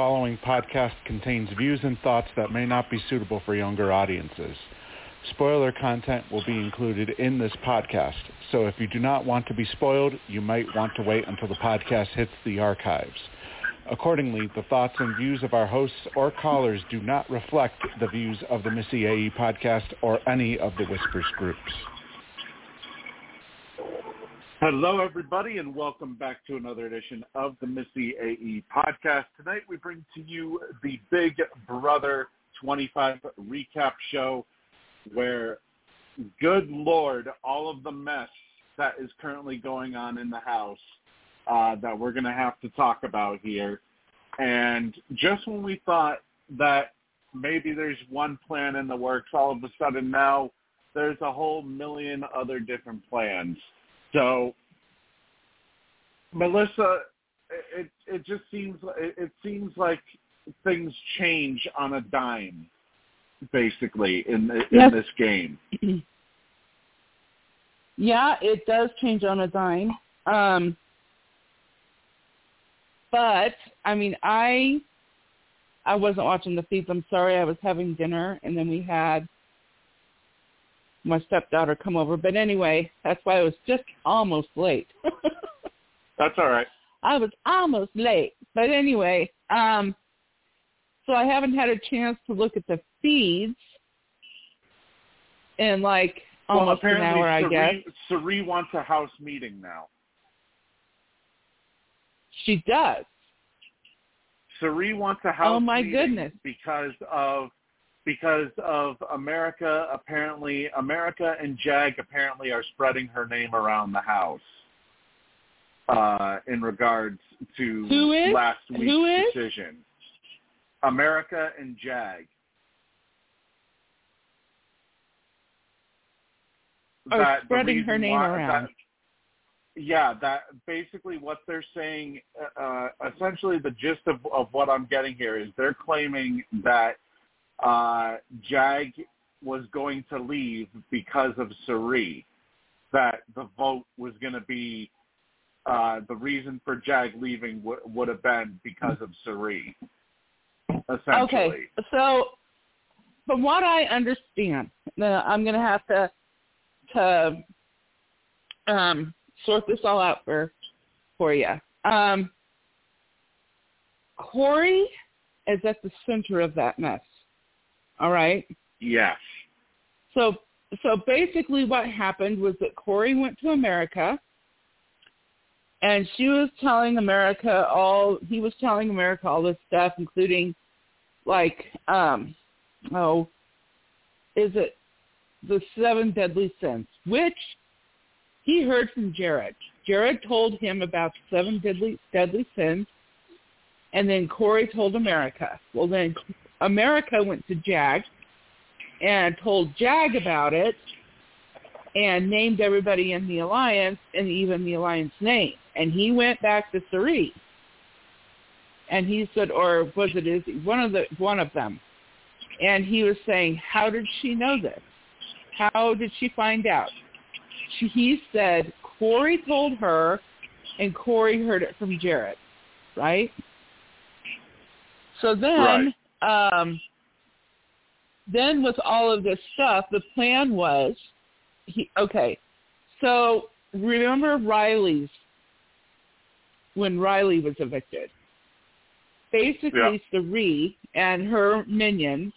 Following podcast contains views and thoughts that may not be suitable for younger audiences. Spoiler content will be included in this podcast, so if you do not want to be spoiled, you might want to wait until the podcast hits the archives. Accordingly, the thoughts and views of our hosts or callers do not reflect the views of the Missyae podcast or any of the Whispers groups. Hello, everybody, and welcome back to another edition of the Missyae podcast. Tonight, we bring to you the Big Brother 25 recap show where, good Lord, all of the mess that is currently going on in the house uh, that we're going to have to talk about here. And just when we thought that maybe there's one plan in the works, all of a sudden now there's a whole million other different plans. So, Melissa, it it just seems it, it seems like things change on a dime, basically in in Yes. this game. Yeah, it does change on a dime. Um, but I mean, I I wasn't watching the feeds. I'm sorry. I was having dinner, and then we had my stepdaughter come over. But anyway, that's why I was just almost late. That's all right. I was almost late. But anyway, um, so I haven't had a chance to look at the feeds in like well, almost an apparently, hour, I guess. Cirie, wants a house meeting now. She does. Cirie wants a house Oh, my goodness. because of because of America apparently America and Jag apparently are spreading her name around the house uh in regards to last week's Who is? decision. America and Jag. Are That spreading her name why- around. that- yeah, that basically what they're saying. Uh, essentially, the gist of, of what I'm getting here is they're claiming that uh, Jag was going to leave because of Cirie. That the vote was going to be uh, the reason for Jag leaving w- would have been because of Cirie. Essentially, Okay, so from what I understand, I'm going to have to to um, sort this all out for for you. Um, Corey is at the center of that mess. All right. yes, So so basically what happened was that Corey went to America and she was telling America all he was telling America all this stuff, including like um oh is it the seven deadly sins, which he heard from Jared. Jared told him about seven deadly deadly sins and then Corey told America. Well then America went to Jag and told Jag about it and named everybody in the alliance and even the alliance name. And he went back to Cirie. And he said, or was it Izzy? One of the one of them. And he was saying, How did she know this? How did she find out? She, he said Corey told her and Corey heard it from Jared. Right? So then um then with all of this stuff, the plan was, he okay. So remember Riley's when Riley was evicted. Basically, Cirie and her minions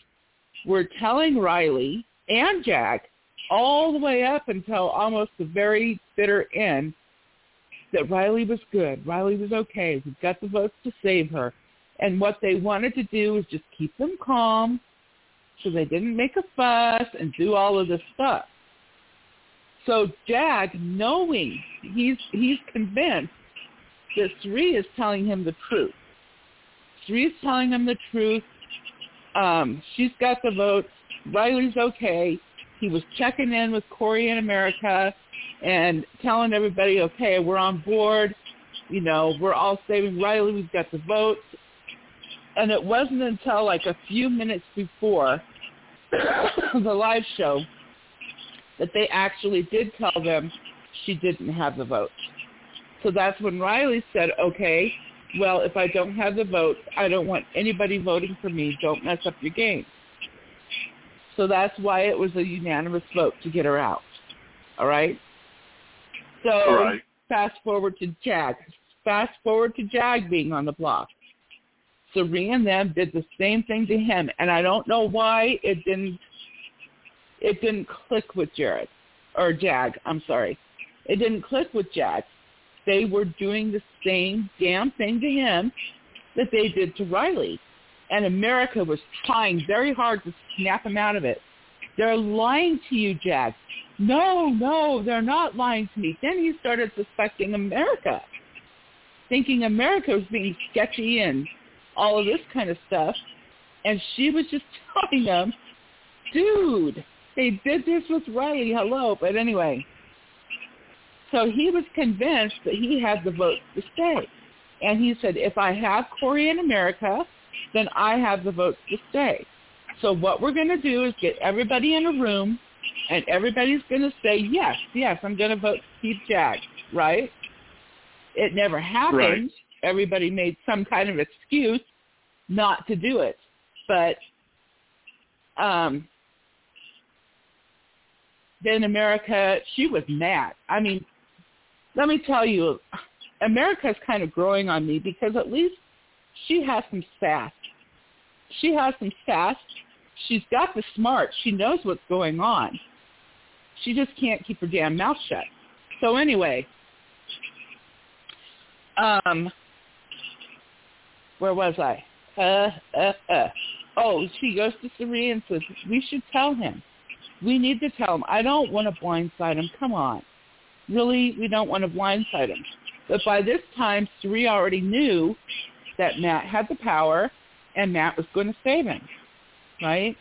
were telling Riley and Jack all the way up until almost the very bitter end that Riley was good. Riley was okay. We've got the votes to save her. And what they wanted to do was just keep them calm so they didn't make a fuss and do all of this stuff. So Jag, knowing he's he's convinced that Cirie is telling him the truth. Cirie's telling him the truth. Um, she's got the votes. Riley's okay. He was checking in with Corey in America and telling everybody, okay, we're on board. You know, we're all saving Riley. We've got the votes. And it wasn't until like a few minutes before the live show that they actually did tell them she didn't have the vote. So that's when Riley said, okay, well, if I don't have the vote, I don't want anybody voting for me. Don't mess up your game. So that's why it was a unanimous vote to get her out. All right? So Right. fast forward to Jag. Fast forward to Jag being on the block. Cirie and them did the same thing to him, and I don't know why it didn't. It didn't click with Jared or Jag. I'm sorry, it didn't click with Jag. They were doing the same damn thing to him that they did to Riley, and America was trying very hard to snap him out of it. They're lying to you, Jag. No, no, they're not lying to me. Then he started suspecting America, thinking America was being sketchy and all of this kind of stuff. And she was just telling them, dude, they did this with Riley. Hello. But anyway, so he was convinced that he had the vote to stay. And he said, if I have Corey in America, then I have the votes to stay. So what we're going to do is get everybody in a room, and everybody's going to say, yes, yes, I'm going to vote keep Jag, right? It never happened. Right. Everybody made some kind of excuse not to do it. But um, then America, she was mad. I mean, let me tell you, America's kind of growing on me because at least she has some sass. She has some sass. She's got the smart. She knows what's going on. She just can't keep her damn mouth shut. So anyway, um, where was I? Uh, uh, uh. Oh, she goes to Cirie and says, we should tell him. We need to tell him. I don't want to blindside him. Come on. Really, we don't want to blindside him. But by this time, Cirie already knew that Matt had the power and Matt was going to save him, right?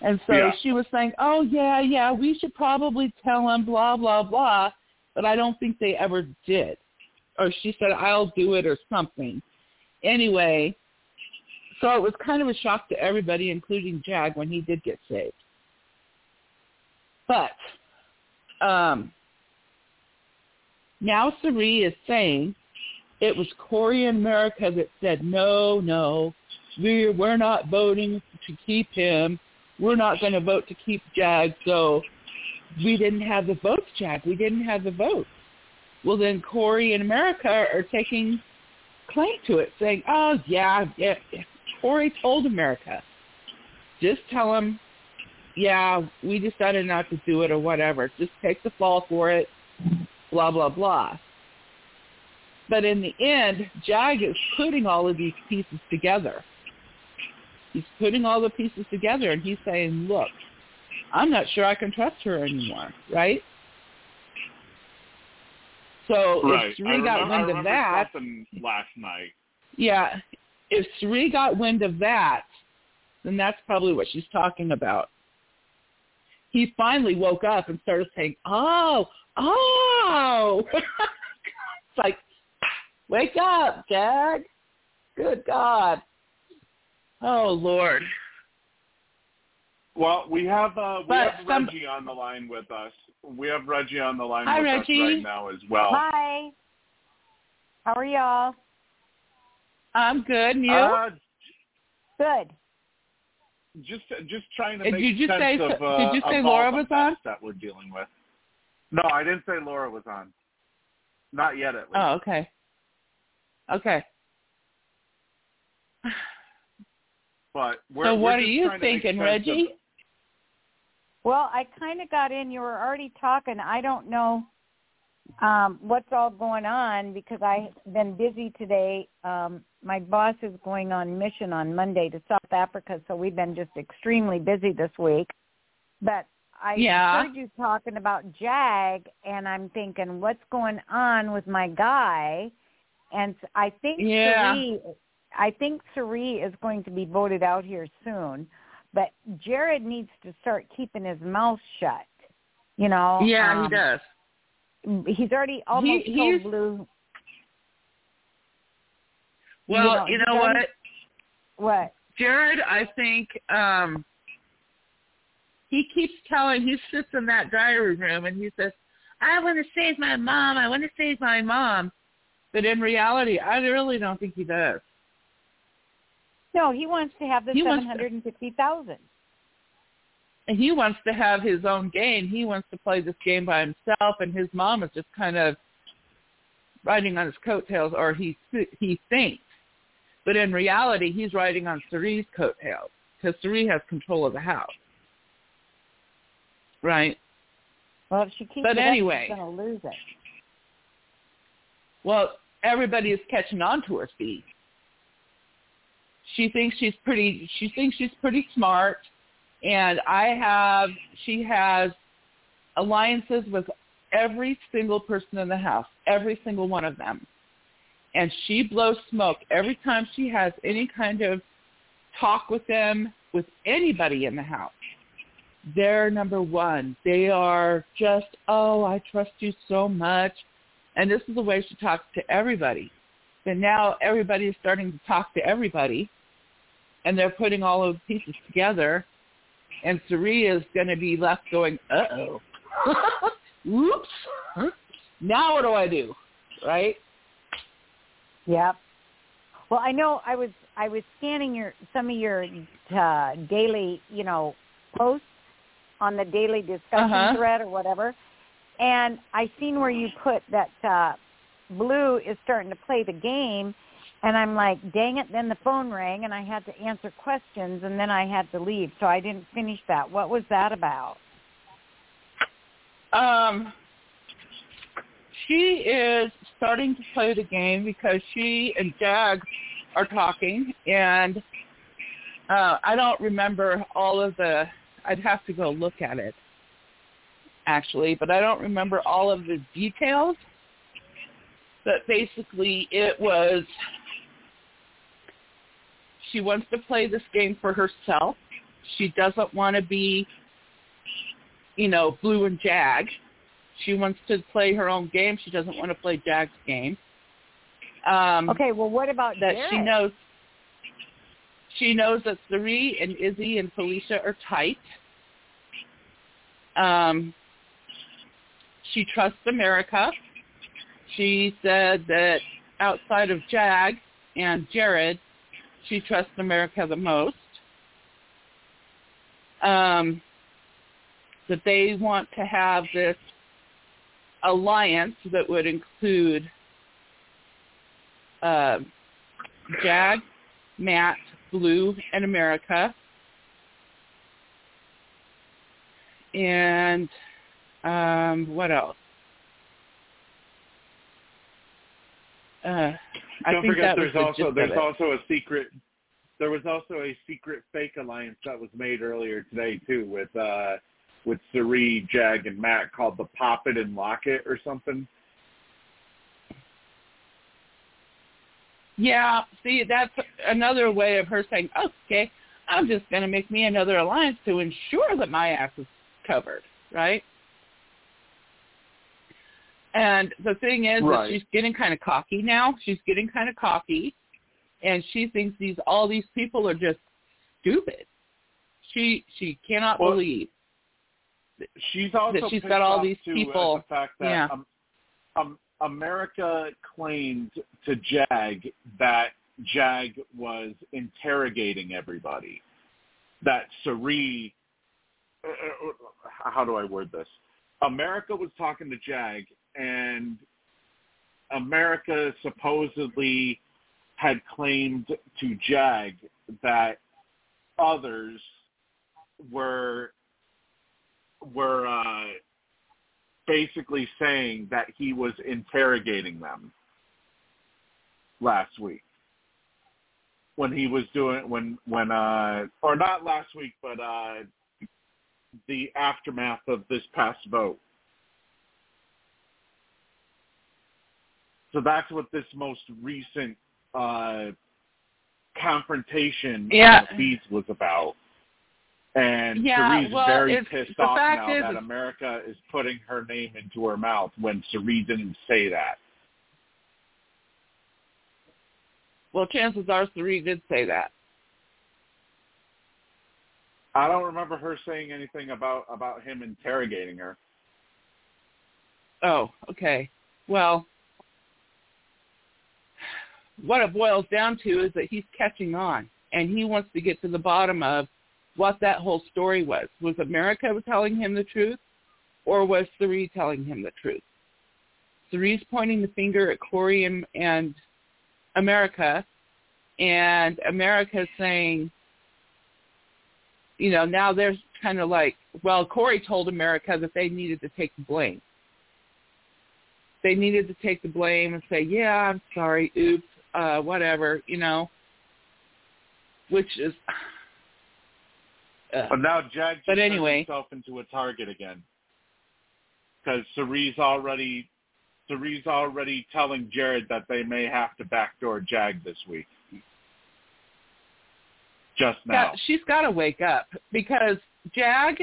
And so Yeah. she was saying, oh, yeah, yeah, we should probably tell him, blah, blah, blah. But I don't think they ever did. Or she said, I'll do it or something. Anyway, so it was kind of a shock to everybody, including Jag, when he did get saved. But um, now Cirie is saying it was Corey and America that said, no, no, we're, we're not voting to keep him. We're not going to vote to keep Jag. So we didn't have the votes, Jag. We didn't have the votes. Well, then Corey and America are taking claim to it, saying, oh, yeah, yeah, Corey told America. Just tell him, yeah, we decided not to do it or whatever. Just take the fall for it, blah, blah, blah. But in the end, Jag is putting all of these pieces together. He's putting all the pieces together and he's saying, look, I'm not sure I can trust her anymore, right? So Right. if Cirie got wind of that, last night. yeah, if Cirie got wind of that, then that's probably what she's talking about. He finally woke up and started saying, "Oh, oh!" it's like, wake up, Jag! Good God! Oh Lord! Well, we have uh, we But have some- Reggie on the line with us. We have Reggie on the line Hi, with Reggie. us right now as well. Hi. How are y'all? I'm good. And you? Uh, Good. just just trying to Did make you just sense say- of uh, did you say of Laura the was on? that we're dealing with. No, I didn't say Laura was on. Not yet, at least. Oh, okay. Okay. But we're, so we're what are you trying to make thinking, Reggie? of- Well, I kind of got in. You were already talking. I don't know um, what's all going on because I've been busy today. Um, my boss is going on mission on Monday to South Africa, so we've been just extremely busy this week. But I Yeah. heard you talking about Jag, and I'm thinking, what's going on with my guy? And I think Yeah. Cirie, I think Cirie is going to be voted out here soon. But Jared needs to start keeping his mouth shut. You know. yeah, um, he does. He's already almost He- Blue. Well, you he's know what? What? Jared, I think um he keeps telling he sits in that diary room and he says, I want to save my mom, I want to save my mom. But in reality, I really don't think he does. No, he wants to have the seven hundred and fifty thousand. And he wants to have his own game. He wants to play this game by himself, and his mom is just kind of riding on his coattails, or he he thinks. But in reality, he's riding on Cirie's coattails because Cirie has control of the house, right? Well, if she keeps But it up, anyway. she's going to lose it. Well, everybody is catching on to her speed. She thinks she's pretty. She thinks she's pretty smart, and I have. She has alliances with every single person in the house, every single one of them, and she blows smoke every time she has any kind of talk with them, with anybody in the house. They're number one. They are just, oh, I trust you so much. And this is the way she talks to everybody. But now everybody is starting to talk to everybody, and they're putting all of the pieces together. And Cirie is going to be left going, uh-oh. Oops. Now what do I do? Right? Yep. Well, I know I was I was scanning your some of your uh, daily, you know, posts on the daily discussion Uh-huh. thread or whatever, and I seen where you put that uh, Blue is starting to play the game, and I'm like, dang it! Then the phone rang, and I had to answer questions, and then I had to leave, so I didn't finish that. What was that about? Um, she is starting to play the game because she and Jag are talking, and uh, I don't remember all of the. I'd have to go look at it, actually, but I don't remember all of the details. But basically, it was she wants to play this game for herself. She doesn't want to be you know, Blue and Jag. She wants to play her own game. She doesn't want to play Jag's game. Um, Okay, well, what about that she knows. She knows that Cirie and Izzy and Felicia are tight. Um, she trusts America. She said that outside of Jag and Jared, she trusts America the most. Um, that they want to have this alliance that would include uh, Jag, Matt, Blue, and America. And um, what else? Uh, I Don't think forget, that there's the also there's also a secret. There was also a secret fake alliance that was made earlier today too, with uh, with Cirie, Jag, and Matt called the Pop It and Lock It or something. Yeah, see, that's another way of her saying, okay, I'm just going to make me another alliance to ensure that my ass is covered, right? And the thing is Right. that she's getting kind of cocky now. She's getting kind of cocky, and she thinks these all these people are just stupid. She she cannot Well, believe. She's also That she's got all these people- the fact that yeah. um, um, America claimed to Jag that Jag was interrogating everybody. That Cirie, uh, uh, how do I word this? America was talking to Jag, and America supposedly had claimed to Jag that others were were uh, basically saying that he was interrogating them last week. When he was doing when when uh or not last week but uh the aftermath of this past vote so that's what this most recent uh confrontation Yeah. on the feeds was about and Yeah, Cirie's well, very pissed off fact now is- that America is putting her name into her mouth when Cirie didn't say that. Well, chances are Cirie did say that. I don't remember her saying anything about about him interrogating her. Oh, okay. Well, what it boils down to is that he's catching on, and he wants to get to the bottom of what that whole story was. Was America telling him the truth, or was Cirie telling him the truth? Cirie's pointing the finger at Corey and, and America, and America's saying, you know, now there's kind of like, well, Corey told America that they needed to take the blame. They needed to take the blame and say, yeah, I'm sorry, oops, uh, whatever, you know, which is. Uh, but now Jag but anyway, himself into a target again because Cirie's already Cirie's already telling Jared that they may have to backdoor Jag this week. Just now. Yeah, she's got to wake up because Jag,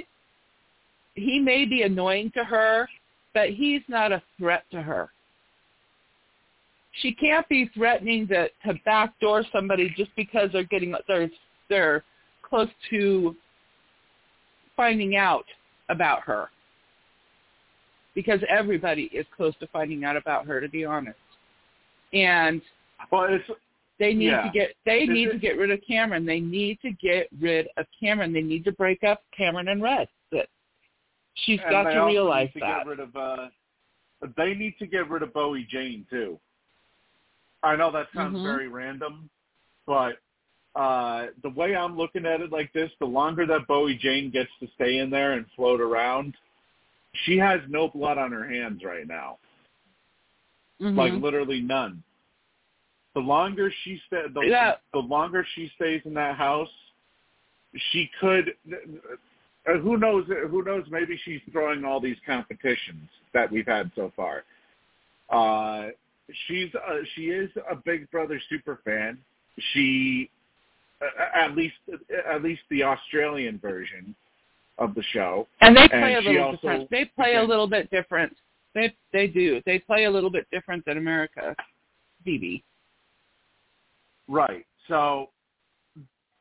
he may be annoying to her, but he's not a threat to her. She can't be threatening to to backdoor somebody just because they're getting they're they're close to finding out about her because everybody is close to finding out about her to be honest and well, it's, they need yeah. to get they need it- to get rid of Cameron. They need to get rid of Cameron. They need to break up Cameron and Red. That she's got to realize need to that. Get rid of, uh, they need to get rid of Bowie Jane too. I know that sounds Mhm. very random, but uh the way I'm looking at it like this, the longer that Bowie Jane gets to stay in there and float around, she has no blood on her hands right now. Mhm. Like literally none. The longer she sta the, Yeah. the longer she stays in that house, she could. uh, Who knows? Who knows? Maybe she's throwing all these competitions that we've had so far. Uh, she's uh, she is a Big Brother super fan. She, uh, at least at least the Australian version of the show. and they play and a little also different. They play a little bit different. They they do. They play a little bit different than America, BB. Right. So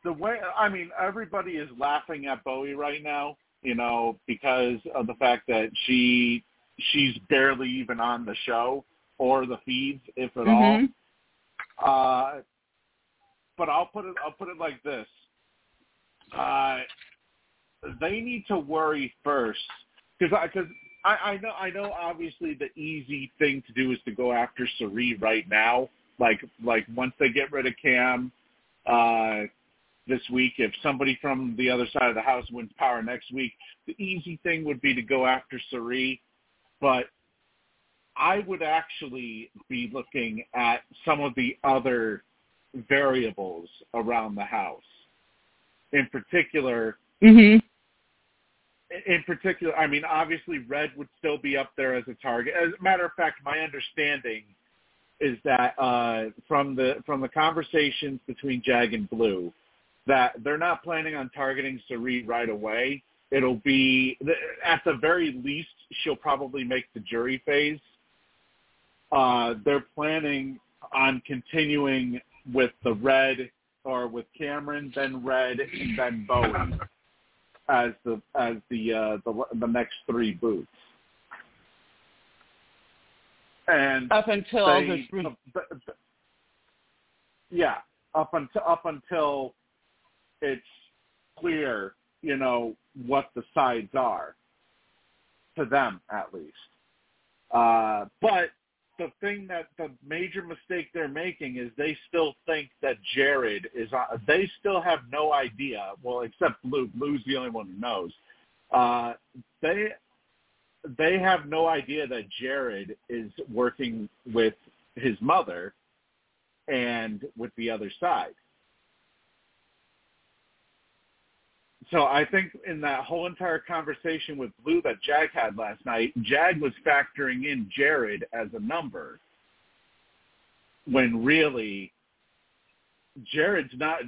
the way I mean, everybody is laughing at Bowie right now, you know, because of the fact that she she's barely even on the show or the feeds, if at all. Mhm. Uh, but I'll put it I'll put it like this: uh, they need to worry first because I because I, I know I know obviously the easy thing to do is to go after Cirie right now. Like like once they get rid of Cam uh, this week, if somebody from the other side of the house wins power next week, the easy thing would be to go after Cirie. But I would actually be looking at some of the other variables around the house. In particular, Mhm. in particular, I mean, obviously Red would still be up there as a target. As a matter of fact, my understanding is that uh, from the from the conversations between Jag and Blue, that they're not planning on targeting Cirie right away. It'll be at the very least she'll probably make the jury phase. Uh, they're planning on continuing with the Red or with Cameron, then Red, and then Bowie as the as the uh, the the next three boots. And Up until they, the three. uh, yeah, up until up until it's clear, you know, what the sides are to them at least. Uh, but the thing that the major mistake they're making is they still think that Jared is. Uh, they still have no idea. Well, except Blue. Blue's the only one who knows. Uh, they they have no idea that Jared is working with his mother and with the other side. So I think in that whole entire conversation with Blue that Jag had last night, Jag was factoring in Jared as a number when really Jared's not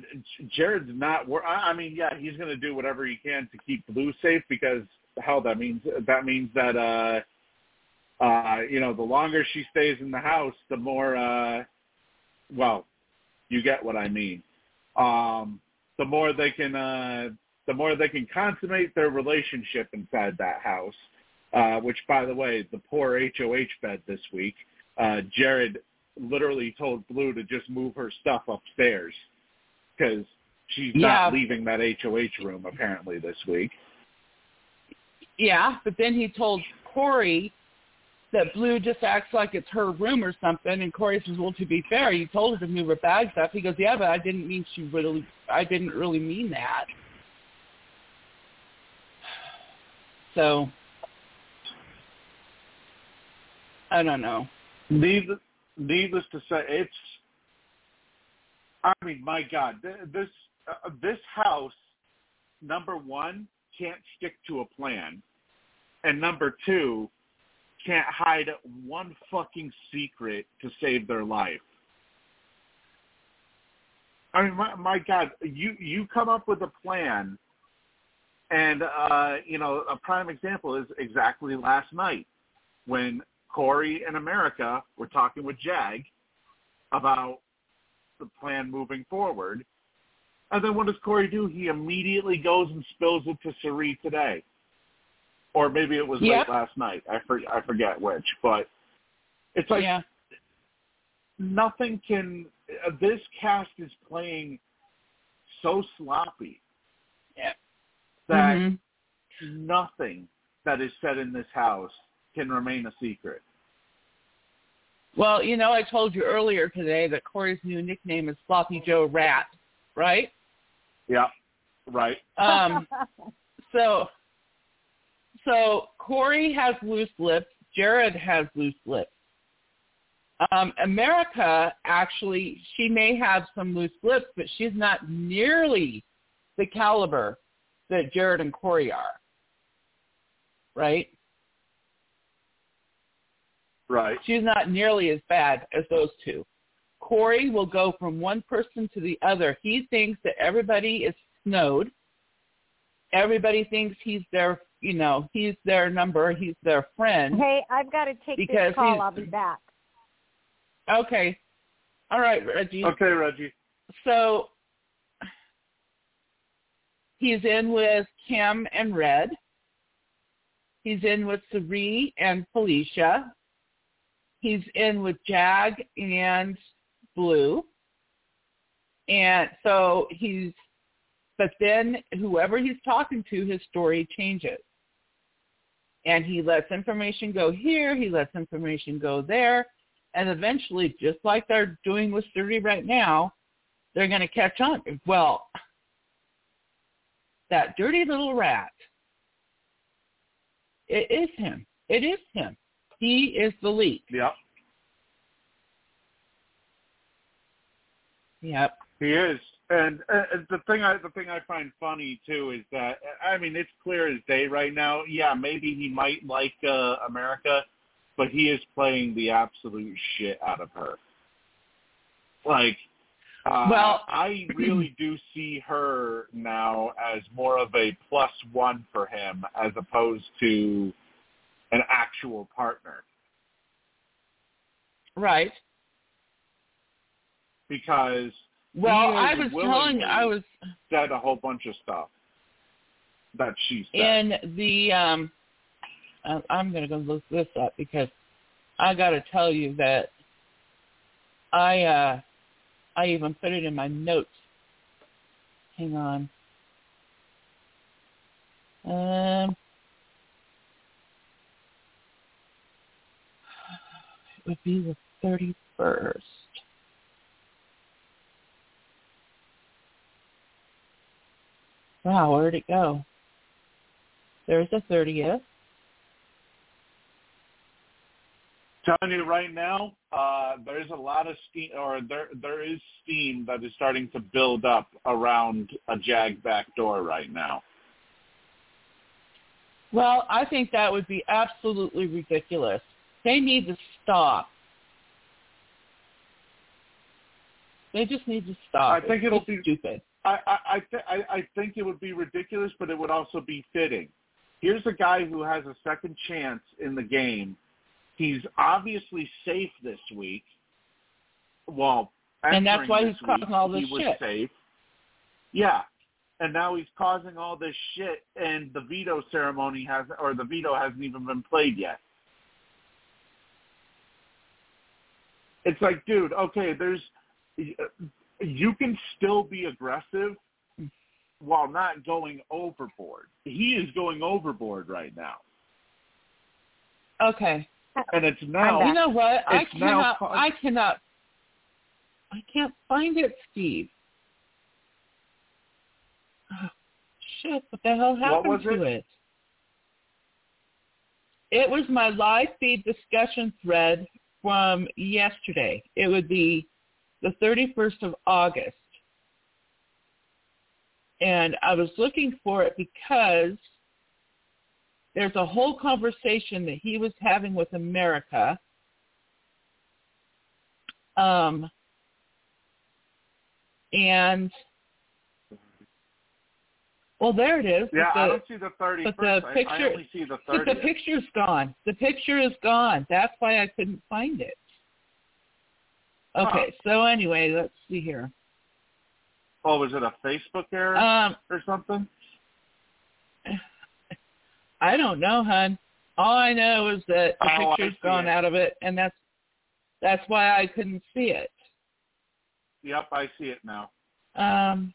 Jared's not I mean yeah he's going to do whatever he can to keep Blue safe because hell that means that means that uh uh you know the longer she stays in the house the more uh well you get what I mean. Um the more they can uh the more they can consummate their relationship inside that house uh which by the way the poor HOH bed this week uh Jared literally told Blue to just move her stuff upstairs because she's Yeah. not leaving that HOH room apparently this week. Yeah, but then he told Corey that Blue just acts like it's her room or something, and Corey says, "Well, to be fair, you told her to move her bags up." He goes, "Yeah, but I didn't mean she really. I didn't really mean that." So I don't know. Needless, needless to say, it's. I mean, my God, th- this uh, this house, number one, can't stick to a plan, and number two, can't hide one fucking secret to save their life. I mean, my, my God, you you come up with a plan, and uh, you know a prime example is exactly last night when Corey and America were talking with Jag about the plan moving forward. And then what does Corey do? He immediately goes and spills it to Cirie today. Or maybe it was Yep. late last night. I, for, I forget which. But it's like yeah, nothing can uh, this cast is playing so sloppy. That Mhm. nothing that is said in this house can remain a secret. Well, you know, I told you earlier today that Corey's new nickname is Sloppy Joe Rat, right? Yeah. Right. Um, so, so Corey has loose lips. Jared has loose lips. Um, America actually, she may have some loose lips, but she's not nearly the caliber that Jared and Corey are. Right? Right. She's not nearly as bad as those two. Corey will go from one person to the other. He thinks that everybody is snowed. Everybody thinks he's their, you know, he's their number, he's their friend. hey, I've got to take Because this call. I'll be back. Okay. All right, Reggie. Okay, Reggie. So he's in with Kim and Red. He's in with Cirie and Felicia. He's in with Jag and Blue. And so he's, but then whoever he's talking to, his story changes. And he lets information go here, he lets information go there, and eventually, just like they're doing with Cirie right now, they're going to catch on. Well, that dirty little rat, it is him. It is him. He is the leak. Yep. Yep. He is. And uh, the thing I the thing I find funny too is that I mean it's clear as day right now. Yeah, maybe he might like uh, America, but he is playing the absolute shit out of her. Like, uh, Well- I really do see her now as more of a plus one for him as opposed to an actual partner Right. because Well, I was telling I was said a whole bunch of stuff that she said. in the um I- I'm going to go look this up because I got to tell you that I uh I even put it in my notes. Hang on. Um it would be the 31st. Wow, where'd it go? There's the 30th. telling you right now, uh, there's a lot of steam, or there there is steam that is starting to build up around a Jag back door right now. Well, I think that would be absolutely ridiculous. They need to stop. They just need to stop. I think it'll be- stupid. I I I, th- I I think it would be ridiculous, but it would also be fitting. Here's a guy who has a second chance in the game. He's obviously safe this week. Well, And that's why he's causing week, all this he was shit. safe. Yeah, and now he's causing all this shit, and the veto ceremony has, or the veto hasn't even been played yet. It's like, dude, okay, there's you can still be aggressive while not going overboard. He is going overboard right now. Okay. And it's now You know what? I now cannot I cannot I can't find it, Steve. Oh, shit, what the hell happened to it? it? It was my live feed discussion thread from yesterday. It would be the 31st of August. And I was looking for it because there's a whole conversation that he was having with America. Um, and well, there it is. Yeah, But I the- don't see the thirty but the I, I picture- only see the thirty. but the picture's gone. The picture is gone. That's why I couldn't find it. Okay, so anyway, let's see here. Oh, was it a Facebook error Um, or something? I don't know, hun. All I know is that the Oh, picture's gone it. out of it, and that's that's why I couldn't see it. Yep, I see it now. Um,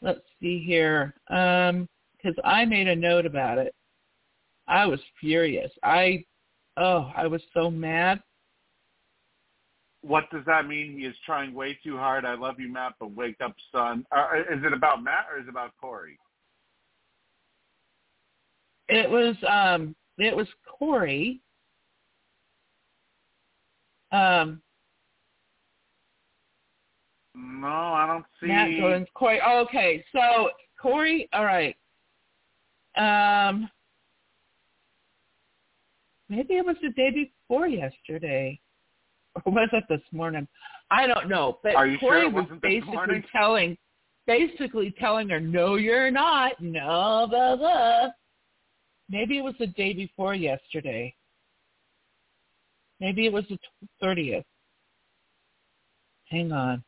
let's see here, because I made a note about it. I was furious. I, oh, I was so mad. What does that mean? He is trying way too hard. I love you, Matt, but wake up, son. Uh, is it about Matt or is it about Corey? It was um, it was Corey. Um, No, I don't see. Matt Jordan's Corey. Oh, okay, so Corey. All right. Um, maybe it was the day before yesterday, or was it this morning? I don't know. But sure Corey it was wasn't basically telling, basically telling her, "No, you're not. No, blah blah." Maybe it was the day before yesterday. Maybe it was the thirtieth. Hang on.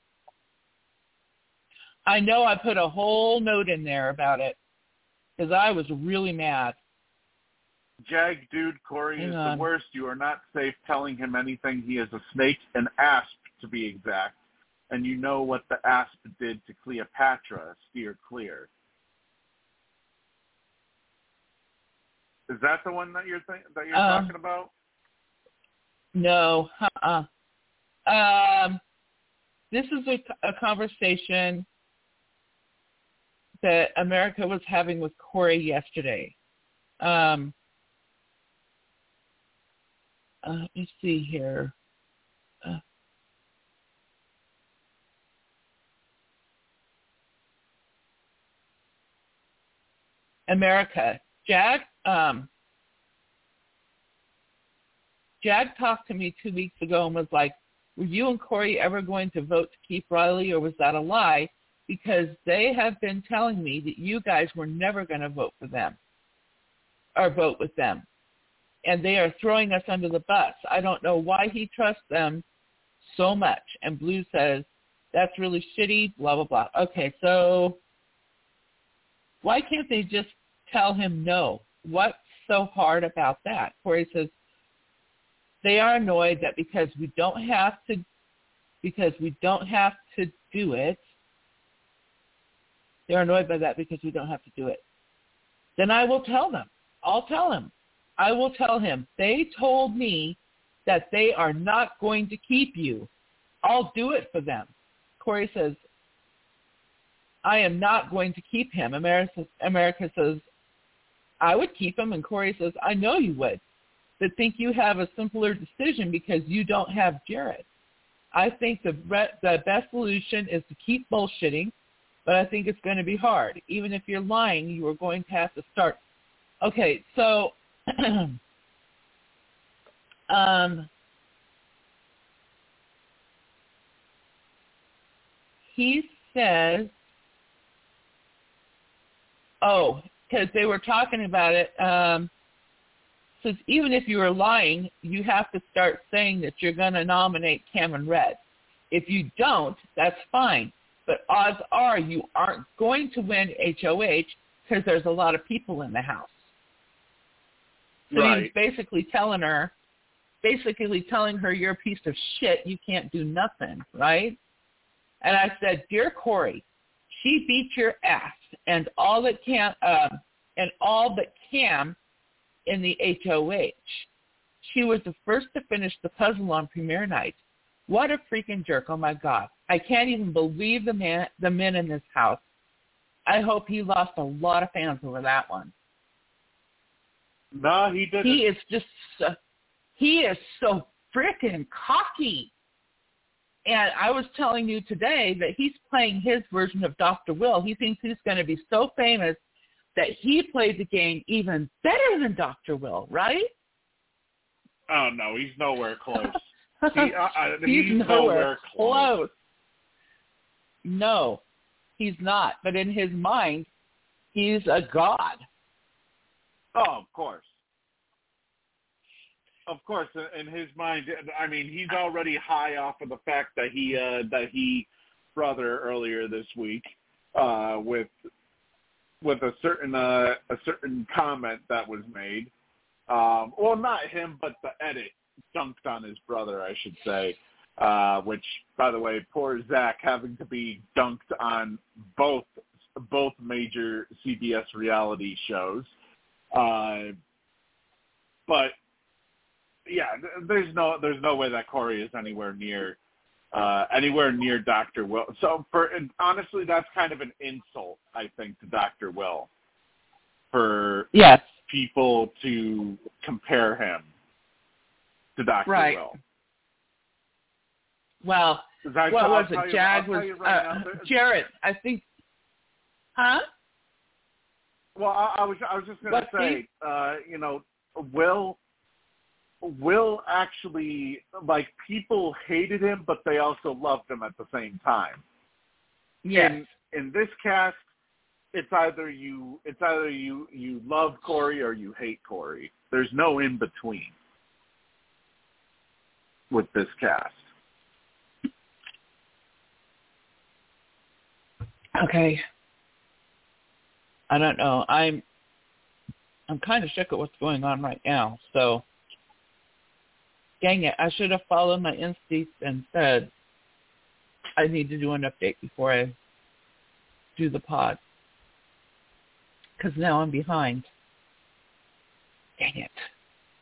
I know I put a whole note in there about it because I was really mad. Jag dude, Corey Hang is on. the worst. You are not safe telling him anything. He is a snake, an asp to be exact. And you know what the asp did to Cleopatra. Steer clear. Is that the one that you're think- that you're Uh, talking about? No, uh-uh. Um, this is a, a conversation that America was having with Corey yesterday. Um, uh, let me see here. Uh, America. Jag, um, Jag talked to me two weeks ago and was like, were you and Corey ever going to vote to keep Riley or was that a lie? Because they have been telling me that you guys were never going to vote for them or vote with them. And they are throwing us under the bus. I don't know why he trusts them so much. And Blue says, that's really shitty, blah, blah, blah. Okay, so why can't they just tell him no? What's so hard about that? Corey says, they are annoyed that because we don't have to because we don't have to do it they're annoyed by that because we don't have to do it. Then i will tell them. I'll tell him. I will tell him they told me that they are not going to keep you. I'll do it for them. Corey says i am not going to keep him. America, america says i would keep him and corey says i know you would but think you have a simpler decision because you don't have Jared. I think the re- the best solution is to keep bullshitting, but I think it's going to be hard. Even if you're lying, you are going to have to start. Okay, so um, he says, oh, because they were talking about it. Um, says even if you are lying, you have to start saying that you're going to nominate Cameron Red. If you don't, that's fine. But odds are you aren't going to win HOH because there's a lot of people in the house. So Right. he's basically telling her, basically telling her you're a piece of shit. You can't do nothing, right? And I said, dear Corey, she beat your ass, and all that can, uh, and all but Cam in the HOH. She was the first to finish the puzzle on premiere night. What a freaking jerk! Oh my God, I can't even believe the man, the men in this house. I hope he lost a lot of fans over that one. No, he didn't. He is just so, he is so freaking cocky. And I was telling you today that he's playing his version of Dr. Will. He thinks he's going to be so famous that he played the game even better than Dr. Will, right? Oh no, he's nowhere close. he, uh, he's, he's, nowhere, nowhere close. close. No, he's not. But in his mind, he's a god. Oh, of course. Of course, in his mind, I mean, he's already high off of the fact that he uh, that he brother earlier this week uh, with with a certain uh, a certain comment that was made. Um, well, not him, but the edit dunked on his brother, I should say. Uh, which, by the way, poor Zach having to be dunked on both both major CBS reality shows. Uh, but yeah, there's no there's no way that Corey is anywhere near uh, anywhere near Dr. Will. So for and honestly, that's kind of an insult, I think, to Dr. Will for yes. people to compare him to Dr. Right. Will. Well, I, what was it, Jag? Was right uh, Jarrett? I think. Huh? Well, I, I was I was just going to say, uh, you know, Will Will actually like people hated him, but they also loved him at the same time. Yes. In, in this cast, it's either you it's either you you love Corey or you hate Corey. There's no in between with this cast. Okay. I don't know. I'm I'm kind of shook at what's going on right now. So, dang it, I should have followed my instincts and said I need to do an update before I do the pod because now I'm behind. Dang it.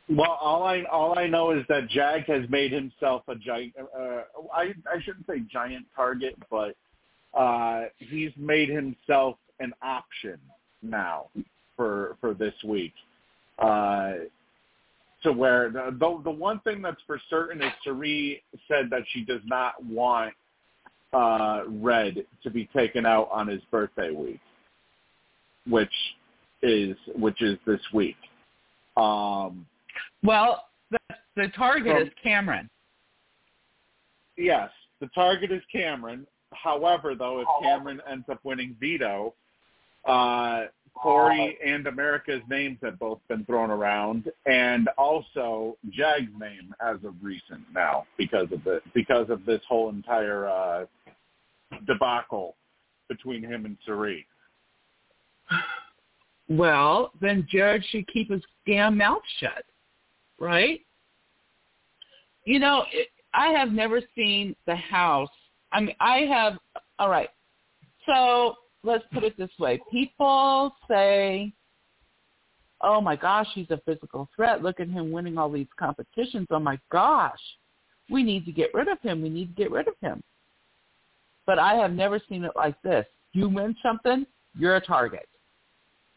Well, all I all I know is that Jag has made himself a giant. Uh, I I shouldn't say giant target, but uh, he's made himself an option now for for this week. Uh, to where the, the the one thing that's for certain is Cirie said that she does not want uh, Red to be taken out on his birthday week, which is which is this week. Um, Well, the, the target is Cameron. yes, the target is Cameron. However, though, if Cameron ends up winning veto, uh, Corey and America's names have both been thrown around, and also Jag's name as of recent now because of the because of this whole entire uh, debacle between him and Cirie. Well, then Jared should keep his damn mouth shut, right? You know, it, I have never seen the house. I mean, I have. All right, so let's put it this way: people say, "Oh my gosh, he's a physical threat. Look at him winning all these competitions. Oh my gosh, we need to get rid of him. We need to get rid of him." But I have never seen it like this. You win something, you're a target.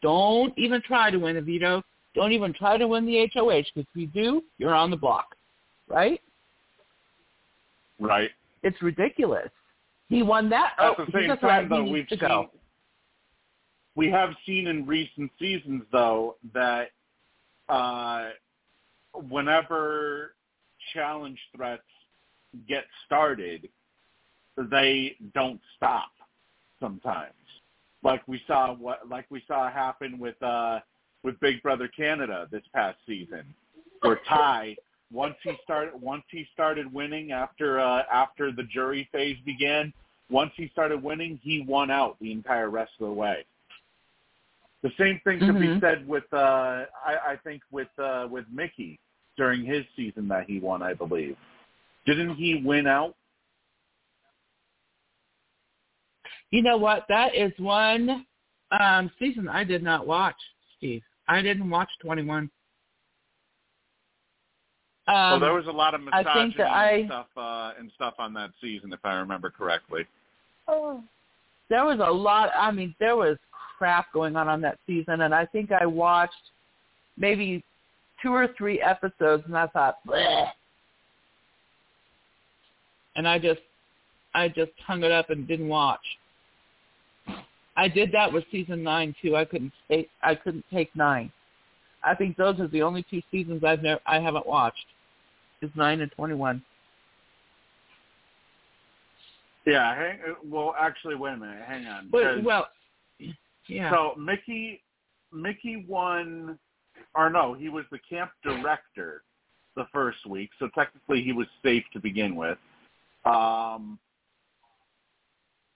Don't even try to win a veto. Don't even try to win the HOH because if you do, you're on the block, right? Right. It's ridiculous. He won that. At oh, the same time, though, we've seen go. We have seen in recent seasons, though, that uh, whenever challenge threats get started, they don't stop. Sometimes, like we saw what like we saw happen with uh, with Big Brother Canada this past season, where Ty once he started once he started winning after uh, after the jury phase began, once he started winning, he won out the entire rest of the way. The same thing could be Mhm. said with uh, I, I think with uh, with Michie. during his season that he won, I believe. Didn't he win out? You know what? That is one um, season I did not watch, Steve. I didn't watch 21. Um, well, there was a lot of I misogyny think that I, and stuff uh, and stuff on that season, if I remember correctly. Oh, there was a lot. I mean, there was crap going on on that season, and I think I watched maybe two or three episodes, and I thought, Bleh. and I just, I just hung it up and didn't watch. I did that with season nine too. I couldn't take, I couldn't take nine. I think those are the only two seasons I've never, I haven't watched. Is nine and twenty-one. Yeah. Hang, well, actually, wait a minute. Hang on. But, well, yeah. So Michie, Michie won, or no, he was the camp director the first week, so technically he was safe to begin with. Um,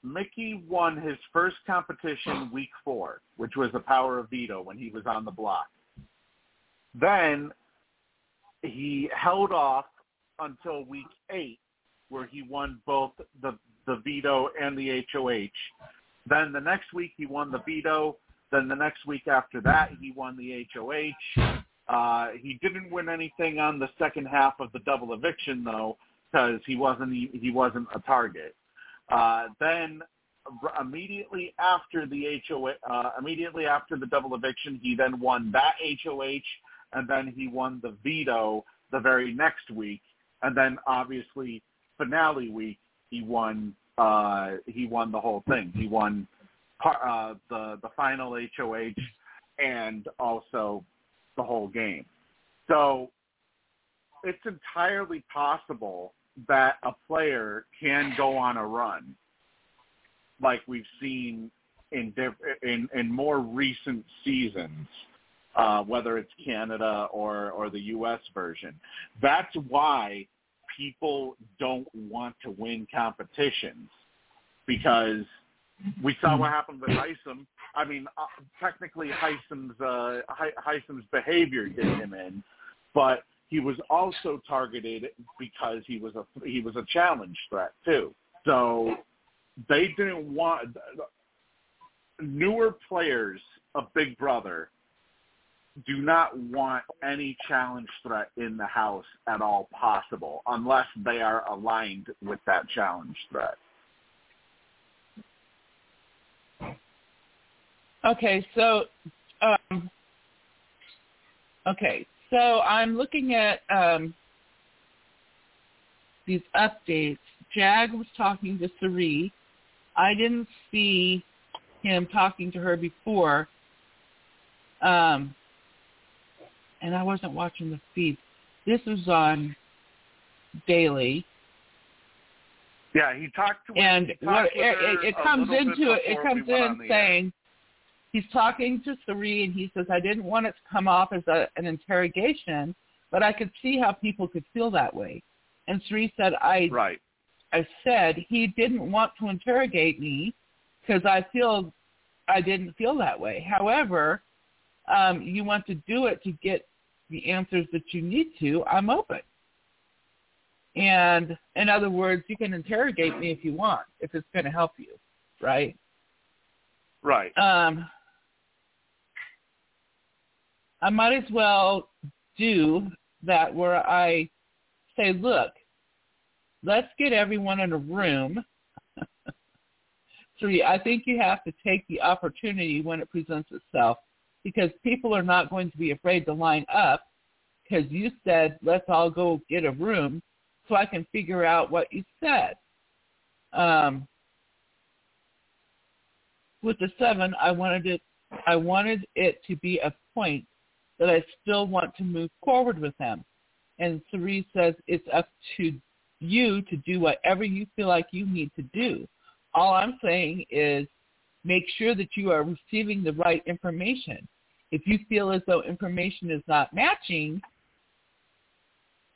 Michie won his first competition week four, which was the Power of Veto when he was on the block. Then he held off until week eight, where he won both the the veto and the HOH. Then the next week he won the veto. Then the next week after that he won the HOH. Uh, he didn't win anything on the second half of the double eviction though, because he wasn't he wasn't a target. Uh, then immediately after the HOH, uh, immediately after the double eviction, he then won that HOH, and then he won the veto the very next week, and then obviously finale week he won uh, he won the whole thing. He won uh, the the final HOH and also the whole game. So it's entirely possible that a player can go on a run like we've seen in diff- in in more recent seasons, uh, whether it's Canada or or the U.S. version. That's why people don't want to win competitions because we saw what happened with Hisam. I mean, uh, technically Hisam's uh, Hisam's behavior did him in, but he was also targeted because he was a he was a challenge threat too. So they didn't want newer players of Big Brother do not want any challenge threat in the house at all possible unless they are aligned with that challenge threat. Okay, so um, okay, so I'm looking at um, these updates. Jag was talking to Cirie. I didn't see him talking to her before, um, and I wasn't watching the feed. This was on daily, Yeah, he talked to and he what talked with it, it, comes into it. Comes in the air. saying he's talking to Cirie, and he says, "I didn't want it to come off as a, an interrogation, but I could see how people could feel that way." And Cirie said, "I right. I said he didn't want to interrogate me because I feel I didn't feel that way. However, um, you want to do it to get the answers that you need to. I'm open." And in other words, you can interrogate me if you want, if it's going to help you, right? Right. um, I might as well do that where I say, look, let's get everyone in a room. Three, I think you have to take the opportunity when it presents itself because people are not going to be afraid to line up because you said, let's all go get a room so I can figure out what you said. Um, with the seven, I wanted it. I wanted it to be a point that I still want to move forward with them. And Cirie says it's up to you to do whatever you feel like you need to do. All I'm saying is make sure that you are receiving the right information. If you feel as though information is not matching,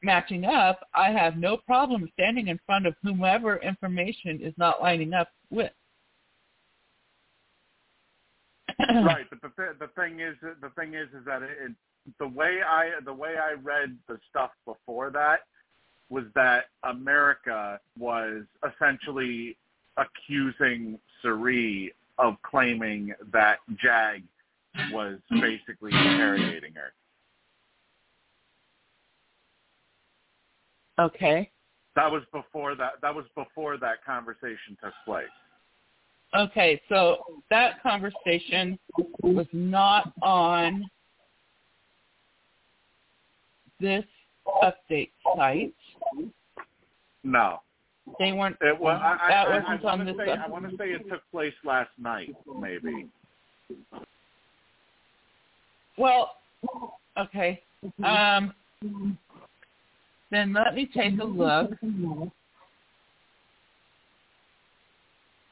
matching up, I have no problem standing in front of whomever information is not lining up with. right, but the th- the thing is the thing is is that it, it the way I the way I read the stuff before that was that America was essentially accusing Cirie of claiming that Jag was basically interrogating her. Okay. That was before that. That was before that conversation took place. Okay, so that conversation was not on this update site. No, They weren't. it was. I, that I, wasn't I, I on want this. to say. I want to say it took place last night, maybe. Well, okay. Um, then let me take a look.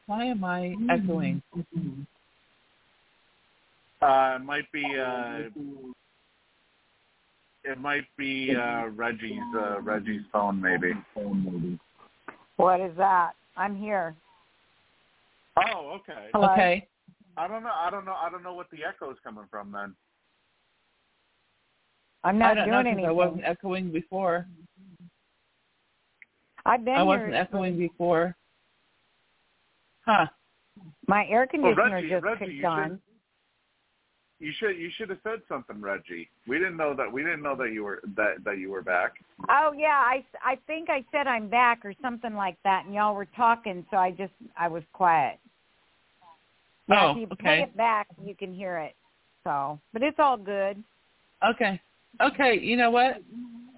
Why am I echoing? Uh, it might be. Uh, it might be uh, Reggie's uh, Reggie's phone, maybe. What is that? I'm here. Oh, okay. Hello? Okay. I don't know. I don't know. I don't know what the echo is coming from then. I'm I not don't know anything. I wasn't echoing before. I've been I wasn't here. echoing before. Huh. My air conditioner Reggie, just Reggie, kicked on. should- You should you should have said something, Reggie. We didn't know that we didn't know that you were that that you were back. Oh yeah, I I think I said I'm back or something like that, and y'all were talking, so I just I was quiet. Yeah, Oh, if you play okay. it back, you can hear it. So, but it's all good. Okay. Okay. You know what?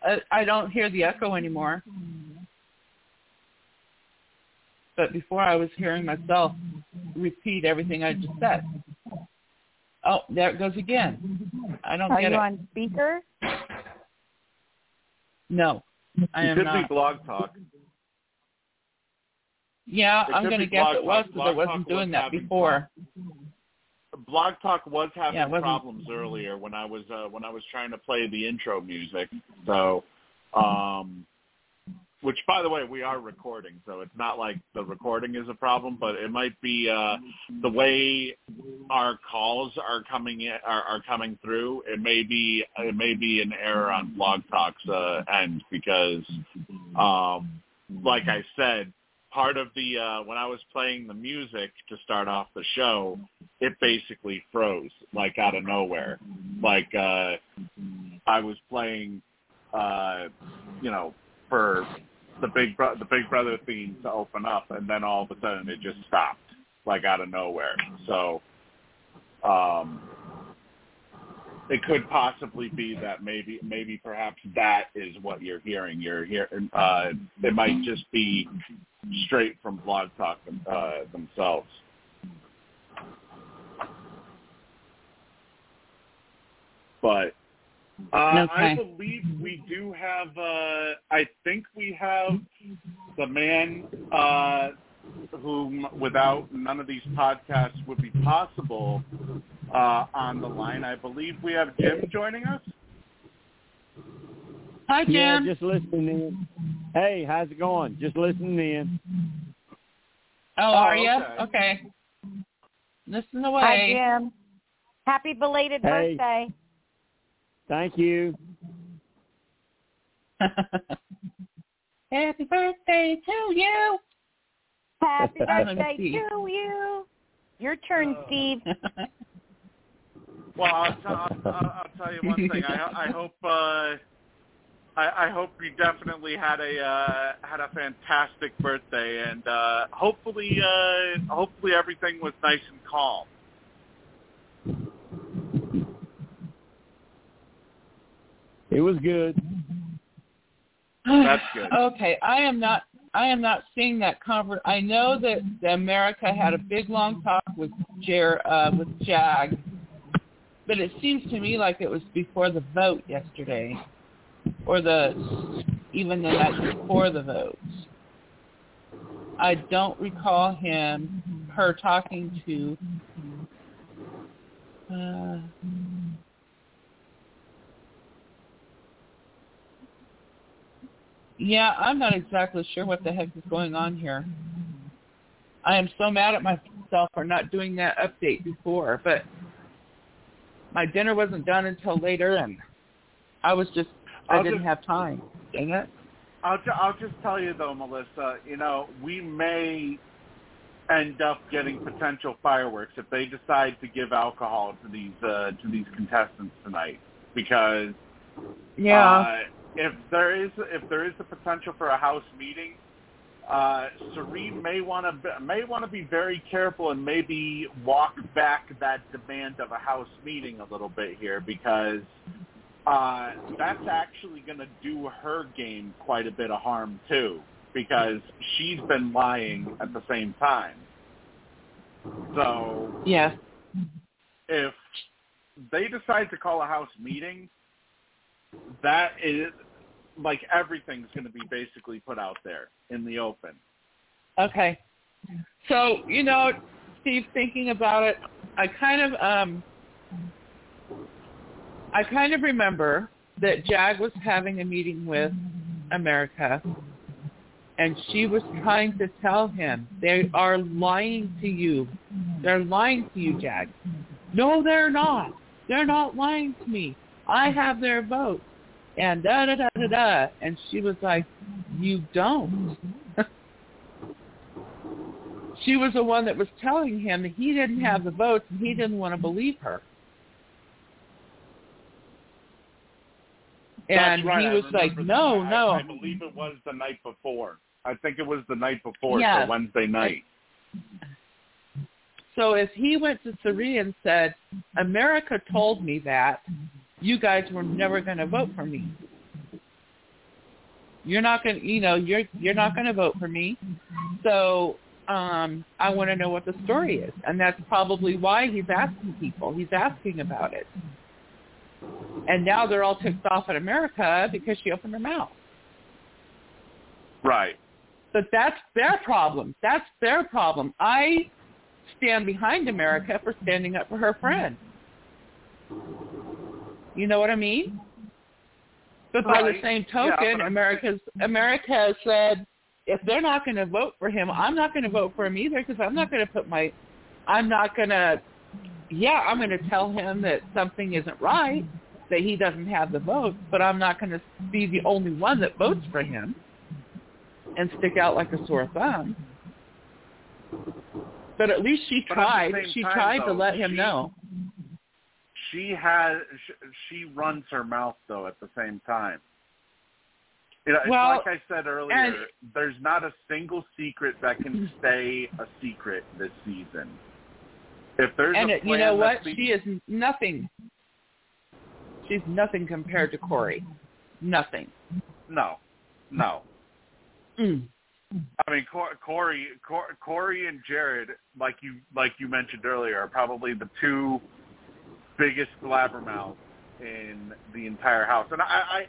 I, I don't hear the echo anymore. But before I was hearing myself repeat everything I just said. Oh, there it goes again. I don't Are get you on speaker? No, I it could not. be Blog Talk. Yeah, It I'm going to guess Blog it was because I wasn't doing was that having before. Blog Talk was having Yeah, problems earlier when I was uh, when I was trying to play the intro music. So, um, which by the way we are recording, so it's not like the recording is a problem, but it might be uh, the way our calls are coming in are, are coming through. It may be it may be an error on Blog Talk's uh, end because, um, like I said, part of the uh, when I was playing the music to start off the show, it basically froze like out of nowhere. Like uh, I was playing, uh, you know, for the big bro- the Big Brother theme to open up, and then all of a sudden it just stopped like out of nowhere. So. Um, it could possibly be that maybe maybe perhaps that is what you're hearing. You're hearing uh, it might just be straight from Blog Talk uh, themselves. But uh, I believe we do have. Uh, I think we have the man uh, whom, without none of these podcasts, would be possible uh, on the line. I believe we have Jim joining us. Hi, Jim. Yeah, just listening in. Hey, how's it going? Just listening in. oh, are Oh, you? okay. Okay. Listen Hi, away. Jim. Happy belated Hey. birthday. Thank you. Happy birthday to you. Happy birthday to you. Your turn, Steve. Well, I'll, t- I'll, I'll I'll tell you one thing. I, I hope uh, I, I hope you definitely had a uh, had a fantastic birthday, and uh, hopefully uh, hopefully everything was nice and calm. It was good. That's good. Okay, I am not. I am not seeing that conver I know that, that America had a big long talk with Jer uh, with Jag, but it seems to me like it was before the vote yesterday, or the even the night before the vote. I don't recall him, her talking to. Uh, Yeah, I'm not exactly sure what the heck is going on here. I am so mad at myself for not doing that update before, but my dinner wasn't done until later, and I was just I I'll didn't just- have time. Dang it. I'll ju- I'll just tell you though, Melissa. You know, we may end up getting potential fireworks if they decide to give alcohol to these uh, to these contestants tonight, because Yeah. uh, if there is if there is the potential for a house meeting, uh, Cirie may want to may want to be very careful and maybe walk back that demand of a house meeting a little bit here because uh, that's actually going to do her game quite a bit of harm too because she's been lying at the same time. So yes. if they decide to call a house meeting, that is like everything's going to be basically put out there in the open. Okay. So, you know, Steve, thinking about it, I kind of um I kind of remember that Jag was having a meeting with America and she was trying to tell him they are lying to you. They're lying to you, Jag. No, they're not. They're not lying to me. I have their vote. And da da da da da. And she was like, You don't. she was the one that was telling him that he didn't have the votes and he didn't want to believe her. And That's right. he was like, no, that. no. I, I believe it was the night before. I think it was the night before, Yes. so Wednesday night. So if he went to Cirie and said, America told me that you guys were never going to vote for me. You're not going to, you know, you're you're not going to vote for me. So um I want to know what the story is. And that's probably why he's asking people. He's asking about it. And now they're all ticked off at America because she opened her mouth. Right. But that's their problem. That's their problem. I stand behind America for standing up for her friend. You know what I mean? But by the same token, I'm- America's America has said if they're not going to vote for him, I'm not going to vote for him either because I'm not going to put my I'm not going to yeah, I'm going to tell him that something isn't right, that he doesn't have the vote, but I'm not going to be the only one that votes for him and stick out like a sore thumb. But at least she But tried. She time, tried to let him she- know. She has sh- she runs her mouth though at the same time. You know, Well, like I said earlier, and- there's not a single secret that can stay a secret this season. If there's And a plan you know what? She is nothing. She's nothing compared to Corey. Nothing. no, no. Mm. I mean, Cor- Corey, Corey, and Jared, like you like you mentioned earlier, are probably the two biggest blabbermouths in the entire house. And I,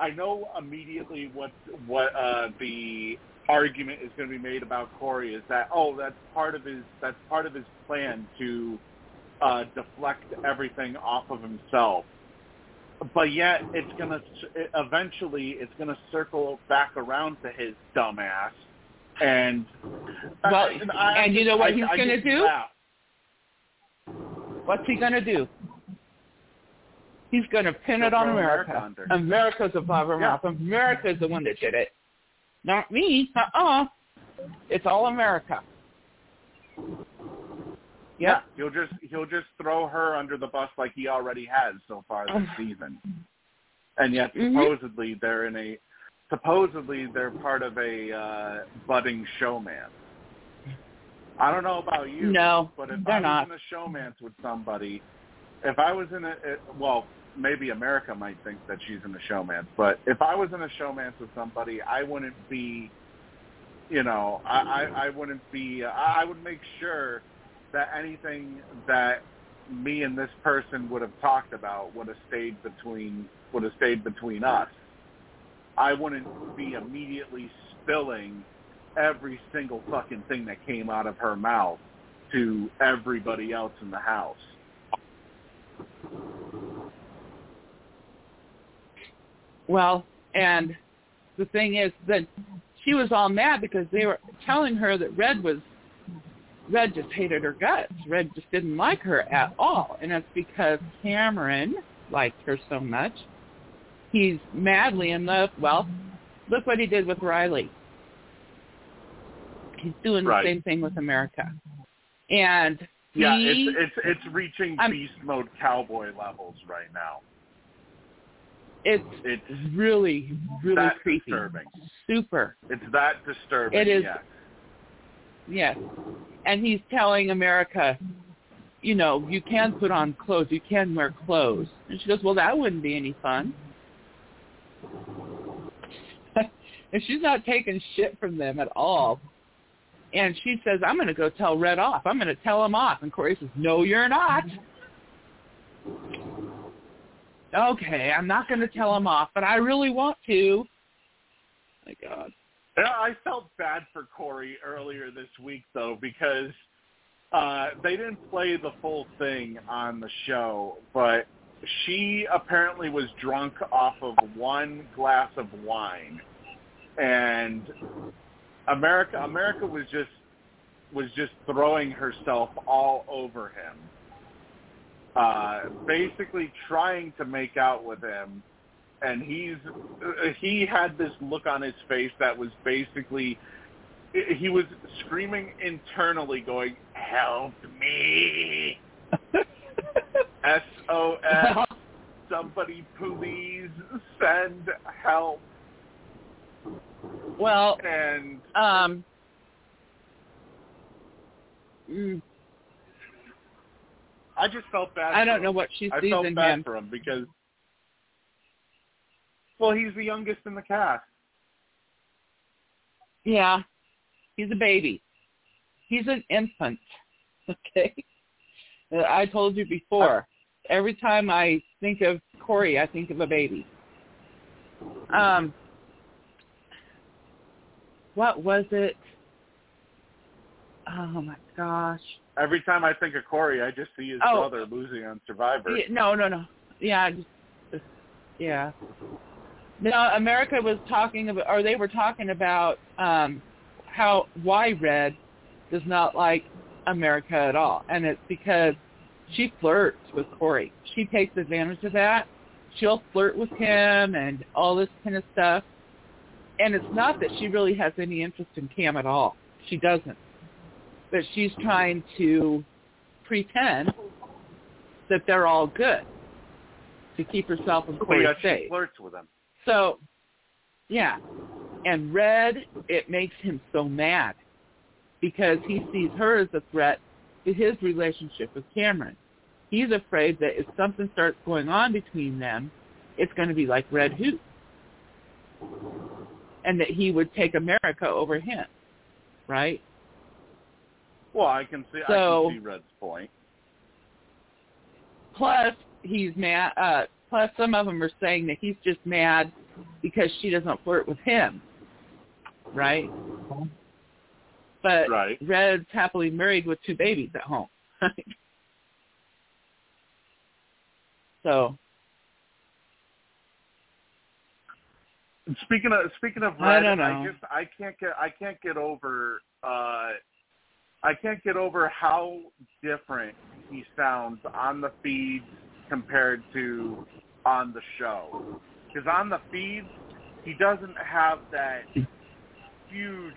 I, I know immediately what what uh, the argument is going to be made about Corey is that oh, that's part of his that's part of his plan to uh, deflect everything off of himself. But yet, it's gonna eventually it's gonna circle back around to his dumbass. And Well, I- I- and you know what I- he's gonna do? laugh. What's he going to do? He's going to pin it on America. America. America's a blabbermouth. America's the one that did it. Not me. Uh-uh. It's all America. Yeah, Yep. he'll just he'll just throw her under the bus like he already has so far this season. And yet Mhm. supposedly they're in a supposedly they're part of a uh, budding showman. I don't know about you, No, but if they're I not. was in a showmance with somebody, if I was in a it, well, maybe America might think that she's in a showman, but if I was in a showman with somebody, I wouldn't be, you know, I I, I wouldn't be. I I would make sure that anything that me and this person would have talked about would have stayed between would have stayed between us. I wouldn't be immediately spilling every single fucking thing that came out of her mouth to everybody else in the house. Well, and the thing is that she was all mad because they were telling her that Red was Red just hated her guts. Red just didn't like her at all, and that's because Cameron liked her so much. He's madly in love. Well, look what he did with Riley. He's doing the same thing with America, and Yeah, it's it's it's reaching I'm- beast mode cowboy levels right now. It's It's really, really that creepy. disturbing. Super. It's that disturbing. It is. Yes. Yes. And he's telling America, you know, you can put on clothes, you can wear clothes. And she goes, well, that wouldn't be any fun. and she's not taking shit from them at all. And she says, I'm going to go tell Red off. I'm going to tell him off. And Corey says, no, you're not. Okay, I'm not going to tell him off, but I really want to. My God. Yeah, I felt bad for Corey earlier this week though because uh they didn't play the full thing on the show, but she apparently was drunk off of one glass of wine and America America was just was just throwing herself all over him. Uh basically trying to make out with him and he's he had this look on his face that was basically he was screaming internally going help me. Sos somebody please send help. Well, and um, mm, i just felt bad I don't know what she i felt in bad him. for him because well he's the youngest in the cast Yeah, he's a baby. He's an infant. Okay. I told you before. Every time I think of Corey, I think of a baby. Um, what was it? Oh my gosh. every time i think of corey i just see his Oh. brother losing on survivor no, no, no. Yeah, just, just yeah. No, America was talking about, or they were talking about um, how why Red does not like America at all, and it's because she flirts with Corey. She takes advantage of that. She'll flirt with him and all this kind of stuff. And it's not that she really has any interest in Cam at all. She doesn't. But she's trying to pretend that they're all good to keep herself and But Corey yet she safe. flirts with him So, yeah. And Red, it makes him so mad because he sees her as a threat to his relationship with Cameron. He's afraid that if something starts going on between them, it's going to be like Red Hoot. And that he would take America over him, right? Well, I can see So- I can see Red's point. Plus, he's mad. Uh, plus, some of them are saying that he's just mad because she doesn't flirt with him, right? But Right. Red's happily married with two babies at home. so, Speaking of speaking of I Red, don't know. just I can't get I can't get over uh I can't get over how different he sounds on the feeds compared to on the show. Because on the feeds, he doesn't have that huge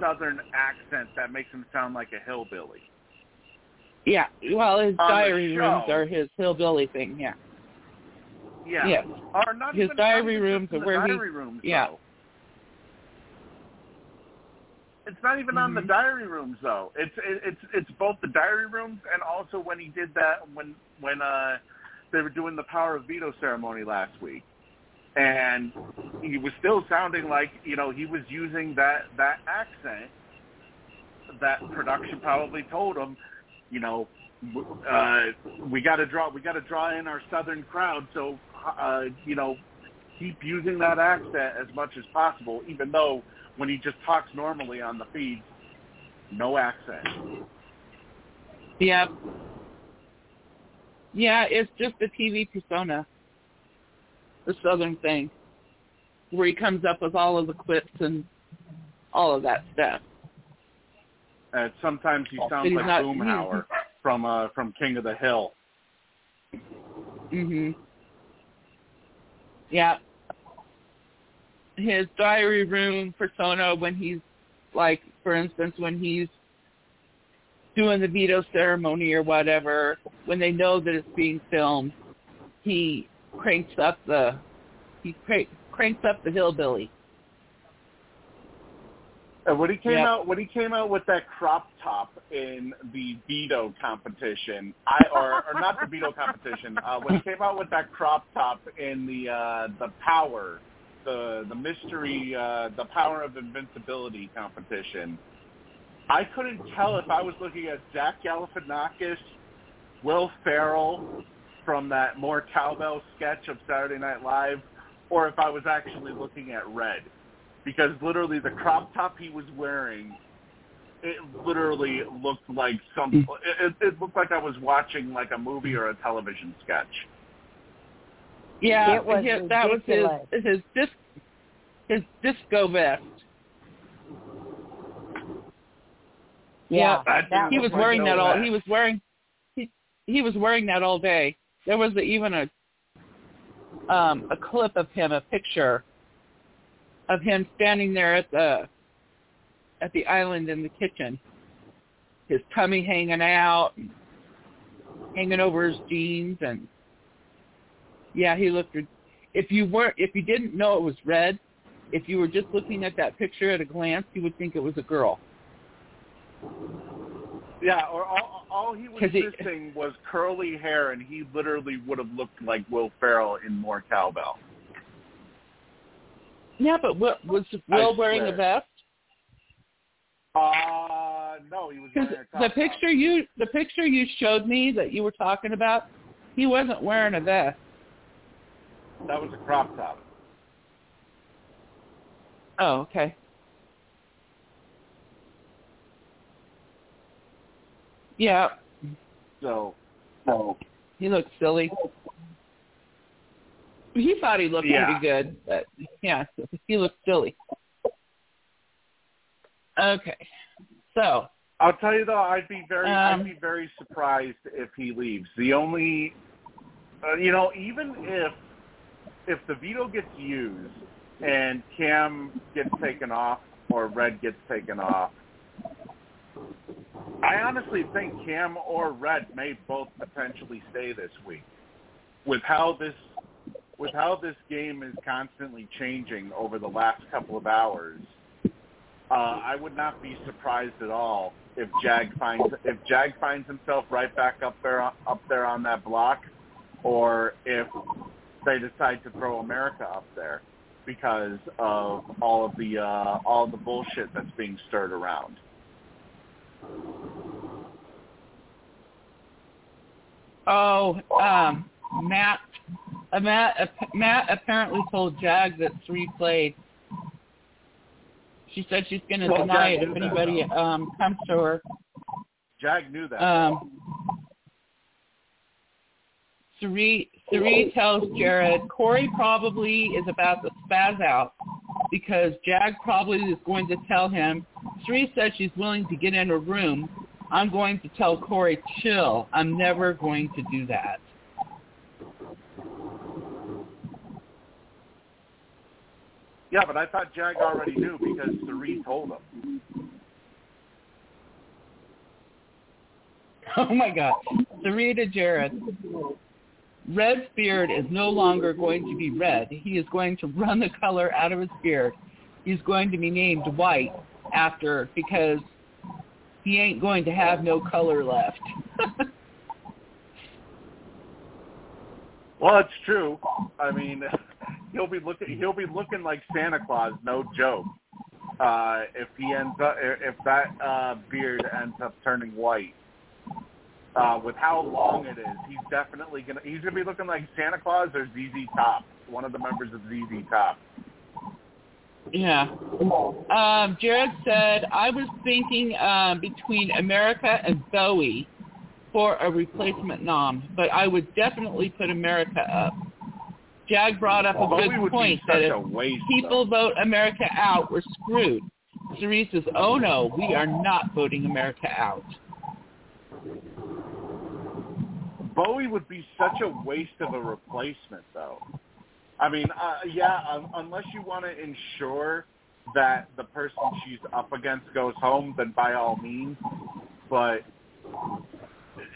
southern accent that makes him sound like a hillbilly. yeah. Well, his On diary show. rooms are his hillbilly thing. Yeah. Yeah. Yes. Or not His even, diary not rooms are where he- diary rooms, yeah. though. It's not even on the Mhm. diary rooms though. It's it, it's it's both the diary rooms and also when he did that when when uh they were doing the power of veto ceremony last week. And he was still sounding like, you know, he was using that that accent that production probably told him, you know, uh we got to draw we got to draw in our southern crowd so uh you know keep using that accent as much as possible even though when he just talks normally on the feed no accent Yeah. Yeah, it's just the TV persona. The Southern thing. Where he comes up with all of the quips and all of that stuff. And sometimes he sounds like not- Boomhauer from uh from King of the Hill. Mhm. Yeah. His diary room persona when he's like for instance when he's doing the veto ceremony or whatever, when they know that it's being filmed, he cranks up the he crank, cranks up the hillbilly. And when he came Yep. out when he came out with that crop top in the veto competition, I or, or not the veto competition, uh, when he came out with that crop top in the uh, the power, the the mystery, uh, the power of invincibility competition, I couldn't tell if I was looking at Zach Galifianakis, Will Ferrell from that more cowbell sketch of Saturday Night Live, or if I was actually looking at Red because literally the crop top he was wearing, it literally looked like some. It, it looked like I was watching like a movie or a television sketch. Yeah, It was his, that was his his disc his disco vest. Yeah, That that he was was wearing that all. vest. He was wearing he he was wearing that all day. There was even a um a clip of him, a picture of him standing there at the at the island in the kitchen, his tummy hanging out, hanging over his jeans, and yeah, he looked. If you weren't, if you didn't know it was red, if you were just looking at that picture at a glance, you would think it was a girl. Yeah, or all, all he was missing was curly hair, and he literally would have looked like Will Ferrell in more cowbell. Yeah, but Will, was I Will wearing a vest? Uh no, he was wearing a the top. picture you the picture you showed me that you were talking about, he wasn't wearing a vest. That was a crop top. Oh, okay. Yeah, So, so he looked silly. He thought he looked Yeah. pretty good, but yeah, he looked silly. Okay, so I'll tell you though, I'd be very, Um, I'd be very surprised if he leaves. The only, uh, you know, even if if the veto gets used and Cam gets taken off or Red gets taken off, I honestly think Cam or Red may both potentially stay this week. With how this with how this game is constantly changing over the last couple of hours, uh, I would not be surprised at all if Jag finds if Jag finds himself right back up there up there on that block, or if they decide to throw America up there because of all of the uh, all of the bullshit that's being stirred around. Oh, um, Matt, uh, Matt, uh, Matt apparently told Jag that three played. She said she's going to Well, deny Jag it if anybody um, comes to her. Jag knew that. Um, Cirie tells Jared Corey probably is about to spaz out because Jag probably is going to tell him. Cirie said she's willing to get in her room. I'm going to tell Corey, chill. I'm never going to do that. yeah, but I thought Jag already knew because Cirie told him. Oh my God. Sarita Jared. Red's beard is no longer going to be red. He is going to run the color out of his beard. He's going to be named White after because he ain't going to have no color left. Well, it's true. I mean, he'll be looking he'll be looking like Santa Claus, no joke. Uh, if he ends up if that uh, beard ends up turning white. Uh, with how long it is, he's definitely gonna he's gonna be looking like Santa Claus or ZZ Top, one of the members of ZZ Top. yeah. Um, Jared said, I was thinking um, between America and Bowie for a replacement nom, but I would definitely put America up. Jag brought up a good point that a if waste. people vote America out, we're screwed. Cirie says, oh no, we are not voting America out. Bowie would be such a waste of a replacement, though. I mean, uh, yeah, um, unless you want to ensure that the person she's up against goes home, then by all means. But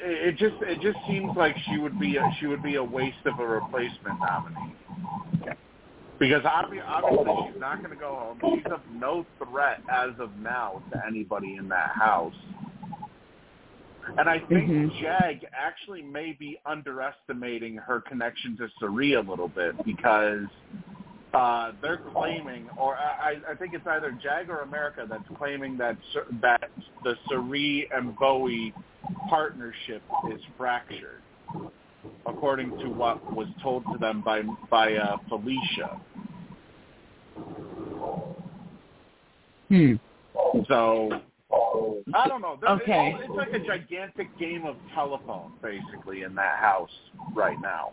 it, it just it just seems like she would be a, she would be a waste of a replacement nominee. Because obviously, obviously she's not going to go home. She's of no threat as of now to anybody in that house. And I think Mhm. Jag actually may be underestimating her connection to Cirie a little bit because uh, they're claiming, or I, I think it's either Jag or America that's claiming that that the Cirie and Bowie partnership is fractured, according to what was told to them by by uh, Felicia. Hmm. So I don't know. There- Okay. It's, it's like a gigantic game of telephone, basically, in that house right now.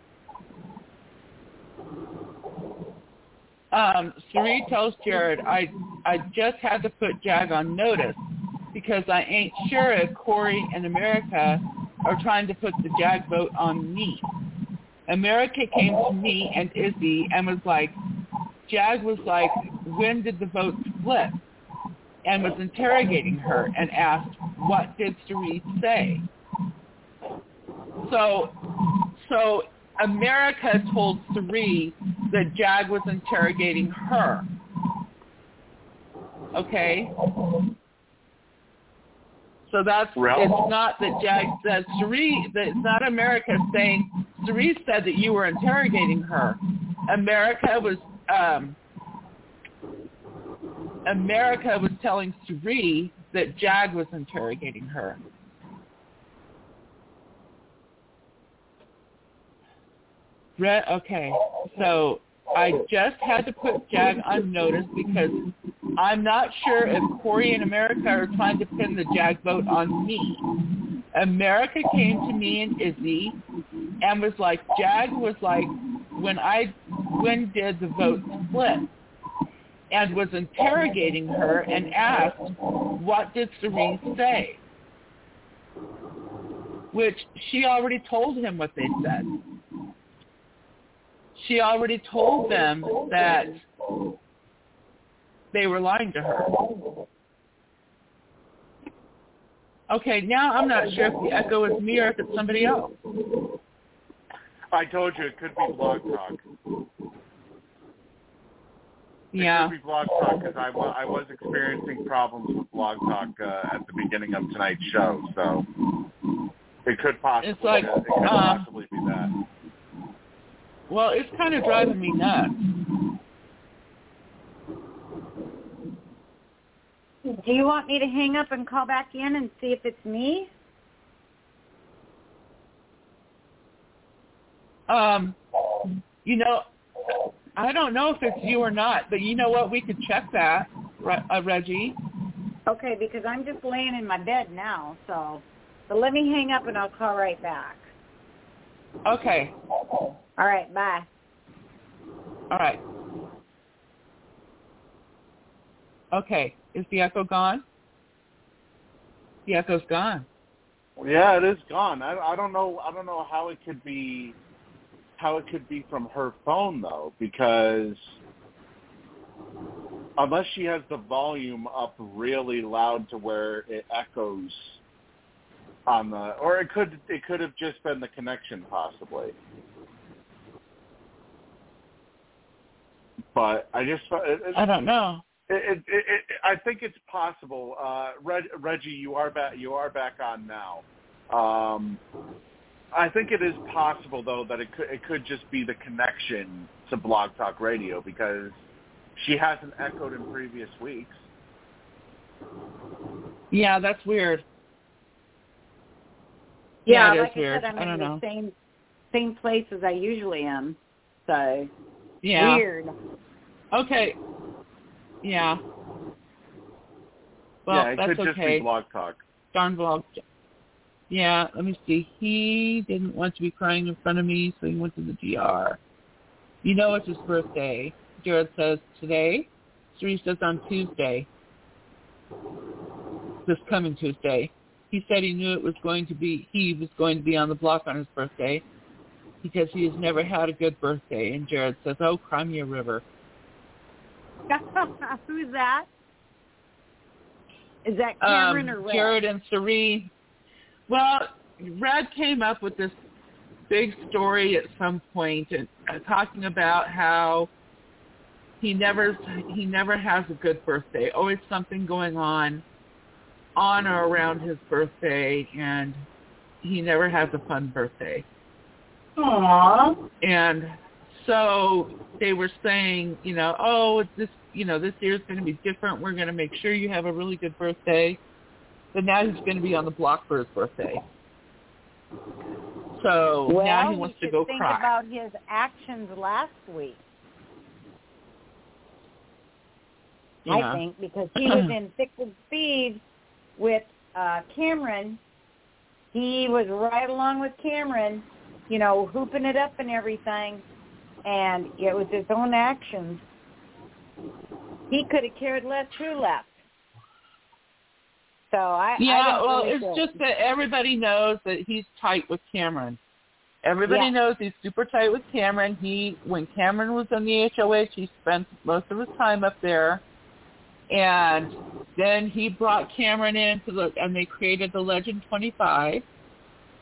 Um, Cirie tells Jared, I I just had to put Jag on notice because I ain't sure if Cory and America are trying to put the Jag vote on me. America came to me and Izzy and was like, Jag was like, when did the vote split? And was interrogating her and asked, what did Cirie say? So, so America told Cirie that Jag was interrogating her. Okay? So that's Ralph? it's not that Jag that Cirie that it's not America saying Cirie said that you were interrogating her. America was um America was telling Cirie that Jag was interrogating her. Re- okay, so I just had to put Jag on notice because I'm not sure if Cory and America are trying to pin the Jag vote on me. America came to me and Izzy and was like, Jag was like, when I, when did the vote split? And was interrogating her and asked, what did Cirie say? Which she already told him what they said she already told them that they were lying to her. Okay, now I'm not sure if the echo is me or if it's somebody else. I told you it could be Blog Talk. It Yeah. could be Blog Talk because I, wa- I was experiencing problems with Blog Talk uh, at the beginning of tonight's show, so it could possibly It's like, it could um, possibly be that. Well, it's kind of driving me nuts. Do you want me to hang up and call back in and see if it's me? Um, you know, I don't know if it's you or not, but you know what? We could check that, uh, Reggie. Okay, because I'm just laying in my bed now, so but let me hang up and I'll call right back. Okay. All right, bye. All right. Okay. Is the echo gone? The echo's gone. Yeah, it is gone. I, I don't know. I don't know how it could be, how it could be from her phone though, because unless she has the volume up really loud to where it echoes on the, or it could it could have just been the connection possibly. But I just it, it, I don't know. it, it, it, I think it's possible. Uh, Reg, Reggie, you are back. You are back on now. Um, I think it is possible though that it could it could just be the connection to Blog Talk Radio because she hasn't echoed in previous weeks. Yeah, that's weird. Yeah, Yeah, it is like I weird. said, I'm I in don't the know. same same place as I usually am. So Yeah. weird. Okay. Yeah. Well, yeah, it that's could just okay. be Blog Talk. Darn vlog. Yeah, let me see. He didn't want to be crying in front of me, so he went to the DR. You know it's his birthday. Jared says today. Cirie says on Tuesday. this coming Tuesday. He said he knew it was going to be he was going to be on the block on his birthday because he has never had a good birthday. And Jared says, "Oh, Crimea River." Who's that? Is that Cameron um, or Red? Jared and Cirie. Well, Red came up with this big story at some point, and uh, talking about how he never he never has a good birthday. Always something going on on or around his birthday, and he never has a fun birthday. Aww. And so they were saying, you know, oh, this, you know, this year's going to be different. We're going to make sure you have a really good birthday. But now he's going to be on the block for his birthday. So well, now he wants to go think cry. about his actions last week. Yeah. I think because he was in thick and speed with uh Cameron. He was right along with Cameron, you know, hooping it up and everything, and it was his own actions. He could have cared less who left. So I Yeah, I well, really it's feel- just that everybody knows that he's tight with Cameron. Everybody Yeah. knows he's super tight with Cameron. He, when Cameron was in the HOH, he spent most of his time up there, and then he brought Cameron in to the, and they created the Legend 25.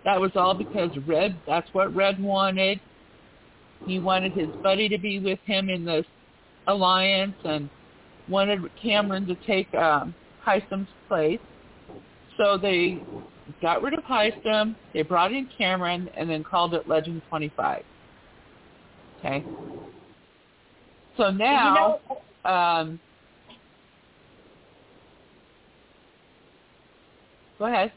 That was all because Red. That's what Red wanted. He wanted his buddy to be with him in this alliance, and wanted Cameron to take um, Hisam's place. So they got rid of Hisam, they brought in Cameron, and then called it Legend 25. Okay. So now, you know, um, go ahead.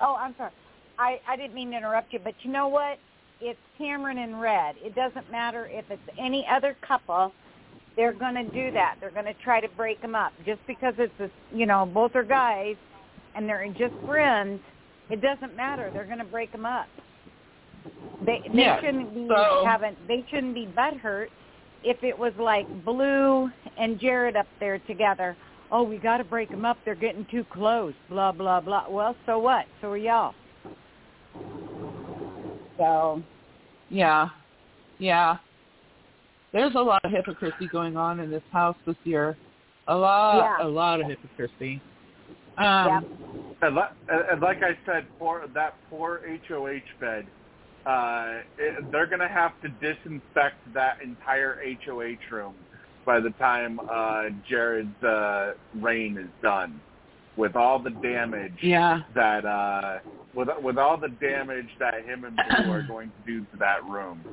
Oh, I'm sorry. I, I didn't mean to interrupt you, but you know what? It's Cameron and Red. It doesn't matter if it's any other couple. They're going to do that. They're going to try to break them up. Just because it's, a, you know, both are guys and they're just friends, it doesn't matter. They're going to break them up. They they Yeah, shouldn't be so- having they shouldn't be butthurt if it was like Blue and Jared up there together. Oh, we got to break them up. They're getting too close. Blah blah blah. Well, so what? So are y'all. So Yeah, yeah. There's a lot of hypocrisy going on in this house this year. A lot, Yeah. a lot of hypocrisy. Um, And, li- and like I said, for that poor HOH bed, uh, it, they're going to have to disinfect that entire HOH room by the time uh, Jared's uh, reign is done, with all the damage yeah, that uh, with with all the damage that him and Blue are going to do to that room.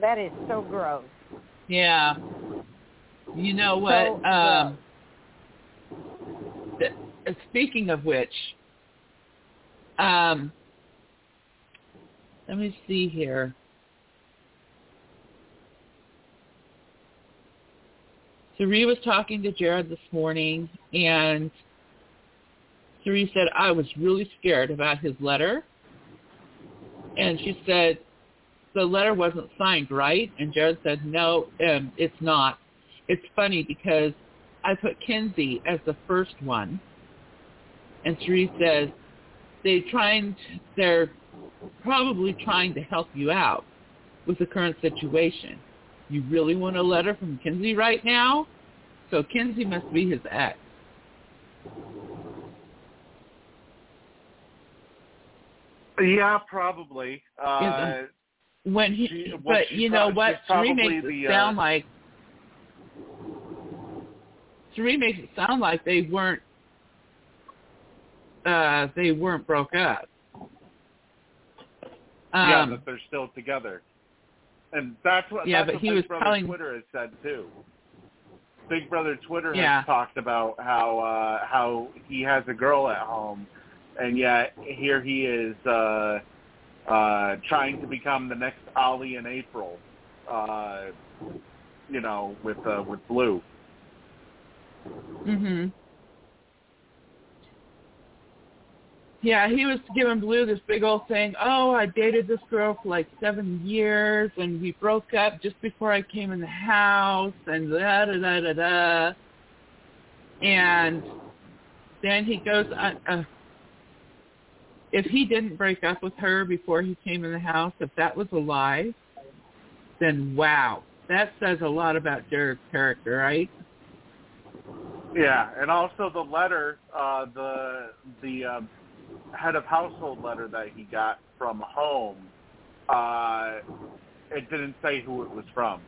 that is so gross. yeah. You know what? So, um, speaking of which, um, let me see here. Cirie was talking to Jared this morning, and Cirie said, I was really scared about his letter. And she said, the letter wasn't signed, right? And Jared said, no, um, it's not. It's funny because I put Kinsey as the first one. And Cirie says, they trying, they're probably trying to help you out with the current situation. You really want a letter from Kinsey right now? So Kinsey must be his ex. Yeah, probably. Uh, When he, She- well, but you know what? probably makes it the, uh, sound like Cirie makes it sound like they weren't uh they weren't broke up. yeah, Um, that they're still together, and that's what. Yeah, that's but what he Big was Brother telling- Twitter has said too. Big Brother Twitter Yeah. has talked about how uh, how he has a girl at home, and yet here he is uh, uh, trying to become the next Ollie in April. Uh, you know, with uh, with Blue. Mhm. Yeah, he was giving Blue this big old thing. Oh, I dated this girl for like seven years, and we broke up just before I came in the house, and da da da da da. And then he goes. Uh, uh, if he didn't break up with her before he came in the house, if that was a lie, then wow, that says a lot about Derek's character, right? Yeah, and also the letter, uh, the the um, head of household letter that he got from home, uh, it didn't say who it was from.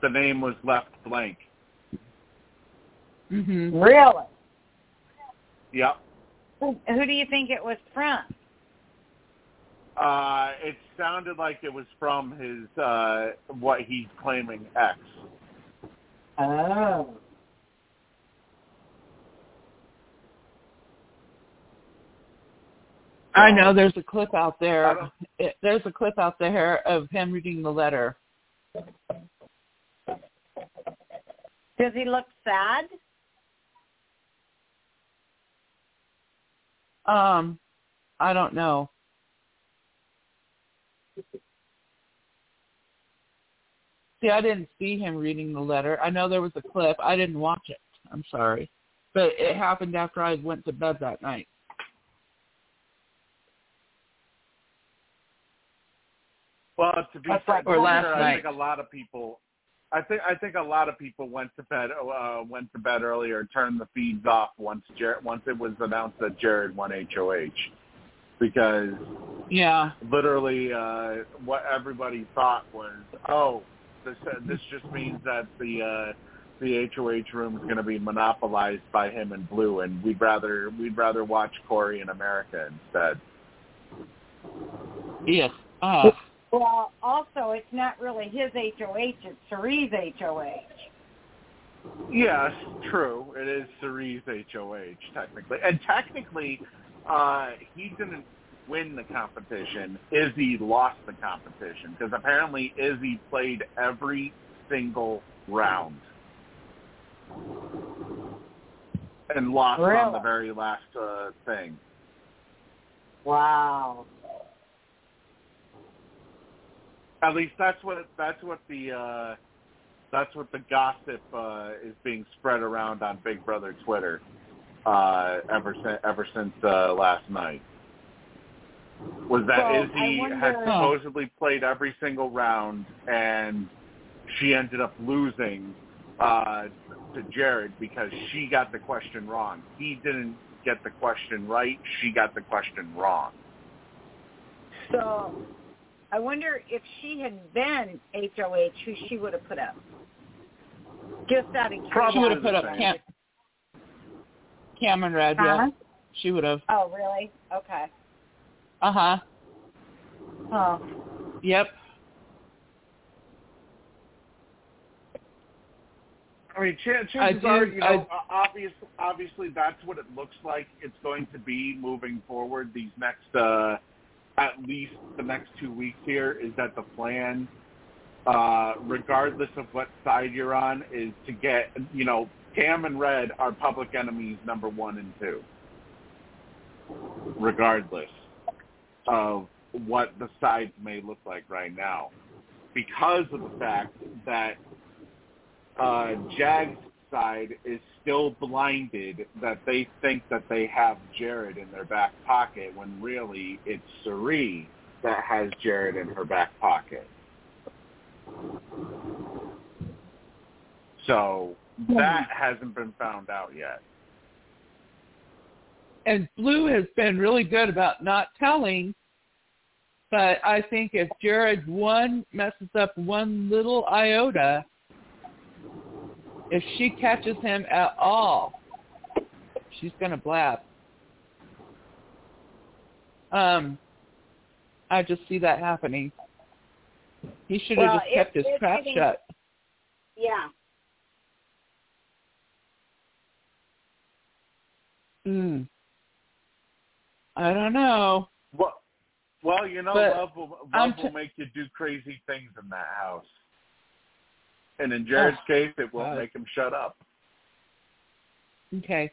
The name was left blank. Mm-hmm. Really? Yep. Who, who do you think it was from? Uh, it sounded like it was from his uh, what he's claiming ex. Oh. I know there's a clip out there. It, there's a clip out there of him reading the letter. Does he look sad? Um, I don't know. See, I didn't see him reading the letter. I know there was a clip. I didn't watch it. I'm sorry, but it happened after I went to bed that night. Well, to be frank, Or last I night. think a lot of people. I think I think a lot of people went to bed uh, went to bed earlier, turned the feeds off once Jared, once it was announced that Jared won HOH, because Yeah, literally uh, what everybody thought was, oh, this this just means that the uh, the HOH room is going to be monopolized by him and Blue, and we'd rather we'd rather watch Cory in America instead. yes. Uh, Well, also, it's not really his HOH, it's Cirie's HOH. Yes, true. It is Cirie's HOH technically, and technically, uh, he didn't win the competition. Izzy lost the competition because apparently Izzy played every single round and lost on the very last uh, thing. Wow. At least that's what that's what the uh, that's what the gossip uh, is being spread around on Big Brother Twitter uh, ever since ever since uh, last night. Was that So, Izzy wonder- had supposedly played every single round and she ended up losing uh, to Jared because she got the question wrong. He didn't get the question right. She got the question wrong. So I wonder if she had been HOH, who she would have put up. Just out of she Probably would have put up. Cam- Cameron Red. Yeah, Huh? she would have. Oh, really? Okay. Uh huh. Oh. Yep. I mean, ch- chances I do- are, you know, I- o- obvious, obviously that's what it looks like it's going to be moving forward. These next, uh, at least the next two weeks here, is that the plan, uh, regardless of what side you're on, is to get, you know, Cam and Red are public enemies number one and two, regardless of what the sides may look like right now, because of the fact that uh, Jag's side is still blinded that they think that they have Jared in their back pocket when really it's Cirie that has Jared in her back pocket. So that hasn't been found out yet. And Blue has been really good about not telling. But I think if Jared one messes up one little iota, if she catches him at all, she's gonna blab. Um, I just see that happening. He should have Well, just kept his trap getting- shut. Yeah. Mm. I don't know. Well, well, you know, But love will love I'm t- will make you do crazy things in that house. And in oh, Jared's Oh, case, it won't God. make him shut up. Okay.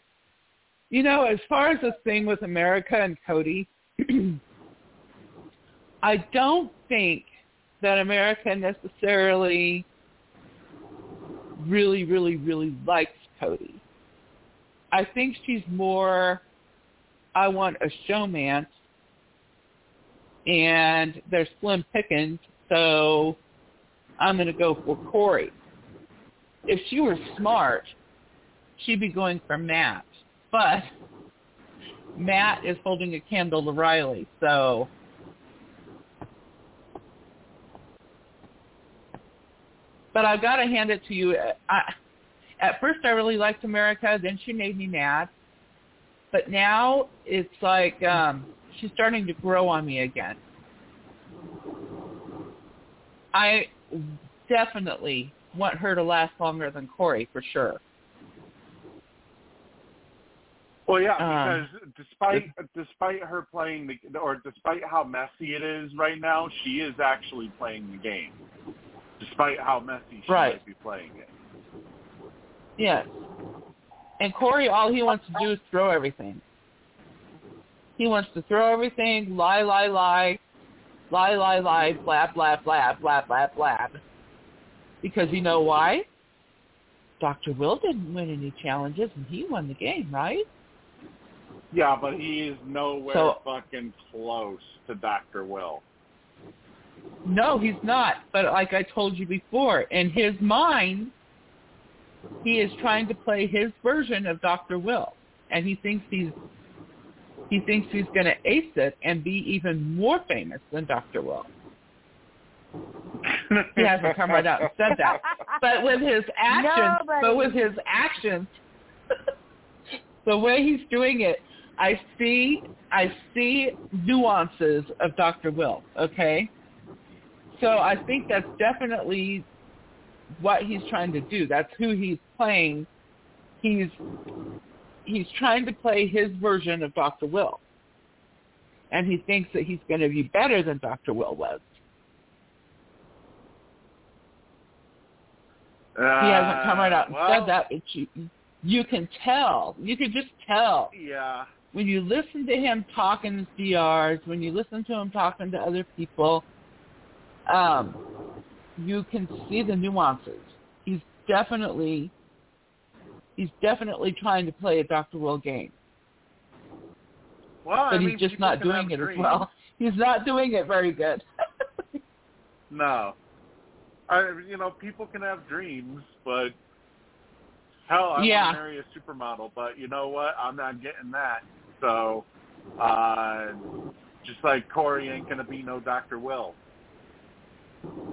You know, as far as this thing with America and Cory, I don't think that America necessarily really, really, really likes Cory. I think she's more, I want a showman, and they're slim pickings, so I'm going to go for Cory. If she were smart, she'd be going for Matt. But Matt is holding a candle to Reilly, so but I've got to hand it to you. I, at first, I really liked America. Then she made me mad. But now it's like um, she's starting to grow on me again. I definitely want her to last longer than Cory for sure. Well, yeah, Um, because despite despite her playing the or despite how messy it is right now, she is actually playing the game. Despite how messy she Right. might be playing it. Yes. And Cory, all he wants to do is throw everything. He wants to throw everything, lie, lie, lie, lie, lie, lie, blab, blab, blab, blab, blab, blab. Because you know why? Dr. Will didn't win any challenges, and he won the game, right? Yeah, but he is nowhere So- fucking close to Dr. Will. No, he's not. But like I told you before, in his mind, he is trying to play his version of Dr. Will, and he thinks he's he thinks he's going to ace it and be even more famous than Dr. Will. He hasn't come right out and said that, but with his actions, Nobody. but with his actions, the way he's doing it, I see I see nuances of Dr. Will. Okay. So I think that's definitely what he's trying to do. That's who he's playing. He's he's trying to play his version of Dr. Will. And he thinks that he's going to be better than Dr. Will was. He hasn't come right out and Uh, well, said that, but you, you can tell. You can just tell. Yeah. When you listen to him talking to DRs, when you listen to him talking to other people, um, you can see the nuances. He's definitely he's definitely trying to play a Dr. Will game, Well, I but mean, he's just not doing it dreams. as well. He's not doing it very good. No. I, you know, people can have dreams, but hell, I Yeah. want to marry a supermodel, but you know what? I'm not getting that. So, uh, just like Cory ain't gonna be no Dr. Will.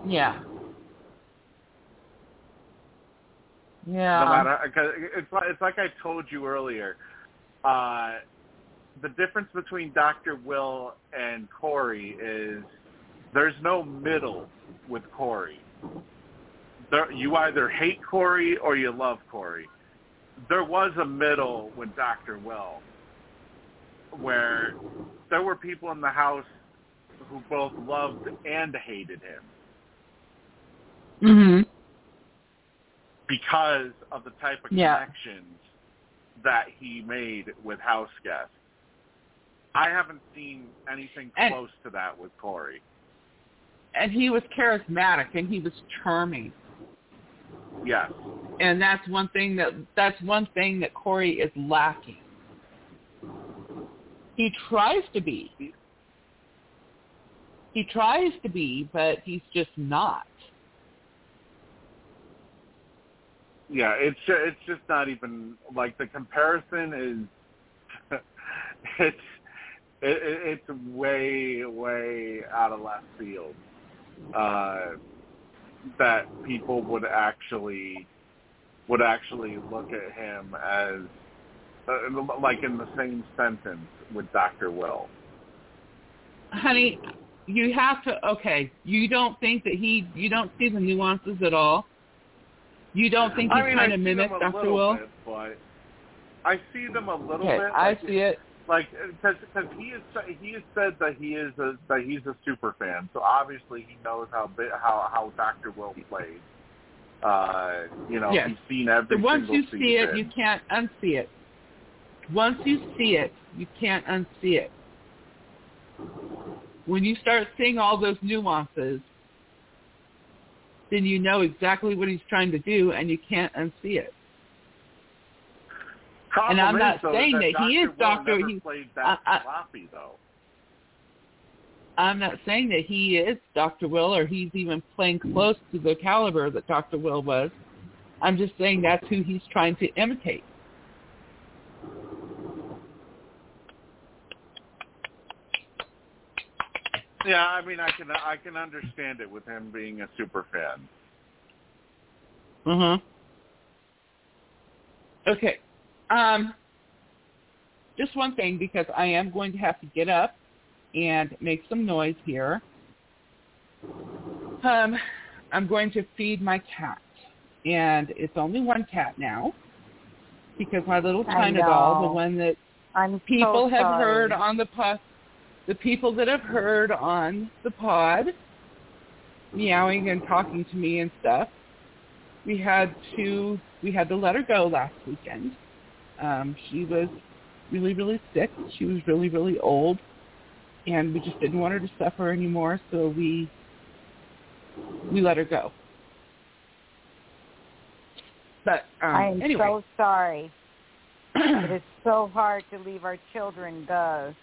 Yeah. Yeah. No matter, cause it's like it's like I told you earlier. Uh, the difference between Dr. Will and Cory is there's no middle with Cory. There, you either hate Cory or you love Cory. There was a middle with Dr. Will where there were people in the house who both loved and hated him mhm. because of the type of Yeah. connections that he made with house guests. I haven't seen anything And- close to that with Cory. And he was charismatic and he was charming. Yes. and that's one thing that that's one thing that Cory is lacking. He tries to be. He tries to be, but he's just not. Yeah, it's it's just not even like the comparison is it's it, it, it's way way out of left field uh, that people would actually would actually look at him as uh, like in the same sentence with Dr. Will. Honey, you have to okay, you don't think that he you don't see the nuances at all? You don't think he's I mean, trying I to mimic Dr. Will? bit, but I see them a little Okay, bit. I like, see it. like because he is he has said that he is a that he's a super fan, so obviously he knows how bit how how Doctor Will played. Uh, you know, Yes. he's seen every So once single you see it, you can't unsee it. Once you see it, you can't unsee it. When you start seeing all those nuances, then you know exactly what he's trying to do, and you can't unsee it. Problem And I'm is, not though, saying that, that he is. Never he- played that I- I- sloppy though. I'm not saying that he is Dr. Will or he's even playing close to the caliber that Dr. Will was. I'm just saying that's who he's trying to imitate. Yeah, I mean, I can I can understand it with him being a super fan. Uh-huh. Okay. Um, just one thing because I am going to have to get up and make some noise here. Um, I'm going to feed my cat, and it's only one cat now because my little China doll, the one that I'm people so have sorry. heard on the pod, the people that have heard on the pod, meowing and talking to me and stuff. We had to we had to let her go last weekend. Um, she was really really sick. She was really really old, and we just didn't want her to suffer anymore. So we we let her go. But um, I am anyway, so sorry. it is so hard to leave our children go.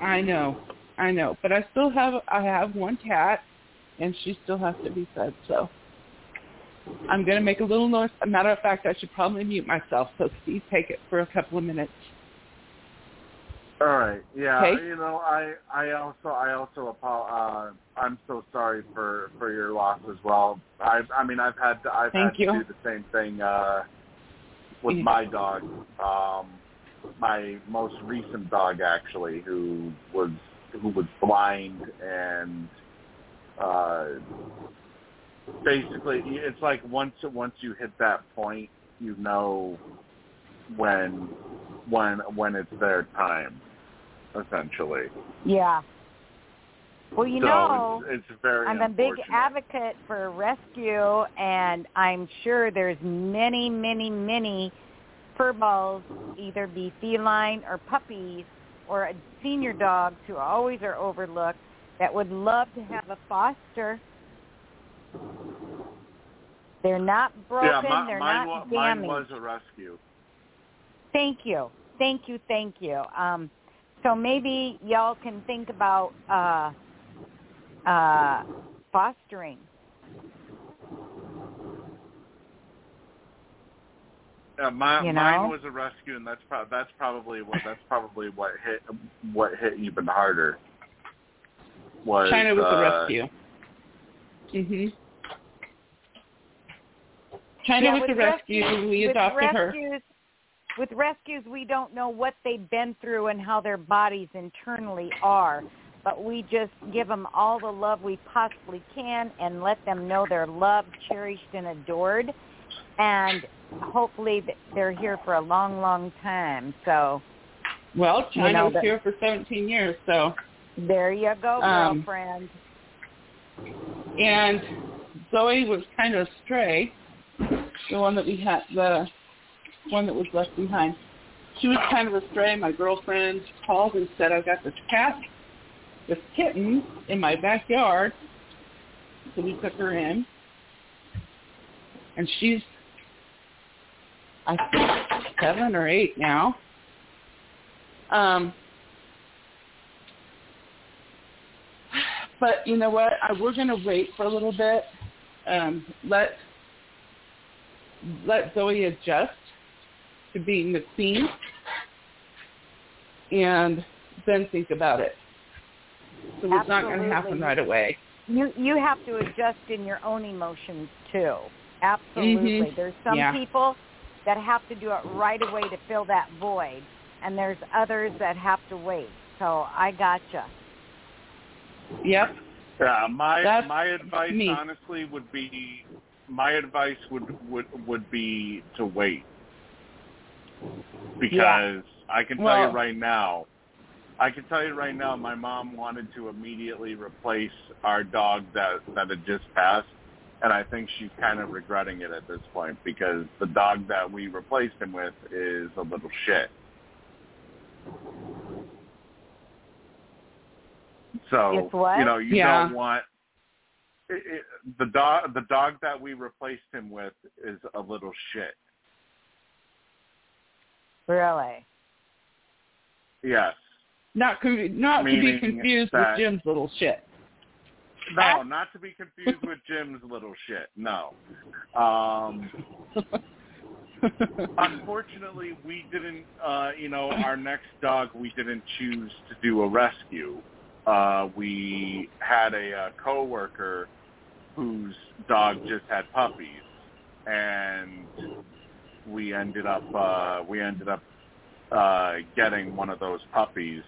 I know, I know, but I still have I have one cat, and she still has to be fed. So I'm gonna make a little noise. A matter of fact, I should probably mute myself. So Steve, take it for a couple of minutes. All right. Yeah. Okay. You know, I I also I also uh I'm so sorry for for your loss as well. I I mean I've had to, I've Thank had you. to do the same thing uh with Yeah. my dog. Um my most recent dog actually who was who was blind and uh basically it's like once once you hit that point you know when when when it's their time essentially Yeah. Well, you so know, it's, it's very I'm a big advocate for rescue, and I'm sure there's many, many, many fur balls, either be feline or puppies or a senior dogs who always are overlooked that would love to have a foster. They're not broken. yeah my, they're mine, not wa- mine was a rescue Thank you. Thank you. Thank you. Um, so maybe y'all can think about uh, uh, fostering. Yeah my, You mine was a rescue and that's pro- that's probably what that's probably what hit what hit even harder was China was uh, a rescue. Mhm. China yeah, was a rescue. rescues- we with adopted her. rescues, With rescues, we don't know what they've been through and how their bodies internally are, but we just give them all the love we possibly can and let them know they're loved, cherished, and adored. And hopefully th- they're here for a long, long time. So Well, You China know was that- here for 17 years, so there you go, Um, girlfriend. and Zoe was kind of a stray, the one that we had, the one that was left behind. She was kind of a stray. My girlfriend called and said, "I've got this cat, this kitten in my backyard." So we took her in, and she's, I think, seven or eight now. Um, but you know what? I, we're going to wait for a little bit. Um, let let Zoe adjust to being the queen, and then think about it. So it's not going to happen right away. You you have to adjust in your own emotions too. Absolutely. Mhm. There's some Yeah. people that have to do it right away to fill that void, and there's others that have to wait. So I gotcha. Yep. Yeah, my That's my advice me. honestly would be my advice would would would be to wait because I can tell Well- you right now, I can tell you right now, my mom wanted to immediately replace our dog that that had just passed, and I think she's kind of regretting it at this point because the dog that we replaced him with is a little shit. So you know you Yeah. don't want it, it, the dog the dog that we replaced him with is a little shit. Really? Yes. Not con- not to be confused with Jim's little shit. No, not to be confused with Jim's little shit. No. Um, unfortunately, we didn't. Uh, you know, our next dog, we didn't choose to do a rescue. Uh, we had a, uh coworker whose dog just had puppies, and we ended up uh, we ended up uh, getting one of those puppies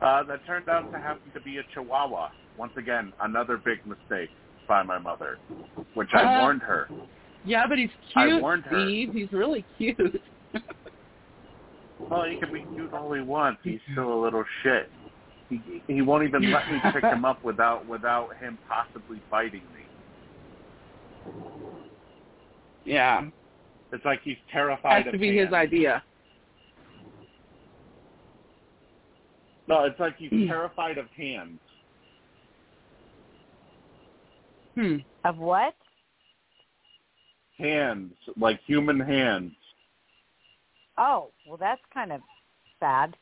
uh, that turned out to happen to be a Chihuahua. Once again, another big mistake by my mother, which I Uh, warned her. yeah, but he's cute, I warned her. Steve. He's really cute. Well, he can be cute all he wants. He's still a little shit. He he won't even let me pick him up without without him possibly biting me. yeah, It's like he's terrified has of to be his idea. No, it's like he's terrified of hands. Hmm. Of what? Hands, like human hands. Oh, well, that's kind of sad.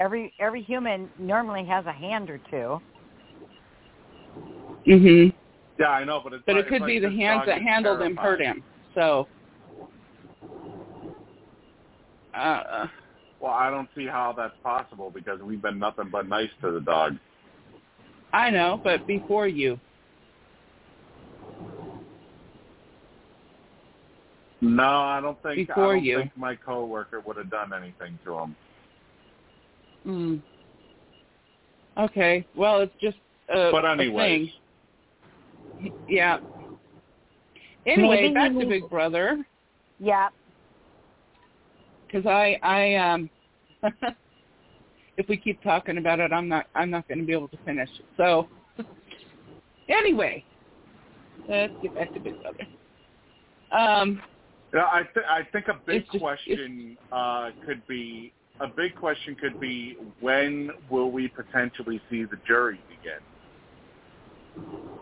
Every every human normally has a hand or two. Mhm. Yeah, I know, but it's But like, it could it's be like the hands that that is handled him hurt terrified. him. So. Uh, Well, I don't see how that's possible because we've been nothing but nice to the dog. I know, but before you. No, I don't think. Before I don't you. think my coworker would have done anything to him. Hmm. Okay. Well, it's just a, But a anyways, thing. Yeah. Anyway, Maybe back to Big Brother Yeah. because I I um. if we keep talking about it, I'm not I'm not going to be able to finish. So anyway, let's get back to Big Brother. Um. Yeah, I th- I think a big just- question uh, could be a big question could be when will we potentially see the jury begin?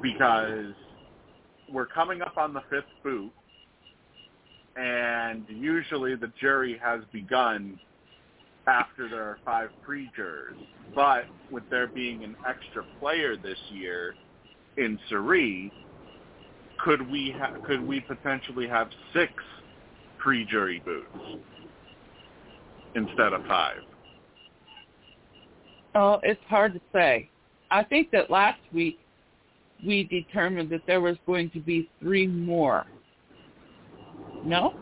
Because we're coming up on the fifth boot, and usually the jury has begun after there are five pre-jurors. But with there being an extra player this year in Cerie, could we ha- could we potentially have six pre-jury boots instead of five? Oh, it's hard to say. I think that last week we determined that there was going to be three more. No?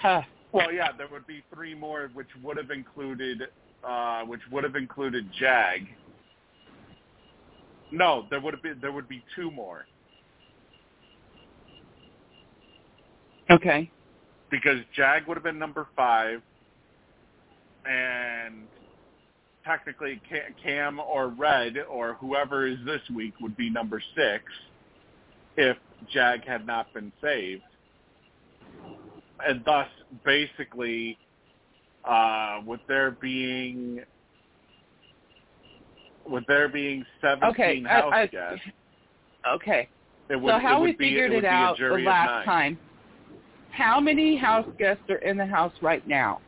Huh. Well, yeah, there would be three more, which would have included uh, which would have included Jag. No, there would have been there would be two more Okay. because Jag would have been number five, and technically Cam or Red or whoever is this week would be number six if Jag had not been saved, and thus basically, uh, with there being with there being seventeen Okay. house I, I, guests, okay. it would, so how it would we be, figured it, would it be out the of last nine. time. How many house guests are in the house right now?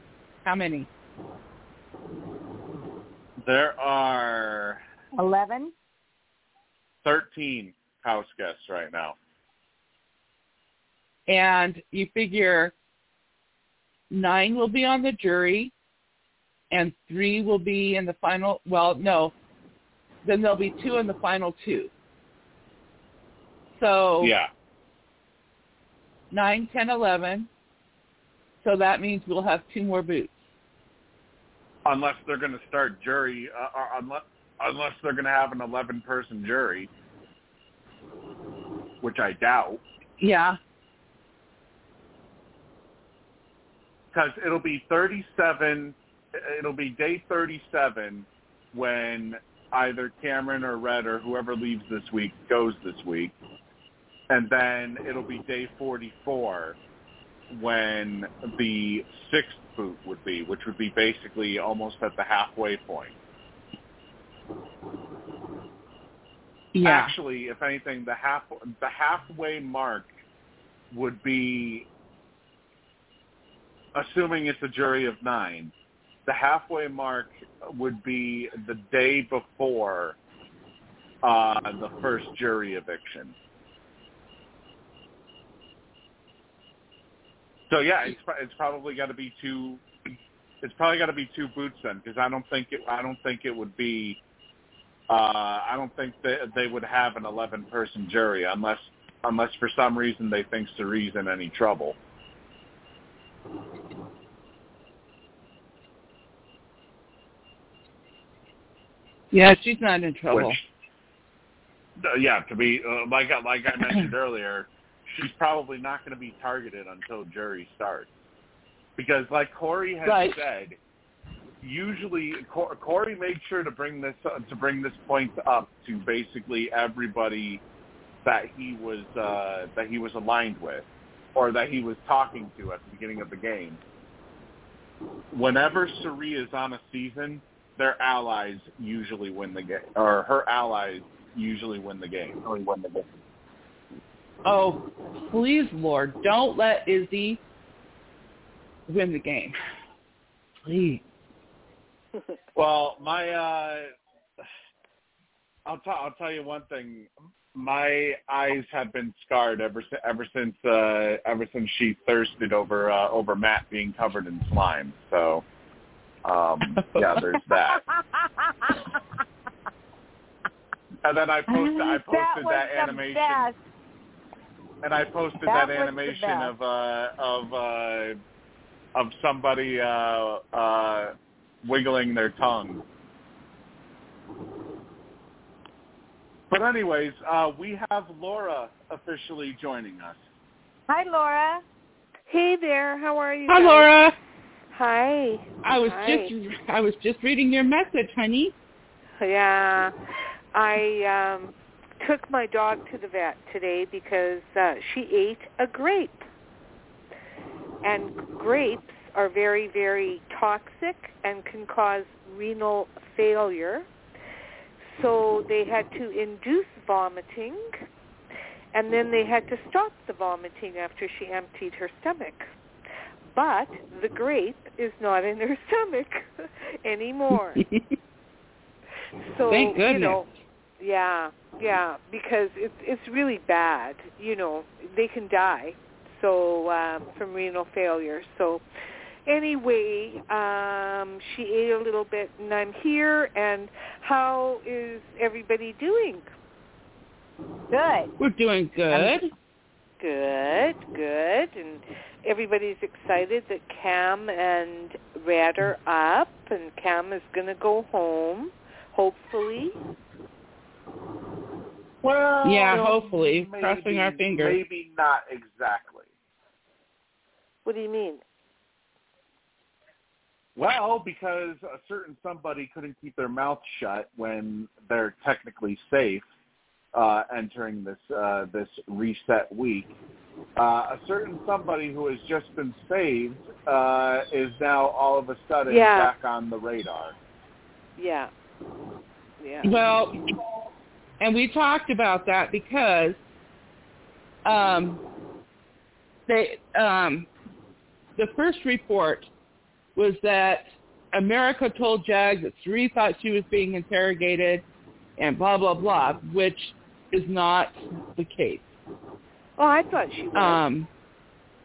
How many? There are Eleven. 13 house guests right now. And you figure nine will be on the jury and three will be in the final well, no. Then there'll be two in the final two. So Yeah. Nine, ten, eleven. So that means we'll have two more boots. Unless they're going to start jury, uh, uh, unless unless they're going to have an 11 person jury, which I doubt, Yeah. because it'll be 37. It'll be day 37 when either Cameron or Red or whoever leaves this week goes this week, and then it'll be day 44 when the sixth boot would be, which would be basically almost at the halfway point. Yeah. Actually, if anything, the half the halfway mark would be, assuming it's a jury of nine, the halfway mark would be the day before uh, the first jury eviction. So yeah, it's it's probably got to be two. It's probably got to be two boots then, because I don't think it. I don't think it would be. Uh, I don't think that they would have an eleven person jury unless unless for some reason they think Cirie's in any trouble. Yeah, she's not in trouble. Which, uh, yeah, to be uh, like like I mentioned earlier, she's probably not going to be targeted until jury starts, because like Cory has Right. said, usually Cor- Cory made sure to bring this uh, to bring this point up to basically everybody that he was uh, that he was aligned with, or that he was talking to at the beginning of the game. Whenever Cirie is on a season, their allies usually win the game, or her allies usually win the game. Or win the game. Oh, please, Lord, don't let Izzy win the game. Please. Well, my uh I'll tell I'll tell you one thing. My eyes have been scarred ever si- ever since uh ever since she thirsted over uh over Matt being covered in slime. So um yeah, there's that. And then I posted I posted that, that, was the animation best. And I posted That that, animation of uh of uh of somebody uh uh wiggling their tongue. But anyways, uh we have Laura officially joining us. Hi, Laura. Hey there, how are you? Hi, guys? Laura. Hi. I was Hi. just I was just reading your message, honey. Yeah, I um took my dog to the vet today because uh, she ate a grape, and grapes are very, very toxic and can cause renal failure. So they had to induce vomiting, and then they had to stop the vomiting after she emptied her stomach. But the grape is not in her stomach anymore. So Thank you goodness. know, yeah, yeah, because it's it's really bad. You know, they can die. So um, from renal failure. So anyway, um, she ate a little bit, and I'm here. And how is everybody doing? Good. We're doing good. Good, good, and everybody's excited that Cam and Red are up, and Cam is going to go home, hopefully. Well, Yeah, hopefully. maybe, Crossing our fingers. Maybe not exactly. What do you mean? Well, because a certain somebody couldn't keep their mouth shut when they're technically safe uh, entering this uh, this reset week. Uh, a certain somebody who has just been saved uh, is now all of a sudden Yeah. back on the radar. Yeah. Yeah. Well, and we talked about that because um, they um, the first report was that America told Jag that Cirie thought she was being interrogated and blah blah blah, which is not the case. Oh, I thought she was. Um,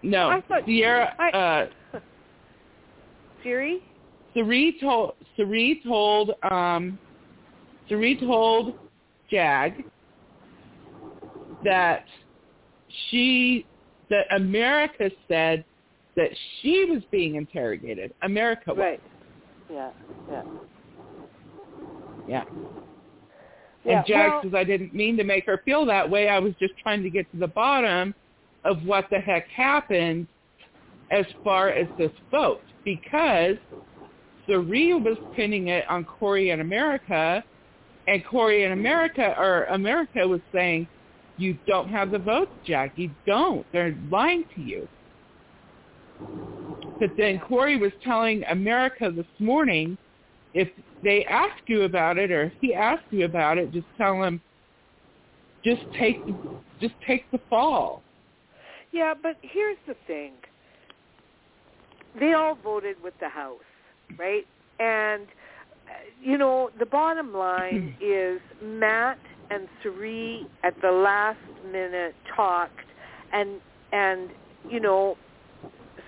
no, I thought- Sierra. I- uh, Cirie? Cirie told Cirie told um Cirie told Jag that she that America said that she was being interrogated. America was. Right. Yeah. Yeah. Yeah. Yeah, And Jag well- says I didn't mean to make her feel that way. I was just trying to get to the bottom of what the heck happened as far as this vote because Cirie was pinning it on Cory and America and Cory in America or America was saying, You don't have the votes, Jag. You don't. They're lying to you. But then Cory was telling America this morning if they ask you about it or if he asks you about it, just tell him just take just take the fall. Yeah, but here's the thing. They all voted with the House, right? And you know, the bottom line is Matt and Cirie at the last minute talked and and you know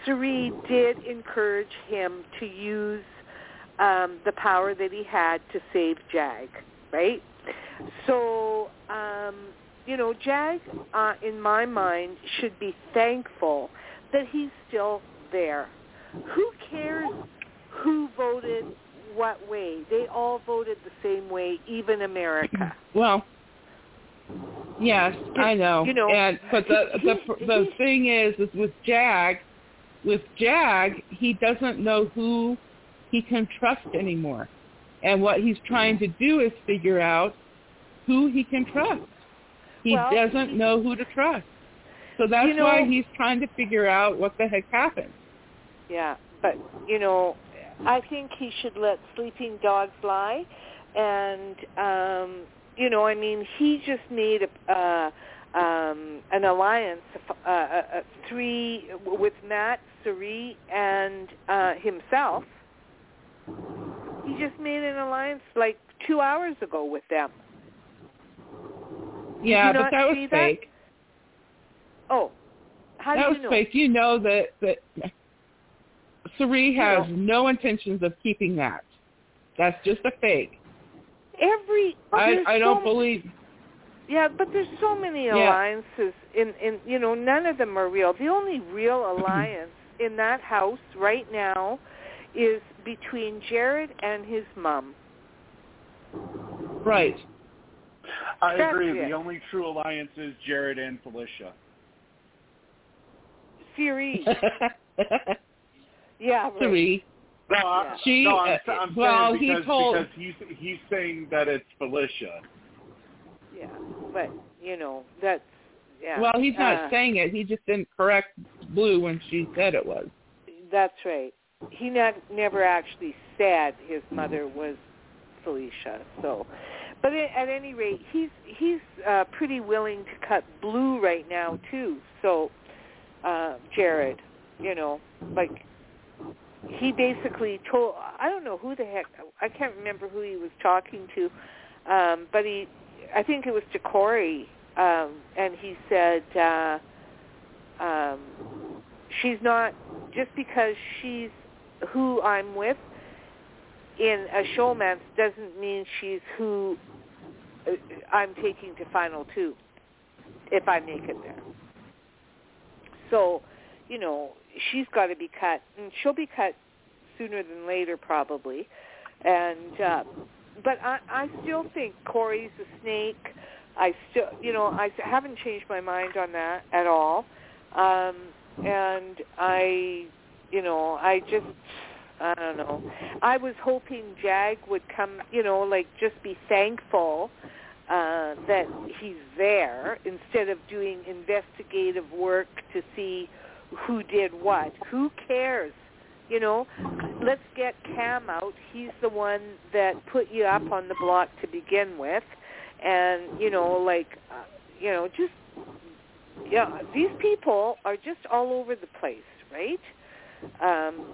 Cirie did encourage him to use um, the power that he had to save Jag, right? So, um, you know, Jag, uh, in my mind, should be thankful that he's still there. Who cares who voted what way? They all voted the same way, even America. Well, yes, I know. You know, and but the he- the he- the he- thing is, is with Jag, with Jag, he doesn't know who he can trust anymore, and what he's trying to do is figure out who he can trust. He Well, doesn't know who to trust, so that's You know- why he's trying to figure out what the heck happened. Yeah, but you know, I think he should let sleeping dogs lie, and um, you know, I mean, he just made a, uh, um, an alliance, uh, uh, uh, three with Matt, Cirie, and uh, himself. He just made an alliance like two hours ago with them. Yeah, but that was see that? fake. Oh, how that do was you know? fake. You know that that Cirie has know. no intentions of keeping that. That's just a fake. Every I I don't so believe. Yeah, but there's so many Yeah. alliances in in you know none of them are real. The only real alliance in that house right now is between Jared and his mom. Right. I That's agree. it. The only true alliance is Jared and Felicia. Cirie. yeah, right. Cirie. No, I, She, no, I'm, uh, I'm well, saying he told- because he's he's saying that it's Felicia. Yeah, but you know that's yeah. Well, he's not uh, saying it. He just didn't correct Blue when she said it was. That's right. He not, never actually said his mother was Felicia. So, but a- at any rate, he's he's uh, pretty willing to cut blue right now too. So, uh, Jared, you know, like he basically told I don't know who the heck I can't remember who he was talking to, um, but he I think it was to Cory, um, and he said. Uh, um, she's not just because she's who I'm with in a showmance doesn't mean she's who uh, I'm taking to final two if I make it there. So, you know, she's got to be cut, and she'll be cut sooner than later probably. And uh, but I, I still think Cory's a snake. I still, you know, I haven't changed my mind on that at all. Um, and I, you know, I just, I don't know. I was hoping Jag would come, you know, like just be thankful uh, that he's there instead of doing investigative work to see who did what. Who cares? You know, let's get Cam out. He's the one that put you up on the block to begin with, and you know, like, uh, you know, just yeah, these people are just all over the place, right? Um,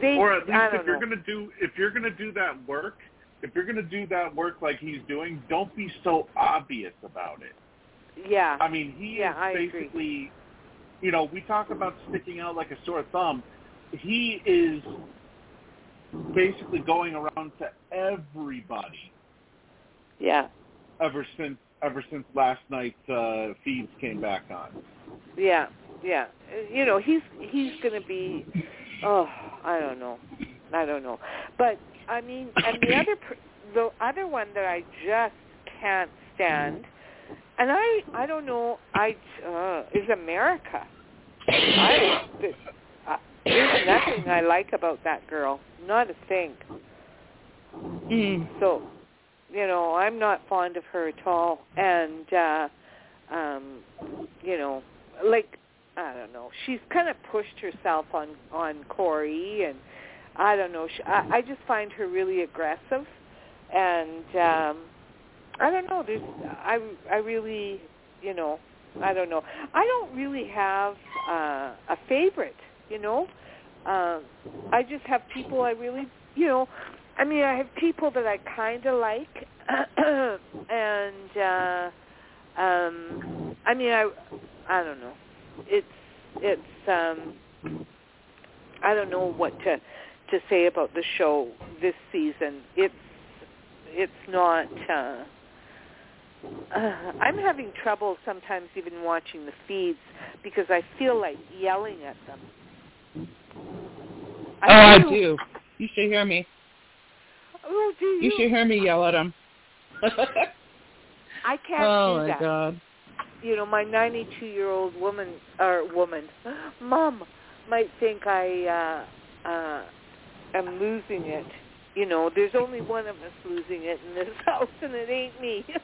they, Or at least if you're know. gonna do if you're gonna do that work, if you're gonna do that work like he's doing, don't be so obvious about it. yeah, I mean, he Yeah, is I agree. You know, we talk about sticking out like a sore thumb. He is basically going around to everybody yeah, ever since ever since last night's uh, feeds came back on. yeah, yeah. You know, he's he's going to be. Oh, I don't know, I don't know. But I mean, and the other the other one that I just can't stand, and I I don't know, I uh, is America. I uh, there's nothing I like about that girl, not a thing. Mm. So, you know, I'm not fond of her at all. And, uh, um, you know, like, I don't know. She's kind of pushed herself on, on Cory and I don't know. She, I, I just find her really aggressive. And, um, I don't know. There's I I really you know I don't know. I don't really have uh, a favorite. You know, um, I just have people I really you know. I mean, I have people that I kind of like, and uh, um, I mean, I I don't know. It's it's um, I don't know what to to say about the show this season. It's it's not. Uh, uh, I'm having trouble sometimes even watching the feeds because I feel like yelling at them. I oh, I do. You should hear me. Oh, do you? You should hear me yell at them. I can't oh, do that. Oh my god. You know, my 92-year-old woman or woman, mom, might think I uh uh am losing it. You know, there's only one of us losing it in this house, and it ain't me.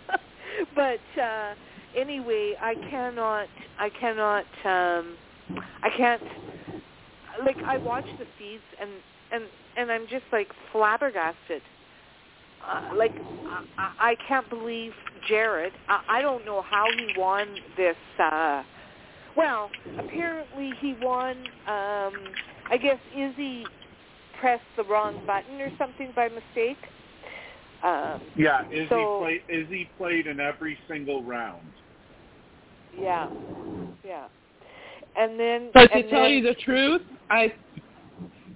but uh anyway, I cannot. I cannot. um I can't. Like I watch the feeds, and and and I'm just like flabbergasted. Uh, like I, I can't believe Jared. I, I don't know how he won this. uh Well, apparently he won. um I guess Izzy pressed the wrong button or something by mistake. Um, yeah, Izzy so, played. Izzy played in every single round. Yeah, yeah. And then, but to tell then, you the truth, I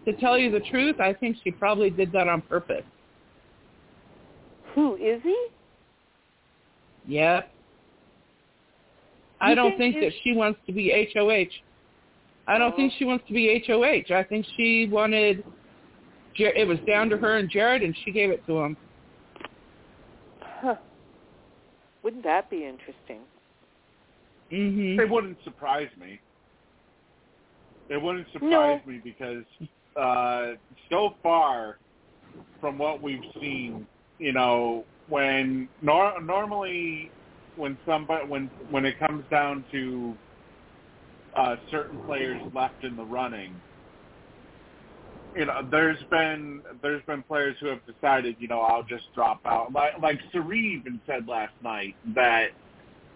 to tell you the truth, I think she probably did that on purpose. Who Izzy? Yep. I don't think, think that she wants to be HOH. I don't oh. think she wants to be HOH. I think she wanted it was down to her and Jared, and she gave it to him. Huh. Wouldn't that be interesting? Mhm. It wouldn't surprise me. It wouldn't surprise no. me because uh, so far from what we've seen, you know, when nor- normally when somebody when when it comes down to uh, certain players left in the running, you know, there's been there's been players who have decided, you know, I'll just drop out. Like like Cirie even said last night that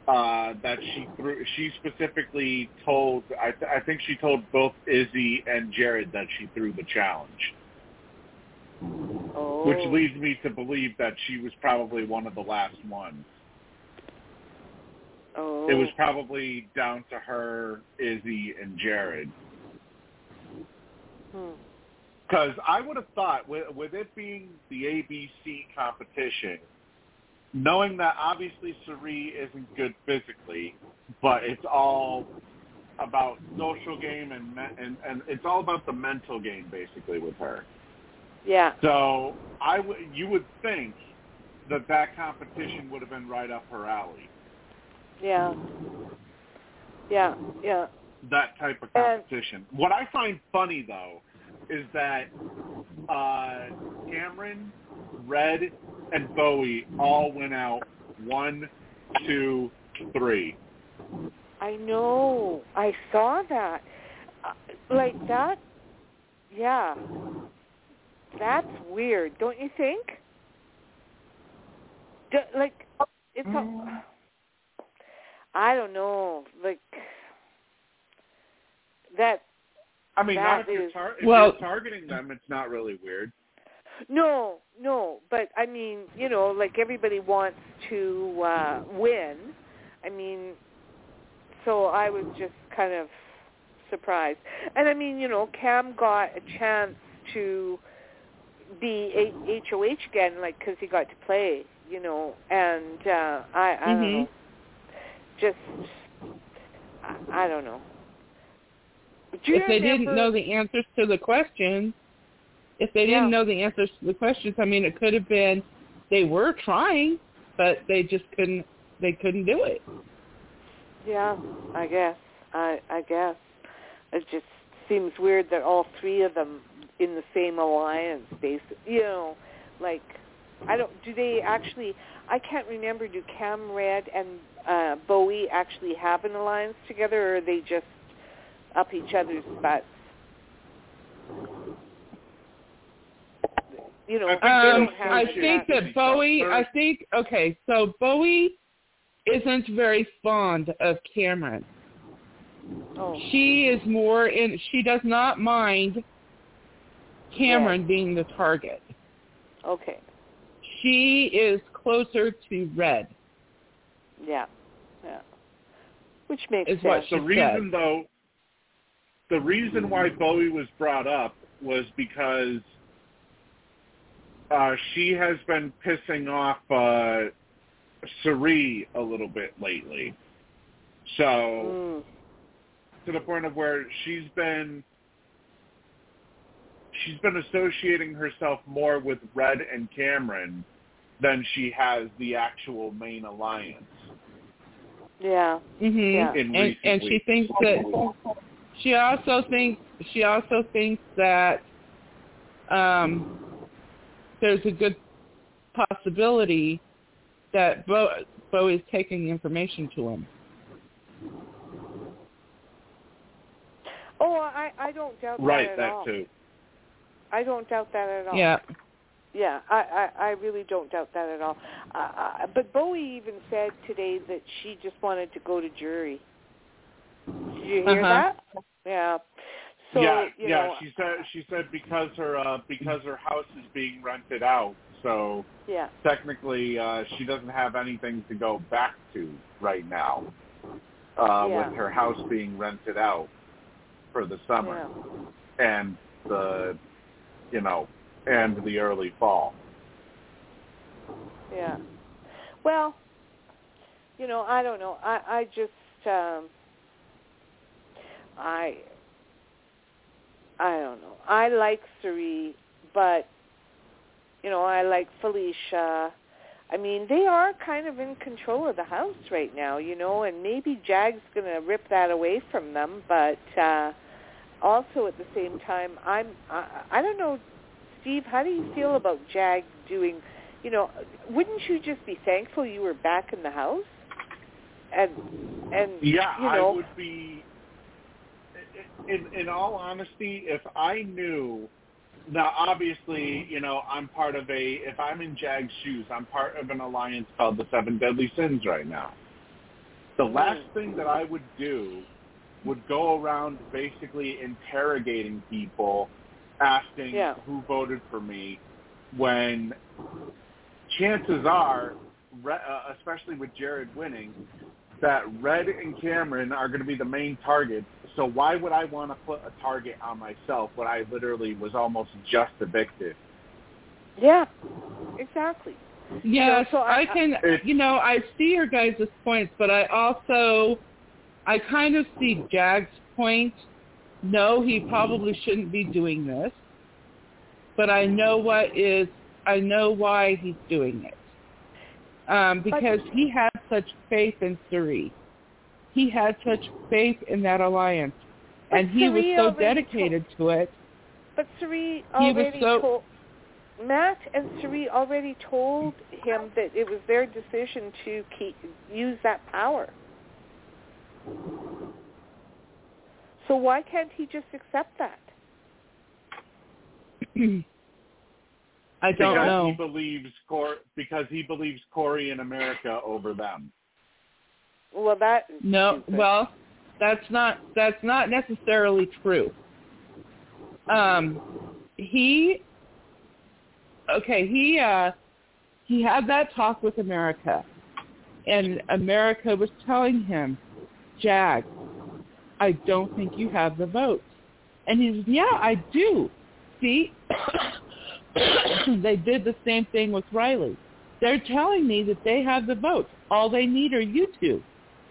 uh, that she threw. She specifically told. I, th- I think she told both Izzy and Jared that she threw the challenge. Oh. Which leads me to believe that she was probably one of the last ones. Oh. It was probably down to her, Izzy, and Jared. Hmm. Because I would have thought, with, with it being the ABC competition, knowing that obviously Cirie isn't good physically, but it's all about social game and and and it's all about the mental game basically with her. Yeah. So I w- you would think that that competition would have been right up her alley. Yeah. Yeah. Yeah. That type of competition. And, what I find funny though is that uh, Cameron, Red, and Bowie all went out one, two, three. I know. I saw that. Uh, like that. Yeah. That's weird, don't you think? Do, like it's a. I don't know. Like that I mean, that not if, is, you're, tar- if well, you're targeting them, it's not really weird. No, no, but I mean, you know, like everybody wants to uh win. I mean, so I was just kind of surprised. And I mean, you know, Cam got a chance to be a- HOH again, like because he got to play, you know, and uh I I mm-hmm. don't know, just I, I don't know. If they didn't know the answers to the questions, if they didn't yeah. know the answers to the questions, I mean, it could have been they were trying, but they just couldn't. They couldn't do it. Yeah, I guess. I I guess it just seems weird that all three of them in the same alliance, basically. You know, like I don't. Do they actually? I can't remember. Do Cam Red and uh, Bowie actually have an alliance together, or are they just up each other's butts? you know, I think Um, I that think that Bowie. I think okay. So Bowie isn't very fond of Cameron. Oh, She is more in. She does not mind Cameron being the target. okay. She is closer to Red. Yeah. Yeah. Which makes Is what sense. she the reason though the reason why Bowie was brought up was because uh she has been pissing off uh Cirie a little bit lately. So Mm. to the point of where she's been she's been associating herself more with Red and Cameron than she has the actual main alliance. Yeah. hmm Yeah. And and she thinks that she also thinks she also thinks that um there's a good possibility that Bo Bo is taking information to him. Oh, I I don't doubt Right, that at that all. too. I don't doubt that at all. Yeah. Yeah, I, I, I really don't doubt that at all. Uh, uh, but Bowie even said today that she just wanted to go to jury. Did you hear Uh-huh. that? Yeah. So yeah, yeah. know, she said she said because her uh, because her house is being rented out, so yeah, technically uh, she doesn't have anything to go back to right now. Uh, Yeah. With her house being rented out for the summer yeah, and the, you know, and the early fall. yeah. Well, you know, I don't know. I, I just, um, I, I don't know. I like Cirie, but you know, I like Felicia. I mean, they are kind of in control of the house right now, you know, and maybe Jag's going to rip that away from them, but uh also at the same time, I'm I, I don't know, Steve, how do you feel about Jag doing, you know, wouldn't you just be thankful you were back in the house? And and Yeah, you know, I would be. In, in all honesty, if I knew, now obviously, you know, I'm part of a. If I'm in Jag's shoes, I'm part of an alliance called the Seven Deadly Sins right now. The Mm. last thing that I would do would go around basically interrogating people, asking Yeah. who voted for me, when chances are, uh, especially with Jared winning, that Red and Cameron are going to be the main targets. So why would I want to put a target on myself when I literally was almost just evicted? yeah, exactly. Yes, so I- I can. It's- You know, I see your guys' points, but I also, I kind of see Jag's point. No, he probably shouldn't be doing this, but I know what is. I know why he's doing it. Um, because he had such faith in Cirie. He had such faith in that alliance, But and he was so dedicated to it. But Cirie already He was so- told Matt and Suri already told him that it was their decision to keep use that power. So why can't he just accept that? I don't because know. he believes Cor- because he believes Cory in America over them. Well, that No, well, that's not that's not necessarily true. Um, he, okay, he uh, he had that talk with America, and America was telling him, Jag, I don't think you have the votes, and he says, Yeah, I do. See, they did the same thing with Reilly. They're telling me that they have the votes. All they need are you two.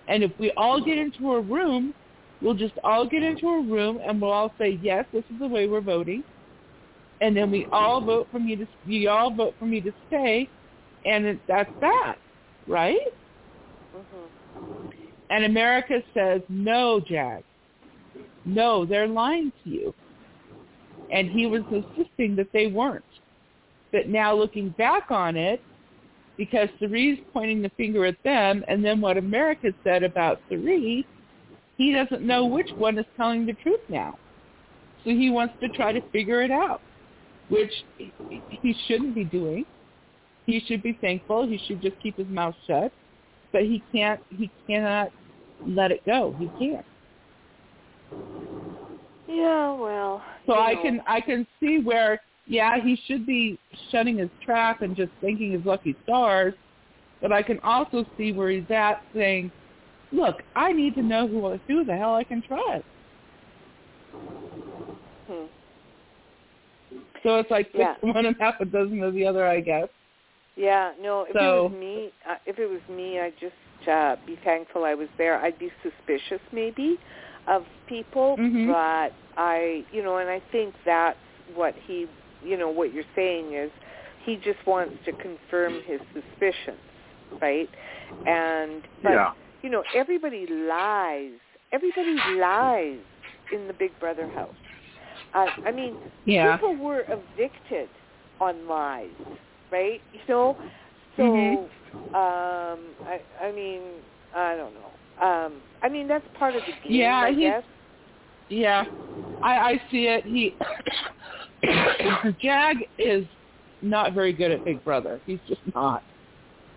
And if we all get into a room, we'll just all get into a room and we'll all say, yes, this is the way we're voting. And then we all vote for me to, you all vote for me to stay. And it, that's that, right? Mhm. And America says, no, Jag. No, they're lying to you. And he was insisting that they weren't. But now looking back on it, because Cirie's pointing the finger at them, and then what America said about Cirie, he doesn't know which one is telling the truth now. So he wants to try to figure it out. which he shouldn't be doing. He should be thankful. He should just keep his mouth shut. But he can't. He cannot let it go. He can't. Yeah, well. So I know. can I can see where yeah he should be shutting his trap and just thanking his lucky stars, but I can also see where he's at saying, look, I need to know who who the hell I can trust. Hmm. So it's like Yeah. one and half a dozen of the other, I guess. Yeah, no. If So- it was me, uh, if it was me, I'd just uh, be thankful I was there. I'd be suspicious maybe of people, Mhm. but I, you know, and I think that's what he, you know, what you're saying is he just wants to confirm his suspicions, right? And but yeah. you know, everybody lies. Everybody lies in the Big Brother house. Uh, I mean, Yeah. people were evicted on lies, right? You know, so Mhm. um, I, I mean, I don't know. Um, I mean, that's part of the game, Yeah, I he's- guess. Yeah, I, I see it. He Jag is not very good at Big Brother. He's just not.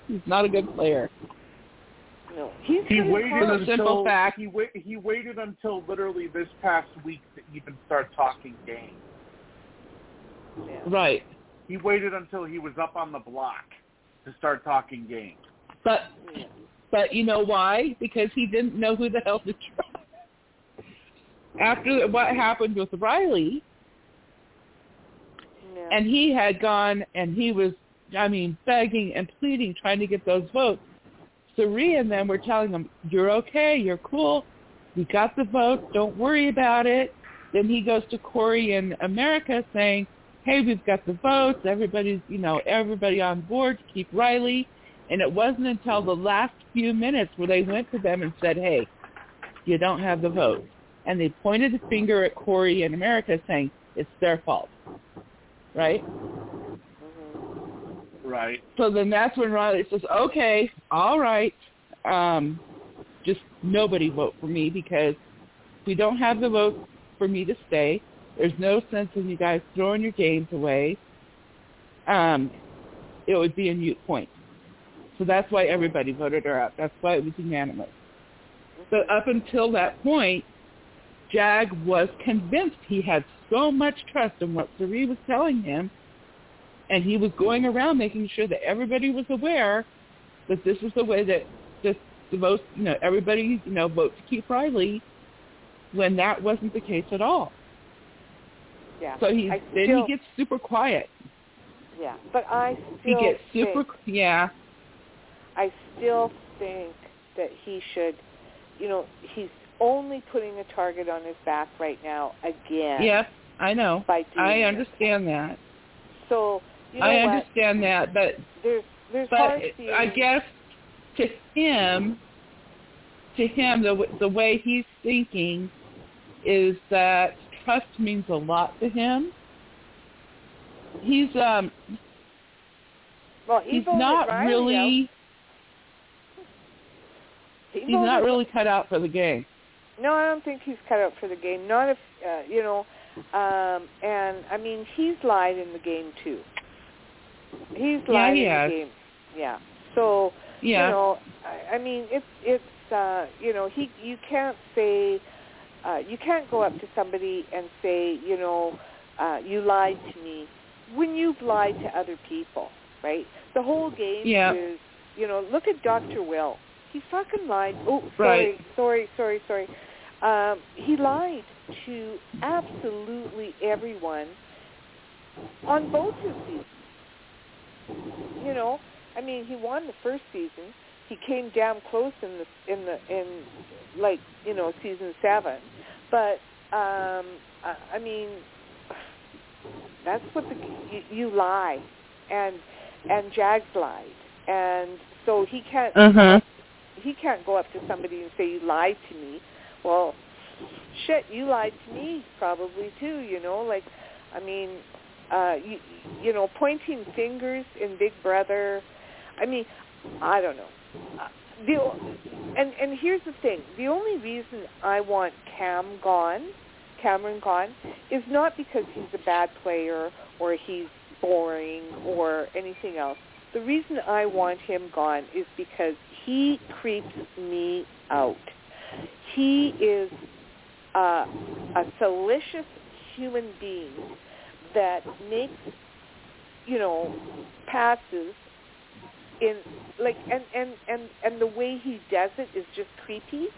He's not a good player. No, he's He gonna waited call- For the until simple fact- he wait, he waited until literally this past week to even start talking game. Yeah. Right. He waited until he was up on the block to start talking game. But Yeah. But you know why? Because he didn't know who the hell to trust. After what happened with Reilly, and he had gone and he was, I mean, begging and pleading, trying to get those votes. Cirie and them were telling him, "You're okay. You're cool. We got the votes. Don't worry about it." Then he goes to Cory in America saying, "Hey, we've got the votes. Everybody's, you know, everybody on board keep Reilly." And it wasn't until the last few minutes where they went to them and said, "Hey, you don't have the vote. and they pointed the finger at Cory and America, saying, "It's their fault." Right? Right. So then that's when Reilly says, okay, all right, um, just nobody vote for me because we don't have the vote for me to stay. There's no sense in you guys throwing your games away. Um, it would be a mute point. So that's why everybody voted her out. That's why it was unanimous. But up until that point, Jag was convinced he had so much trust in what Cirie was telling him and he was going around making sure that everybody was aware that this was the way that this the most you know everybody you know vote to keep Reilly when that wasn't the case at all. Yeah. So he I then still, he gets super quiet. Yeah, but I still He gets super think, yeah I still think that he should, you know, he's only putting a target on his back right now again. yes I know By doing I this. understand that So you know I what? understand that but There's there's but I guess to him, to him, the the way he's thinking is that trust means a lot to him. He's um well, he he's not really out. He he's not really cut out for the game. No, I don't think he's cut out for the game. Not if uh, you know. Um, and I mean, he's lied in the game too. He's Yeah, lied he in has. the game. Yeah. So Yeah. you know, I, I mean, it's it's uh, you know, he you can't say uh, you can't go up to somebody and say, you know, uh, you lied to me when you've lied to other people, right? The whole game Yeah. is, you know, look at Dr. Will. He fucking lied. Oh, sorry, Right. sorry, sorry, sorry. Um, he lied to absolutely everyone on both his seasons. You know, I mean, he won the first season. He came down close in the in the in like you know season seven, but um, I, I mean, that's what the you, you lie, and and Jags lied, and so he can't Uh-huh. He can't go up to somebody and say you lied to me. Well, shit, you lied to me probably too. You know, like I mean, uh, you you know, pointing fingers in Big Brother. I mean, I don't know. Uh, the and and here's the thing: the only reason I want Cam gone, Cameron gone is not because he's a bad player or he's boring or anything else. The reason I want him gone is because he creeps me out. He is uh, a salacious human being that makes, you know, passes in like and and and and the way he does it is just creepy.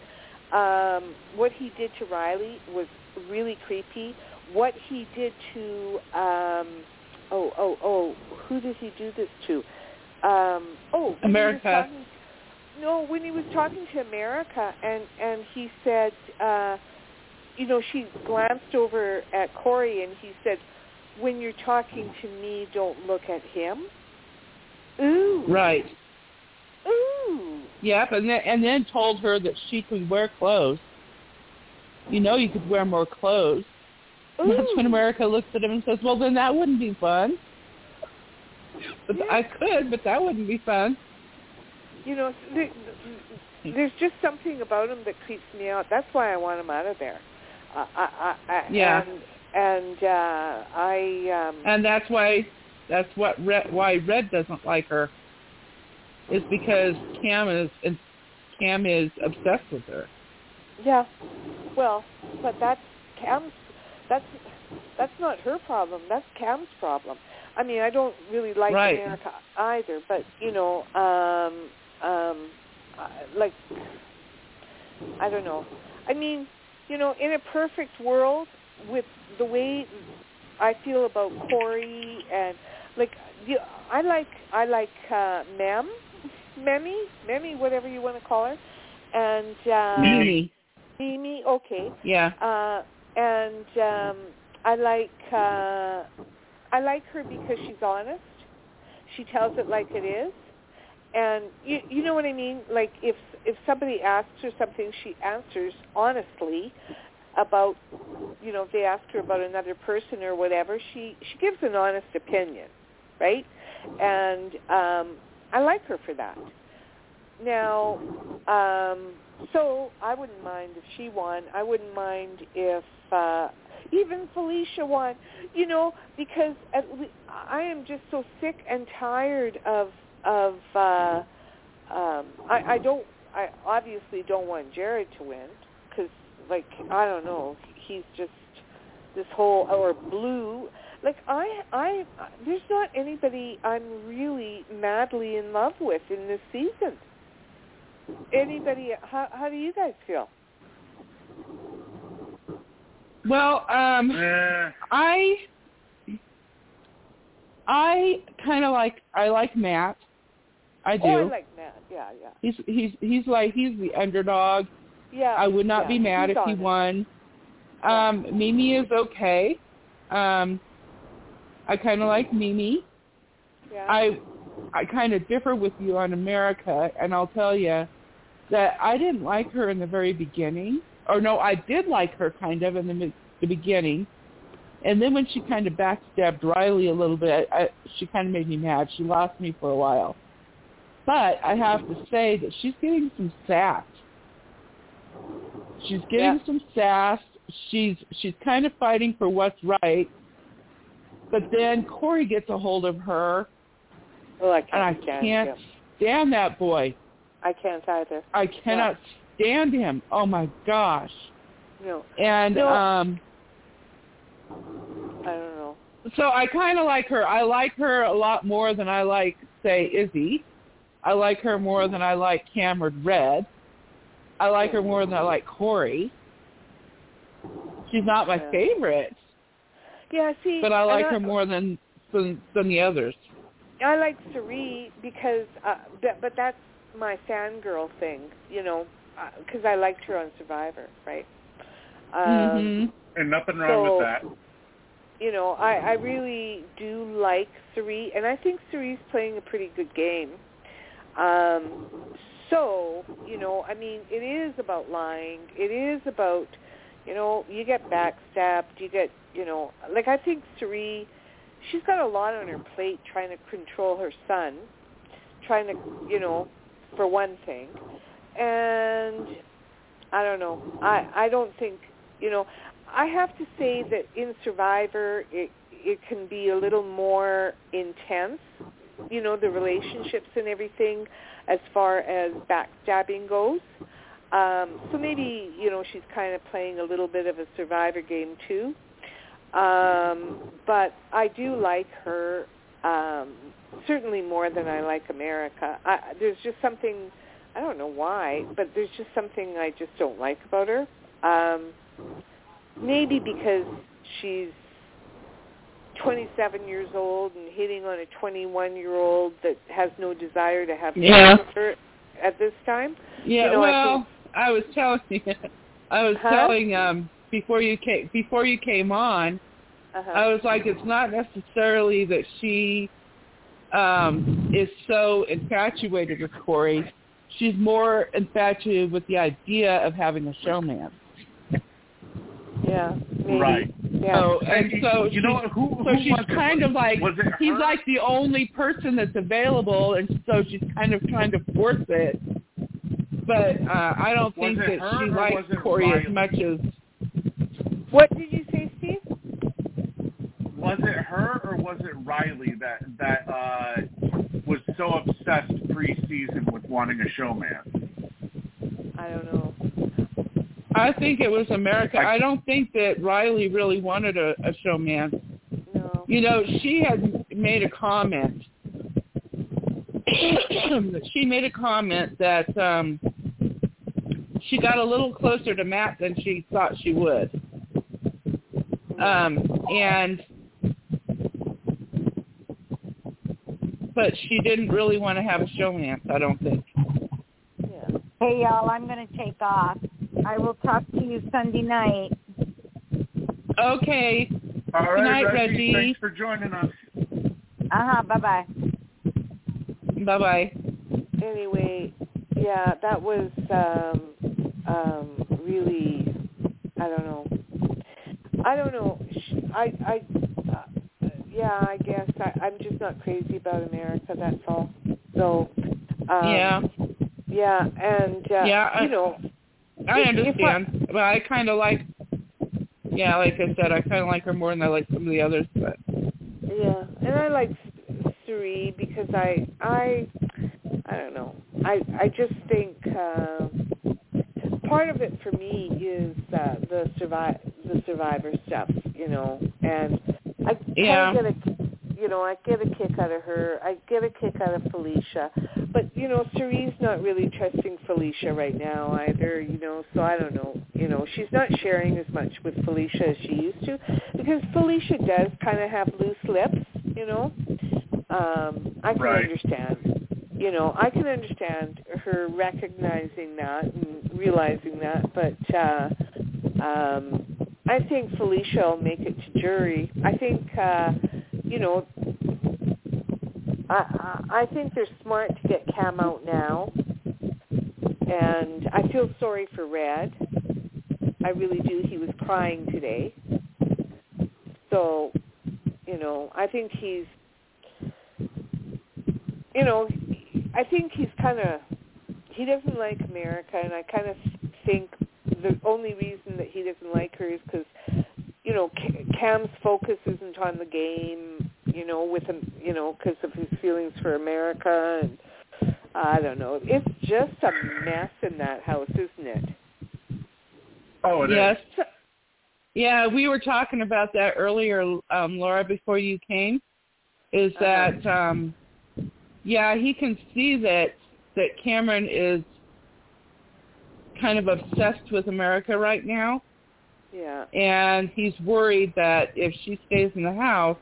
Um, what he did to Reilly was really creepy. What he did to um, oh oh oh who did he do this to? Um, oh America. No, when he was talking to America and and he said, uh, you know, she glanced over at Cory and he said, when you're talking to me, don't look at him. Ooh. Right. Ooh. Yep, and then and then told her that she could wear clothes. You know, you could wear more clothes. Ooh. That's when America looks at him and says, "Well, then that wouldn't be fun." But Yeah. I could, but that wouldn't be fun. You know, there, there's just something about him that creeps me out. That's why I want him out of there. Uh, I, I, I, Yeah. And, and uh, I. Um, And that's why that's what Red, why Red doesn't like her. Is because Cam is and Cam is obsessed with her. Yeah. Well, but that's Cam's. That's that's not her problem. That's Cam's problem. I mean, I don't really like Right. America either, but you know, um, um, like I don't know. I mean, you know, in a perfect world, with the way I feel about Cory and like, you, I like I like uh, Mem, Memi, Memi, whatever you want to call her, and uh, Mimi. Mimi, okay. Yeah. Uh, and um, I like uh, I like her because she's honest. She tells it like it is, and you you know what I mean. Like if if somebody asks her something, she answers honestly about you know if they ask her about another person or whatever. She she gives an honest opinion, right? And um, I like her for that. Now, um, so I wouldn't mind if she won. I wouldn't mind if uh, even Felicia won. You know, because at le- I am just so sick and tired of of. Uh, um, I, I don't. I obviously don't want Jared to win because, like, I don't know. He's just this whole or blue. Like I, I, there's not anybody I'm really madly in love with in this season anybody how how do you guys feel Well, um, Eh, I I kind of like I like Matt. I do. oh i like matt yeah yeah He's he's he's like he's the underdog. yeah I would not yeah, be mad if he honest. won. Um, Mimi is okay. Um, I kind of like Mimi. yeah I I kind of differ with you on America, and I'll tell you that I didn't like her in the very beginning. Or no, I did like her kind of in the the beginning, and then when she kind of backstabbed Reilly a little bit, I, she kind of made me mad. She lost me for a while. But I have to say that she's getting some sass. She's getting Yeah. some sass. She's she's kind of fighting for what's right. But then Cory gets a hold of her, oh i and I can't stand that boy. i can't either I cannot stand him. Oh my gosh. no And No. um i don't know so I kind of like her. I like her a lot more than I like say Izzy. I like her more than I like Cameron Red. I like her more than I like Cory. She's not my favorite, yeah see but I and like her more than than, than the others. i like Cirie because uh but, but that's my fangirl thing you know because i liked her on survivor right um Mhm. and nothing wrong So- with that. you know, I, I really do like Cirie, and I think Cirie's playing a pretty good game. Um, so, you know, I mean, it is about lying. It is about, you know, you get backstabbed. You get, you know, like I think Cirie, she's got a lot on her plate trying to control her son, trying to, you know, for one thing, and I don't know. I I don't think, you know, I have to say that in Survivor, it it can be a little more intense. You know, the relationships and everything, as far as backstabbing goes. Um, so maybe you know she's kind of playing a little bit of a Survivor game too. Um, but I do like her um, certainly more than I like America. I, there's just something I don't know why, but there's just something I just don't like about her. Um, maybe because she's 27 years old and hitting on a 21 year old that has no desire to have yeah. sex with her at this time. Yeah, you know, well, I, I was telling you, I was Huh? telling um before you came before you came on, uh-huh. I was like, it's not necessarily that she um is so infatuated with Cory. She's more infatuated with the idea of having a showmance. yeah, maybe. Right. Yeah. So and And so you she's, know who, who so she's was it? kind of like he's her? like the only person that's available, and so she's kind of trying to force it. But uh, I don't Was think that she likes Cory Reilly? as much as What did you say, Steve? was it her or was it Reilly that that uh, was so obsessed preseason with wanting a showmance? I don't know. I think it was America. I- I don't think that Reilly really wanted a, a showmance. No. You know, she had made a comment. she made a comment that um she got a little closer to Matt than she thought she would. Um and but she didn't really want to have a showmance, I don't think. Yeah. Hey y'all, I'm going to take off. I will talk to you Sunday night. Okay. All right, Good night, Reggie, Reggie. Thanks for joining us. Uh huh. Bye bye. Bye bye. Anyway, yeah, that was um um really I don't know. I don't know. Sh- I I uh, yeah, I guess I I'm just not crazy about America, that's all. So um yeah. Yeah, and uh Yeah, I- you know, I If- if I- understand, but I kind of like, yeah, like I said, I kind of like her more than I like some of the others. But Yeah, and I like Cirie because I I I don't know. I I just think uh, part of it for me is uh, the survive the survivor stuff, you know, and I kind Yeah. of get a you know I get a kick out of her. I get a kick out of Felicia, but you know Cirie's not really trusting Felicia right now either. You know, so I don't know. You know, she's not sharing as much with Felicia as she used to because Felicia does kind of have loose lips. You know, um, I can Right. understand. You know, I can understand her recognizing that and realizing that, but uh, um, I think Felicia will make it to jury. I think, uh, you know, I, I think they're smart to get Cam out now, and I feel sorry for Red. I really do. He was crying today, so you know, I think he's, you know, I think he's kind of, he doesn't like America, and I kind of think the only reason that he doesn't like her is because, you know, Cam's focus isn't on the game, you know, with him, you know, because of his feelings for America, and I don't know. It's just a mess in that house, isn't it? Oh, it is. yes, yeah, we were talking about that earlier, um, Laura, before you came. Is Uh-huh. that um, yeah, he can see that that Cameron is kind of obsessed with America right now, Yeah. and he's worried that if she stays in the house,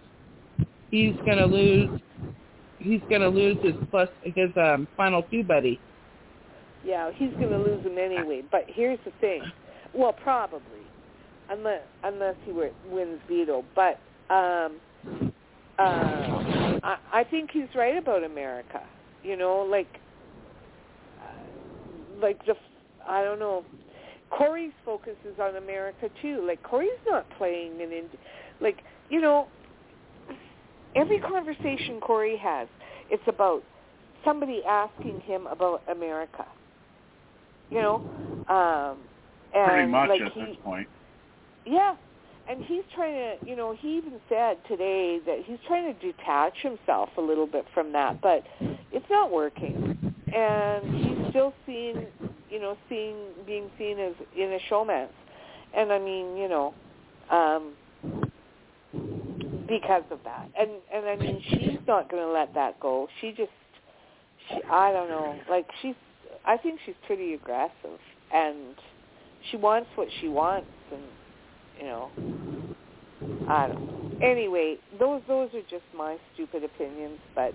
he's to lose. He's to lose his plus his um, final two buddy. Yeah, he's to lose him anyway. But here's the thing. Well, probably, unless unless he wins veto. But um, uh, I, I think he's right about America. You know, like uh, like the I don't know. Cory's focus is on America too. Like Cory's not playing an ind- like you know. Every conversation Cory has, it's about somebody asking him about America. You know, um, and Pretty much like at he, this point. Yeah, and he's trying to, you know, he even said today that he's trying to detach himself a little bit from that, but it's not working. And he's still seen, you know, seeing being seen as in a showmance. And I mean, you know, um because of that. And and I mean, she's not going to let that go. She just she I don't know. Like she's I think she's pretty aggressive and she wants what she wants and you know I don't know. Anyway, those those are just my stupid opinions, but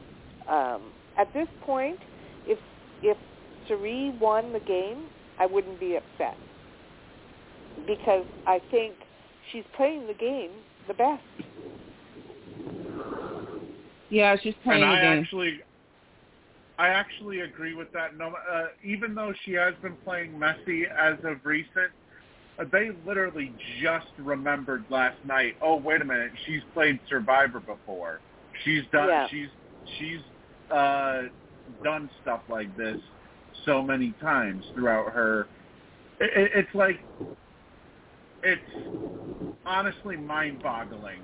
um at this point if if Cirie won the game, I wouldn't be upset. Because I think she's playing the game the best. Yeah, she's playing and I game. actually, I actually agree with that. No, uh, even though she has been playing messy as of recent, uh, they literally just remembered last night. Oh, wait a minute, she's played Survivor before. She's done. Yeah. She's she's uh, done stuff like this so many times throughout her. It, it, it's like it's honestly mind-boggling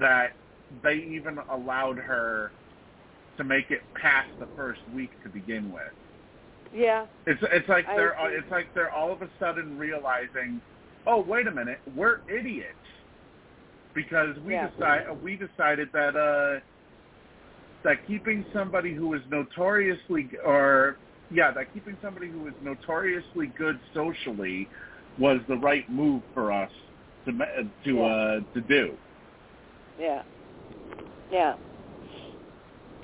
that they even allowed her to make it past the first week to begin with. Yeah. It's it's like I they're agree. it's like they're all of a sudden realizing, oh wait a minute, we're idiots because we Yeah. decide we decided that uh that keeping somebody who is notoriously or yeah that keeping somebody who is notoriously good socially was the right move for us to to Yeah. uh to do. Yeah. Yeah.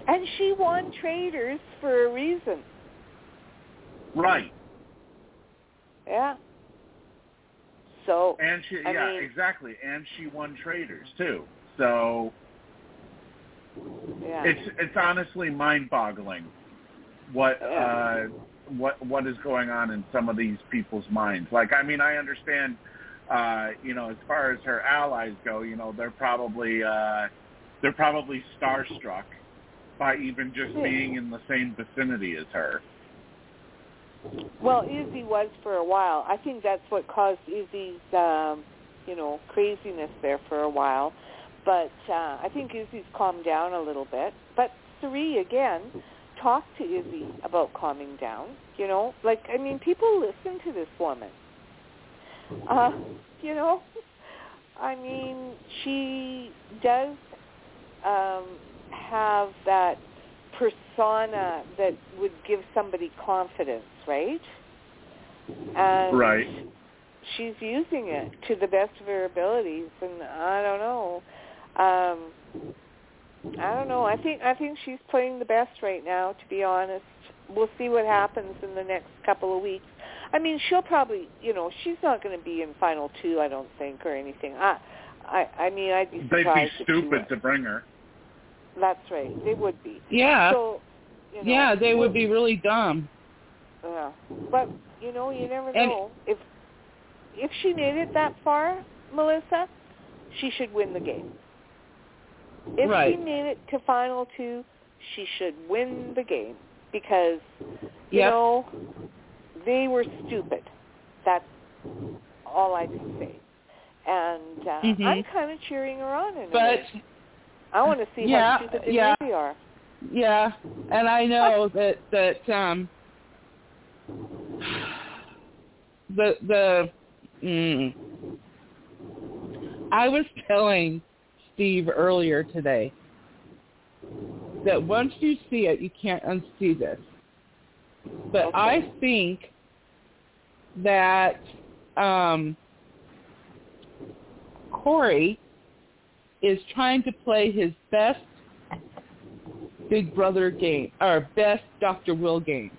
And she won Traitors for a reason. Right. Yeah. So And she, I yeah, mean- exactly. And she won Traitors too. So yeah. it's it's honestly mind-boggling what Yeah. uh, what what is going on in some of these people's minds. Like, I mean, I understand, uh, you know, as far as her allies go, you know, they're probably uh, they're probably starstruck by even just being in the same vicinity as her. Well, Izzy was for a while. I think that's what caused Izzy's, um, you know, craziness there for a while. But uh, I think Izzy's calmed down a little bit. But Cirie again talked to Izzy about calming down. You know, like I mean, people listen to this woman. Uh, you know, I mean, she does um, have that persona that would give somebody confidence, right? And Right. she's using it to the best of her abilities, and I don't know. Um, I don't know. I think I think she's playing the best right now. To be honest, we'll see what happens in the next couple of weeks. I mean, she'll probably, you know, she's not going to be in final two. I don't think, or anything. I, I, I mean, I'd be They'd be surprised if she stupid to bring her. That's right. They would be. Yeah. So, you know, yeah, they would be really dumb. Yeah, but you know, you never And- know if if she made it that far, Melissa, she should win the game. If Right. she made it to final two, she should win the game because you Yep. know they were stupid. That's all I can say. And uh, Mhm. I'm kind of cheering her on in a But way. I want to see Yeah, how stupid they yeah. really are. yeah, and I know that that um the the mm, I was telling Steve earlier today that once you see it, you can't unsee this. But Okay. I think that um, Cory is trying to play his best Big Brother game or best Dr. Will game.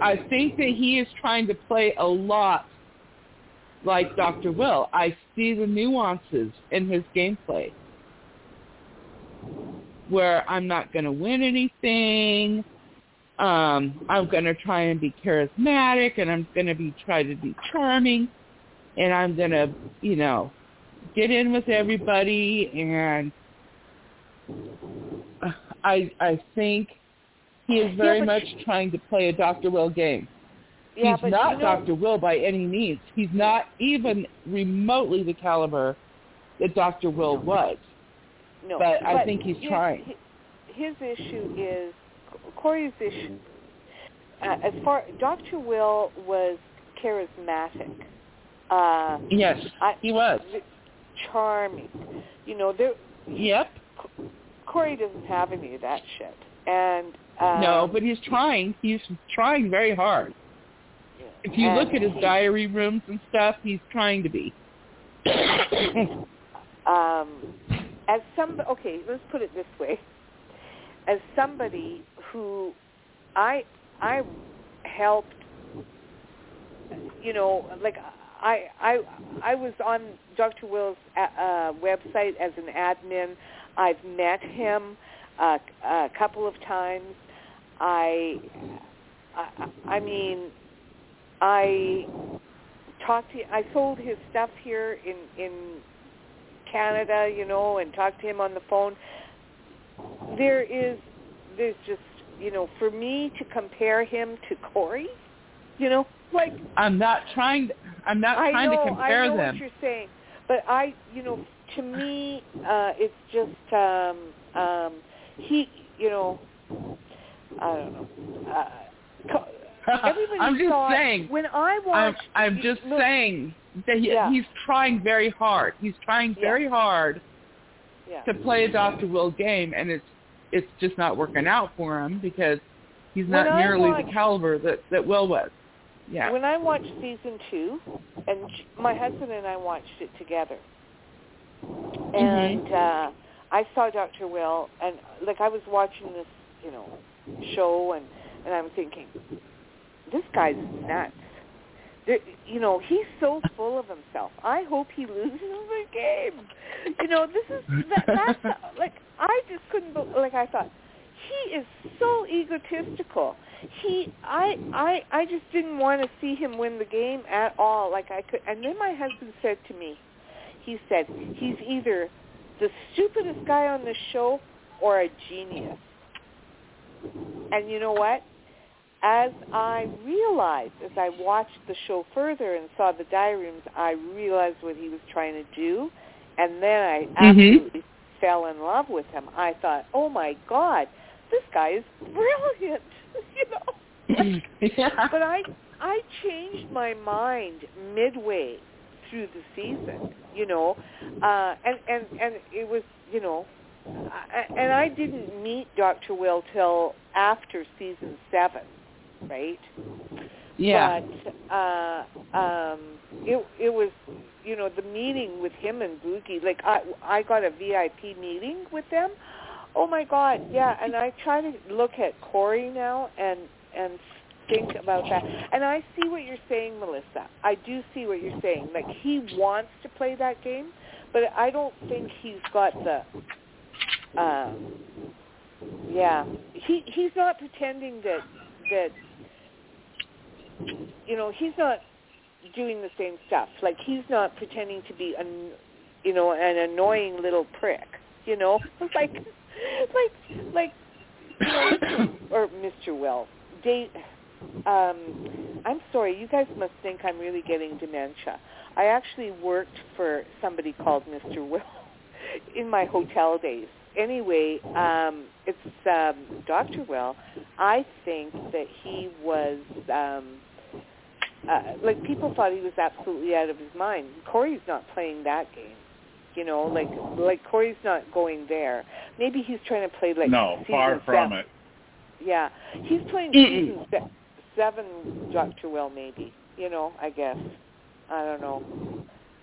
I think that he is trying to play a lot like Dr. Will. I see the nuances in his gameplay where I'm not going to win anything. Um, I'm going to try and be charismatic and I'm going to be try to be charming and I'm going to, you know, get in with everybody and I I think he is very but much trying to play a Dr. Will game. Yeah, he's not you know, Dr. Will by any means. He's not even remotely the caliber that Dr. Will was. No, but I think he's his, trying. His issue is Cory's issue. Uh, as far Dr. Will was charismatic. Uh, Yes, I, he was. Charming. You know, there. Yep. Cory doesn't have any of that shit, and um, no, but he's trying. He's trying very hard. If you look at his he- diary rooms and stuff, he's trying to be. um, as some okay, let's put it this way. As somebody who I I helped you know, like I I I was on Dr. Will's uh, uh, website as an admin. I've met him uh, a couple of times. I I, I mean I talked to I sold his stuff here in in Canada, you know, and talked to him on the phone. There is there's just you know, for me to compare him to Cory, you know, like I'm not trying. To, I'm not I trying know, to compare them. I know them. what you're saying, but I, you know, to me, uh, it's just um, um, he, you know, I don't know. Uh, everybody I'm just thought saying. when I I'm. I'm just look, saying that he, Yeah. he's trying very hard. He's trying Yeah. very hard Yeah. to play a Dr. Will game, and it's it's just not working out for him because he's not When nearly watched- the caliber that that Will was. Yeah. When I watched season two, and my husband and I watched it together, Mm-hmm. and uh, I saw Dr. Will, and like I was watching this, you know, show, and and I'm thinking, this guy's nuts. There, you know, he's so full of himself. I hope he loses the game. You know, this is that, that's like I just couldn't. be- Like I thought, he is so egotistical. He, I, I, I just didn't want to see him win the game at all. Like I could, and then my husband said to me, he said he's either the stupidest guy on the show or a genius. And you know what? As I realized, as I watched the show further and saw the diary rooms, I realized what he was trying to do, and then I mm-hmm. absolutely fell in love with him. I thought, oh my God, this guy is brilliant, you know. yeah. But I I changed my mind midway through the season, you know, uh, and and and it was, you know, I, and I didn't meet Dr. Will till after season seven, right? Yeah. But uh, um, it it was, you know, the meeting with him and Boogie. Like I I got a VIP meeting with them. Oh my God, yeah. And I try to look at Cory now and and think about that. And I see what you're saying, Melissa. I do see what you're saying. Like he wants to play that game, but I don't think he's got the. Um, yeah, he he's not pretending that that you know he's not doing the same stuff. Like he's not pretending to be an you know an annoying little prick. You know, like like like you know, or Mr. Will. date. um, I'm sorry, you guys must think I'm really getting dementia. I actually worked for somebody called Mr. Will in my hotel days. Anyway, um, it's um, Dr. Will. I think that he was um, uh, like people thought he was absolutely out of his mind. Cory's not playing that game. You know, like like Cory's not going there. Maybe he's trying to play like no, far from seven. it. Yeah, he's playing season se- seven, Doctor Will. Maybe you know. I guess I don't know,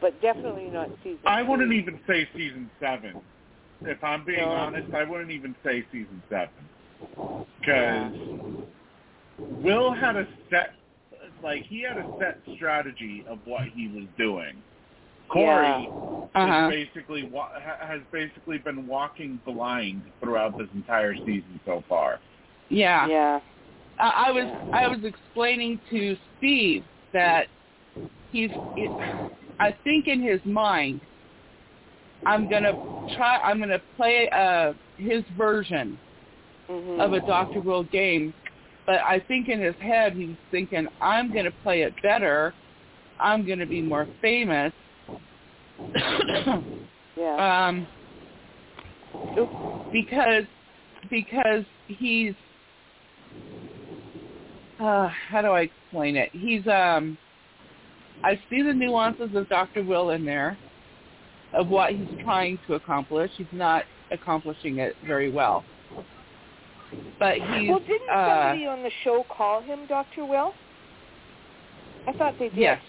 but definitely not season. I wouldn't even say season seven. If I'm being No. honest, I wouldn't even say season seven because Will had a set, like he had a set strategy of what he was doing. Cory Uh-huh. has basically wa- has basically been walking blind throughout this entire season so far. Yeah. Yeah. I, I was I was explaining to Steve that he's. It, I think in his mind, I'm gonna try. I'm gonna play uh, his version hmm of a Doctor Will game, but I think in his head he's thinking, I'm going to play it better. I'm going to be more famous. Yeah. um, because because he's uh, how do I explain it? He's um, I see the nuances of Dr. Will in there, of what he's trying to accomplish. He's not accomplishing it very well, but he's well, didn't uh, somebody on the show call him Dr. Will? I thought they did. yes,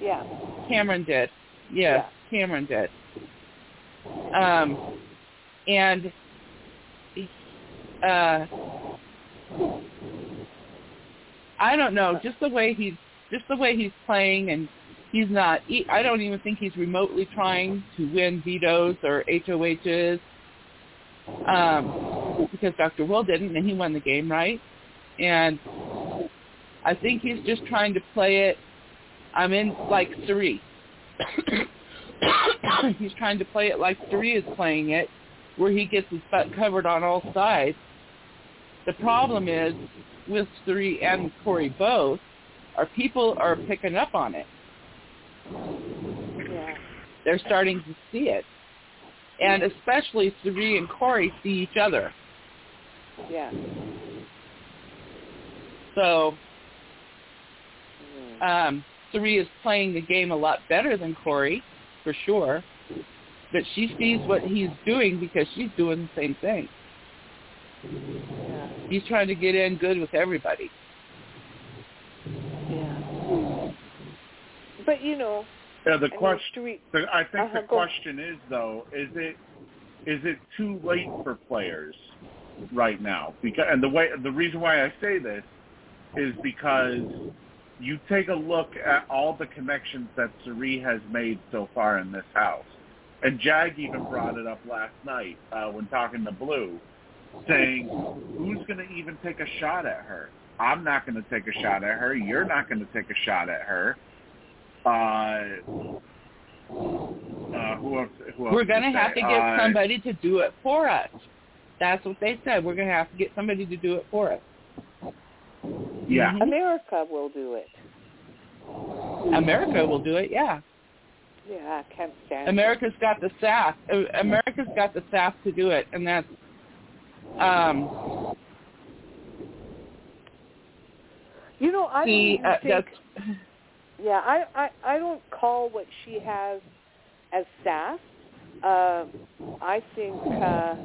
Yeah. Cameron did. Yes, Cameron did. Um, and uh, I don't know, just the way he's just the way he's playing, and he's not. He, I don't even think he's remotely trying to win vetoes or HOHs, um, because Dr. Will didn't, and he won the game, right? And I think he's just trying to play it. I'm in like Cirie. he's trying to play it like Cirie is playing it, where he gets his butt covered on all sides. The problem is with Cirie and Cory both, our people are picking up on it. Yeah. They're starting to see it. And especially Cirie and Cory see each other. Yeah. So Mhm. um, Cirie is playing the game a lot better than Cory, for sure. But she sees what he's doing because she's doing the same thing. Yeah. He's trying to get in good with everybody. Yeah. But you know, Yeah, the I mean, question. The, I think Uh-huh, the question is though, is it is it too late for players right now? Because and the way the reason why I say this is because you take a look at all the connections that Cirie has made so far in this house, and Jag even brought it up last night uh, when talking to Blue, saying, "Who's going to even take a shot at her? I'm not going to take a shot at her. You're not going to take a shot at her." Uh, uh, who else? Who else We're going to have to get Uh, somebody to do it for us. That's what they said. We're going to have to get somebody to do it for us. Yeah, Mhm. America will do it. America will do it, yeah. Yeah, I can't stand it. America's got the staff. America's got the staff to do it, and that's um, You know, I don't uh, think. Yeah, I, I I don't call what she has as sass. Uh, I think uh,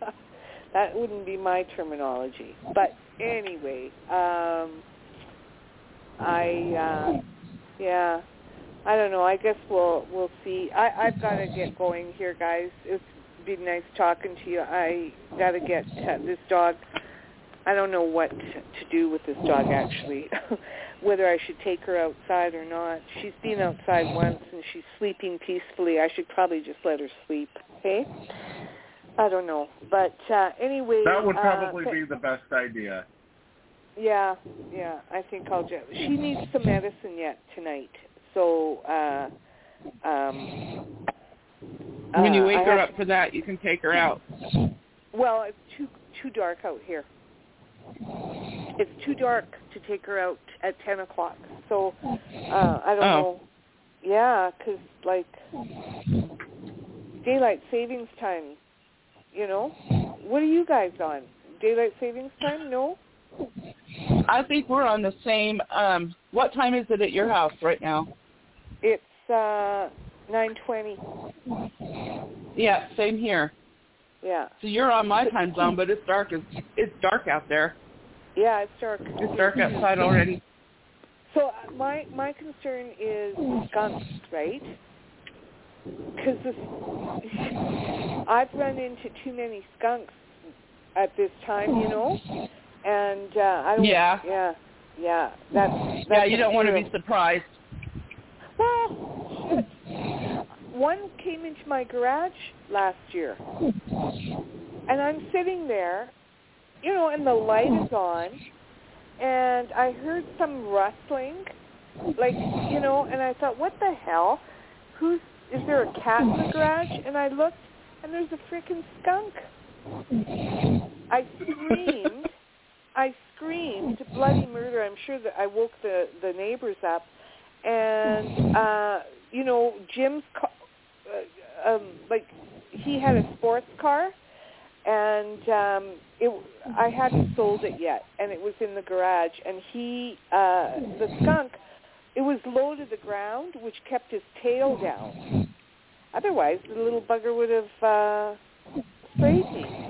that wouldn't be my terminology. But anyway, um, I uh, yeah, I don't know. I guess we'll we'll see. I I've got to get going here, guys. It's been nice talking to you. I got to get this dog. I don't know what to do with this dog actually. Whether I should take her outside or not. She's been outside once and she's sleeping peacefully. I should probably just let her sleep. Okay? I don't know. But uh anyway, that would uh, probably th- be the best idea. yeah, yeah. I think I'll just. She needs some medicine yet tonight, so uh, um. when you uh, wake I her have- up for that, you can take her out. Well, it's too too dark out here. It's too dark to take her out at ten o'clock. So uh, I don't Oh. know. Yeah, 'cause like daylight savings time. You know, what are you guys on? Daylight savings time? No. I think we're on the same. Um, what time is it at your house right now? It's uh nine twenty. Yeah, same here. Yeah. So you're on my time zone, but it's dark. It's, it's dark out there. Yeah, it's dark. It's dark outside already. So uh, my my concern is skunks, right? Because this, I've run into too many skunks at this time, you know, and uh, I don't. Yeah. Yeah. Yeah. That's. that's Yeah, you don't want to be surprised. Well. One came into my garage last year, and I'm sitting there, you know, and the light is on, and I heard some rustling, like, you know, and I thought, what the hell? Who's is there a cat in the garage? And I looked, and there's a freaking skunk. I screamed. I screamed bloody murder. I'm sure that I woke the the neighbors up, and uh, you know Jim's car, uh, um, like he had a sports car, and um, it I hadn't sold it yet, and it was in the garage, and he uh, the skunk. It was low to the ground, which kept his tail down. Otherwise, the little bugger would have uh, sprayed me.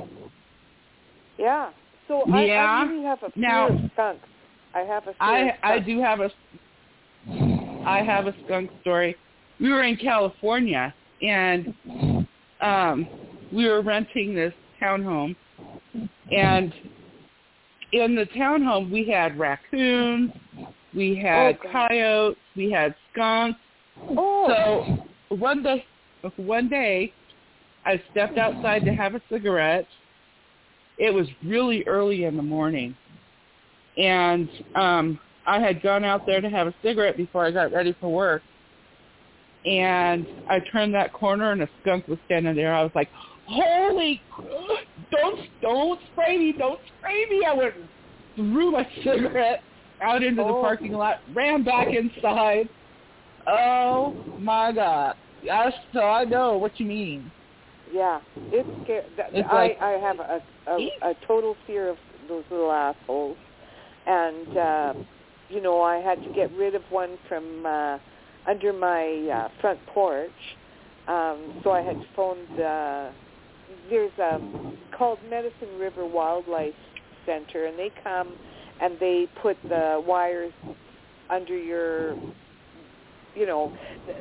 Yeah. So I, Yeah. I really have a fear Now- of skunks. I have a fear I I do have a I have a skunk story. We were in California and um we were renting this townhome and in the townhome we had raccoons, we had Oh, coyotes, we had skunks. Oh, So one day one day I stepped outside to have a cigarette. It was really early in the morning and um I had gone out there to have a cigarette before I got ready for work. And I turned that corner and a skunk was standing there. I was like, "Holy! Don't don't spray me! Don't spray me!" I went threw my cigarette out into the Oh. parking lot, ran back inside. Oh my God! Yes, so I know what you mean. yeah. It's scary. It's I like- I have a, a a total fear of those little assholes, and uh, you know I had to get rid of one from uh, under my uh, front porch. Um, so I had to phone the there's a called Medicine River Wildlife Center, and they come and they put the wires under your you know,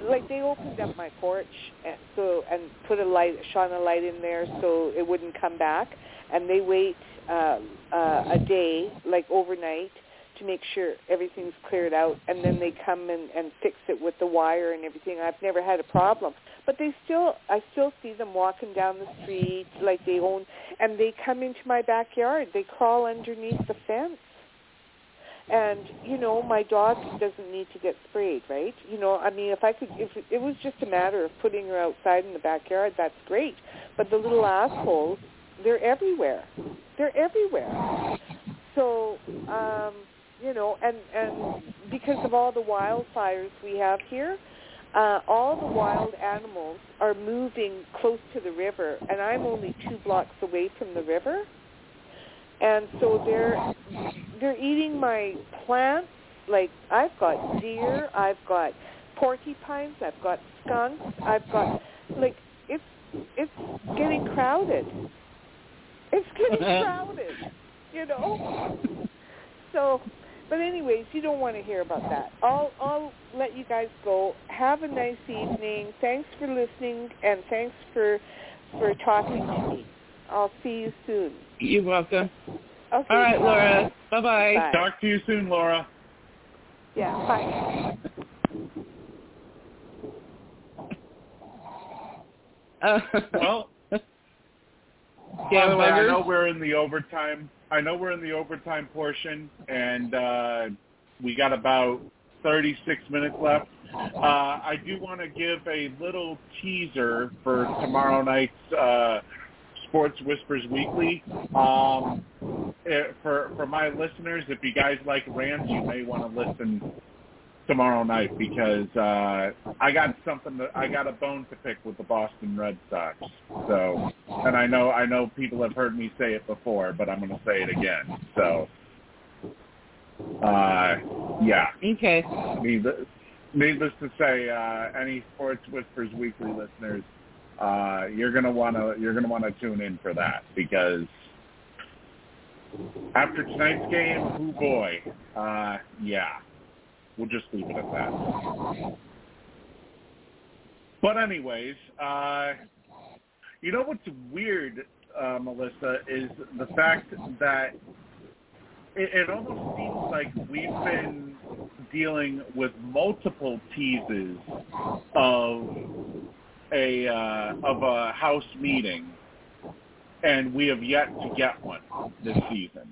like they opened up my porch and so and put a light, shone a light in there so it wouldn't come back, and they wait uh, uh, a day, like overnight, to make sure everything's cleared out, and then they come and, and fix it with the wire and everything. I've never had a problem, but they still, I still see them walking down the street like they own, and they come into my backyard. They crawl underneath the fence. And you know, my dog doesn't need to get sprayed, right? You know, I mean, if I could, if it was just a matter of putting her outside in the backyard, that's great. But the little assholes, they're everywhere. They're everywhere. So, um, you know, and and because of all the wildfires we have here, uh, all the wild animals are moving close to the river, and I'm only two blocks away from the river and so they're they're eating my plants. Like I've got deer, I've got porcupines, I've got skunks, I've got like it's it's getting crowded. It's getting crowded, you know. So, but anyways, you don't want to hear about that. I'll I'll let you guys go. Have a nice evening. Thanks for listening, and thanks for for talking to me. I'll see you soon. You're welcome. Okay. All right, bye. Laura. Bye-bye. Bye. Talk to you soon, Laura. Yeah. Bye. Uh, Well, yeah, Um, I know we're in the overtime. I know we're in the overtime portion, and uh, we got about 36 minutes left. Uh, I do want to give a little teaser for tomorrow night's uh, Sports Whispers Weekly. Um, eh, for for my listeners, if you guys like rants, you may want to listen tomorrow night because uh, I got something. To, I got a bone to pick with the Boston Red Sox. So, and I know I know people have heard me say it before, but I'm going to say it again. So, uh, yeah. Okay. Needless, needless to say, uh, any Sports Whispers Weekly listeners, uh, you're gonna wanna you're gonna wanna tune in for that because after tonight's game, oh boy, uh, yeah, we'll just leave it at that. But anyways, uh, you know what's weird, uh, Melissa, is the fact that it, it almost seems like we've been dealing with multiple teases of a uh, of a house meeting, and we have yet to get one this season.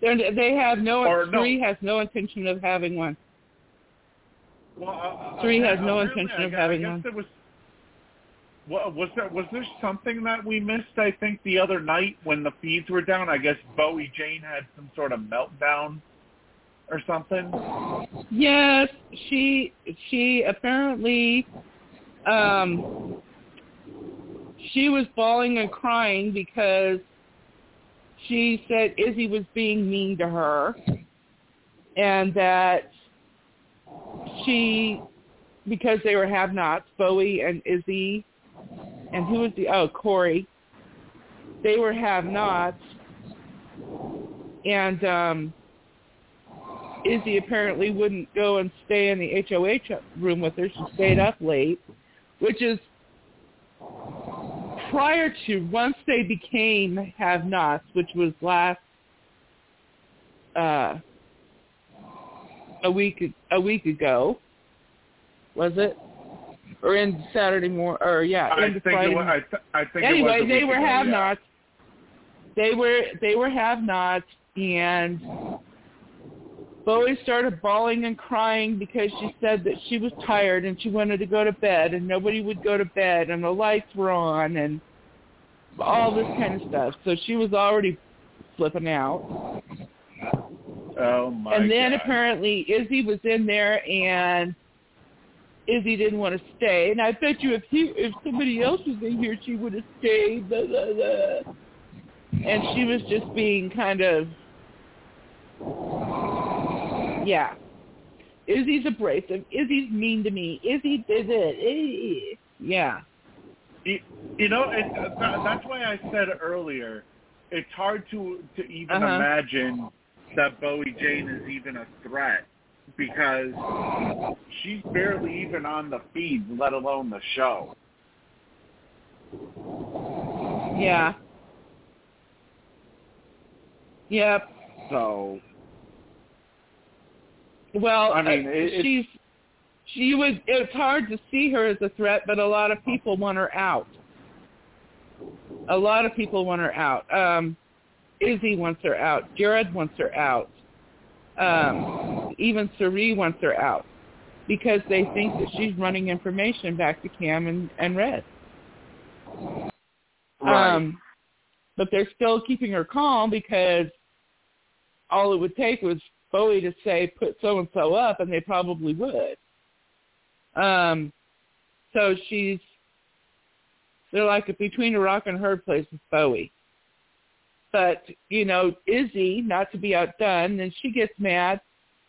They're, they have no. Or no. Three has no intention of having one. Well, uh, Three uh, has no uh, intention really, of I, having I guess one. There was, What, was there was there something that we missed? I think the other night when the feeds were down, I guess Bowie Jane had some sort of meltdown or something. Yes, she she apparently um she was bawling and crying because she said Izzy was being mean to her and that she because they were have-nots, Bowie and Izzy, and who was the oh Cory, they were have-nots, and um, Izzy apparently wouldn't go and stay in the HOH room with her. She stayed up late, which is prior to once they became have-nots, which was last uh, a week a week ago was it? Or in Saturday morning, or yeah, I think Friday. it was, I, th- I think anyway, it was they were ago, have-nots. They were they were have-nots, and Bowie started bawling and crying because she said that she was tired and she wanted to go to bed, and nobody would go to bed, and the lights were on, and all this kind of stuff. So she was already flipping out. Oh my! and then God. apparently Izzy was in there and Izzy didn't want to stay. And I bet you if he if somebody else was in here she would have stayed. Blah, blah, blah. And she was just being kind of yeah. Izzy's abrasive. Izzy's mean to me. Izzy did it. Eh. Yeah. You, you know, it, that's why I said earlier, it's hard to to even Uh-huh. imagine that Bowie Jane is even a threat because she's barely even on the feed, let alone the show. Yeah. Yep. So Well, I mean, uh, it- she's she was. It's hard to see her as a threat, but a lot of people want her out. A lot of people want her out. Um, Izzy wants her out. Jared wants her out. Um, even Cirie wants her out because they think that she's running information back to Cam and, and Red. right. Um, but they're still keeping her calm because all it would take was Bowie to say, put so-and-so up, and they probably would. Um, so she's, they're like between a rock and a hard place with Bowie. But, you know, Izzy, not to be outdone, then she gets mad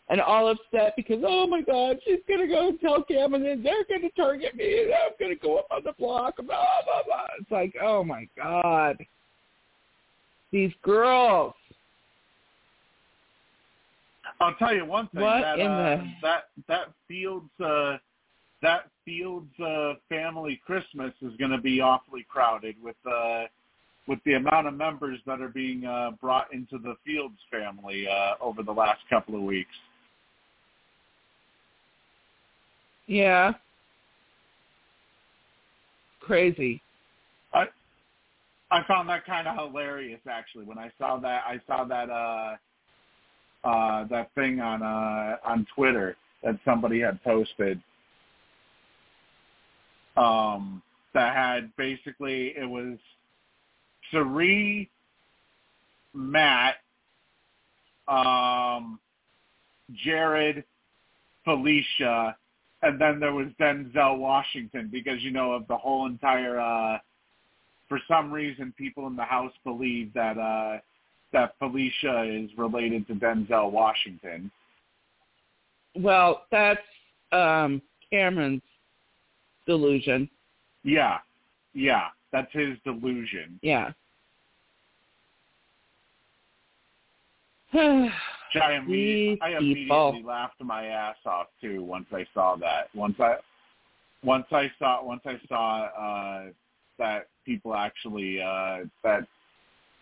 and all upset because, oh my God, she's to go and tell Cam and then they're to target me and I'm to go up on the block. Blah, blah, blah. It's like, oh my God. These girls. I'll tell you one thing. What that, uh, the- that that Fields uh, that Fields uh, family Christmas is going to be awfully crowded with uh, with the amount of members that are being uh, brought into the Fields family uh, over the last couple of weeks. Yeah. Crazy. I I found that kind of hilarious actually when I saw that I saw that uh uh that thing on uh on Twitter that somebody had posted. Um that had basically it was Cirie Matt um Jared Felicia and then there was Denzel Washington because you know of the whole entire uh for some reason people in the house believe that uh that Felicia is related to Denzel Washington. Well, that's um Cameron's delusion. Yeah. Yeah, that's his delusion. Yeah. Which I, imme- These I immediately laughed my ass off too once I saw that. Once I once I saw once I saw uh that people actually uh that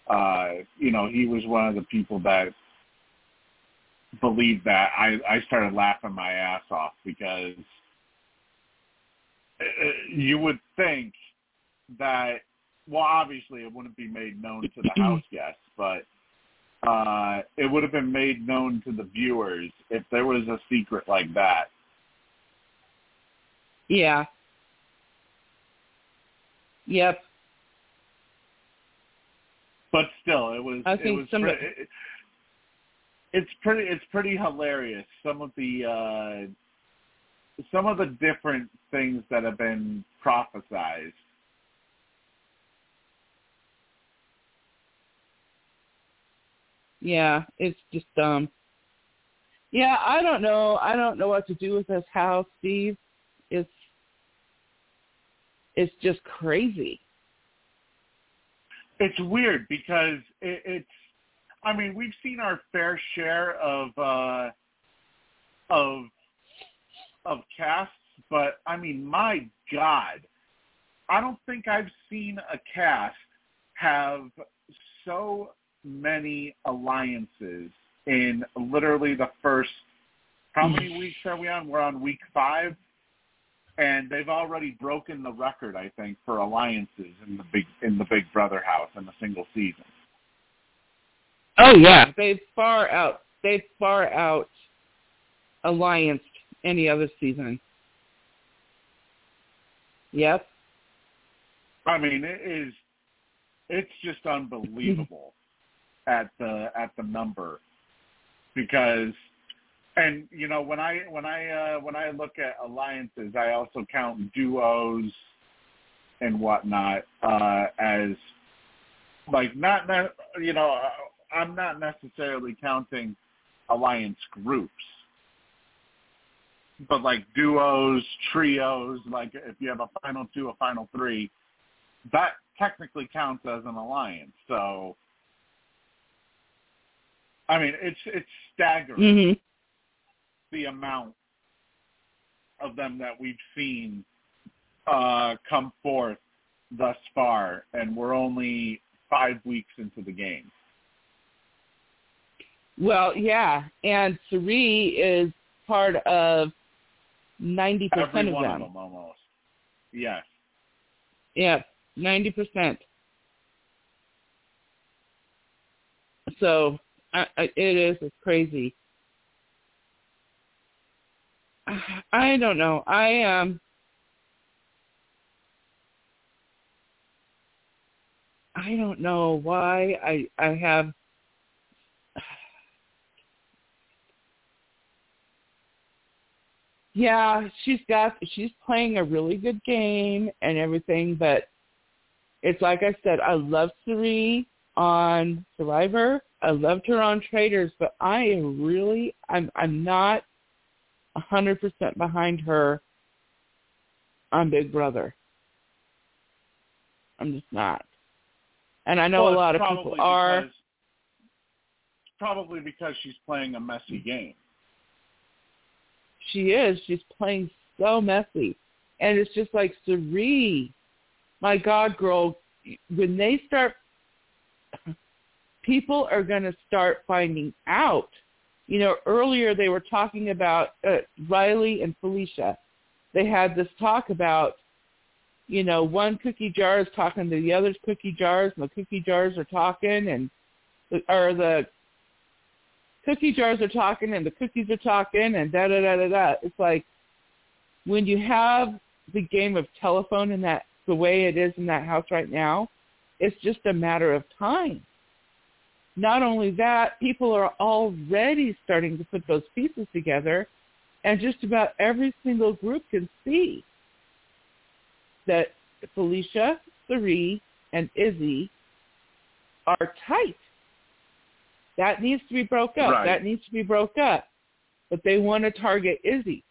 uh you know he was one of the people that believed that I I started laughing my ass off because uh, you would think that well obviously it wouldn't be made known to the house guests but uh it would have been made known to the viewers if there was a secret like that Yeah. Yep. But still, it was. I it think was some. pre- it, it's pretty. It's pretty hilarious. Some of the. uh some of the different things that have been prophesized. Yeah, it's just um. Yeah, I don't know. I don't know what to do with this house, Steve. It's it's just crazy. It's weird because it, it's. I mean, we've seen our fair share of uh, of of casts, but I mean, my God, I don't think I've seen a cast have so many alliances in literally the first. How many weeks are we on? We're on week five, and they've already broken the record, I think, for alliances in the big in the Big Brother house in a single season. Oh yeah, they far out. They far out alliance any other season. Yep. I mean, it is. It's just unbelievable at the at the number because, and you know when I when I uh, when I look at alliances, I also count duos and whatnot uh, as like not not you know I'm not necessarily counting alliance groups. But like duos, trios, like if you have a final two, a final three, that technically counts as an alliance. So, I mean, it's it's staggering. Hmm the amount of them that we've seen uh, come forth thus far, and we're only five weeks into the game. Well, yeah, and Cirie is part of ninety percent of them. of them, almost. Yes. Yeah, ninety percent. So I, I, it is it's crazy. I don't know. I um. I don't know why I I have yeah, she's got she's playing a really good game and everything, but it's like I said, I love Cirie on Survivor. I loved her on Traitors, but I am really I'm I'm not a hundred percent behind her on Big Brother. I'm just not. And I know Well, a lot of people are because- probably because she's playing a messy game. She is. She's playing so messy. And it's just like Cirie. My God, girl, when they start, people are going to start finding out. You know, earlier they were talking about uh, Reilly and Felicia. They had this talk about, you know, one cookie jar is talking to the other's cookie jars, and the cookie jars are talking, and or the cookie jars are talking and the cookies are talking and da da da da da. It's like when you have the game of telephone in that the way it is in that house right now, it's just a matter of time. Not only that, people are already starting to put those pieces together and just about every single group can see that Felicia, Cirie, and Izzy are tight. That needs to be broke up. Right. That needs to be broke up. But they want to target Izzy.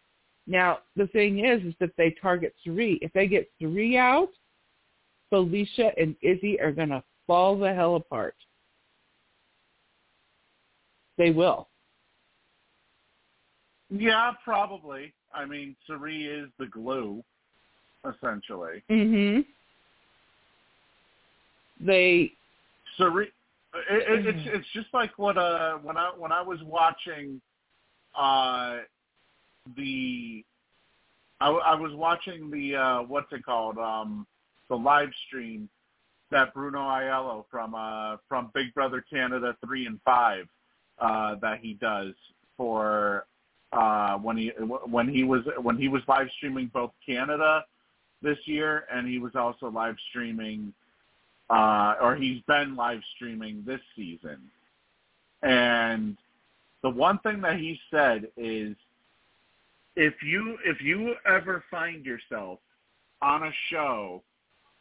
Now, the thing is, is that they target Cirie. If they get Cirie out, Felicia and Izzy are going to fall the hell apart. They will. Yeah, probably. I mean, Cirie is the glue, essentially. Mhm. They Cirie, it, it, it's it's just like what uh when I when I was watching uh the I, I was watching the uh what's it called um the live stream that Bruno Ielo from uh from Big Brother Canada three and five uh that he does for uh when he when he was when he was live streaming both Canada this year, and he was also live streaming, uh, or he's been live streaming this season. And the one thing that he said is, if you if you ever find yourself on a show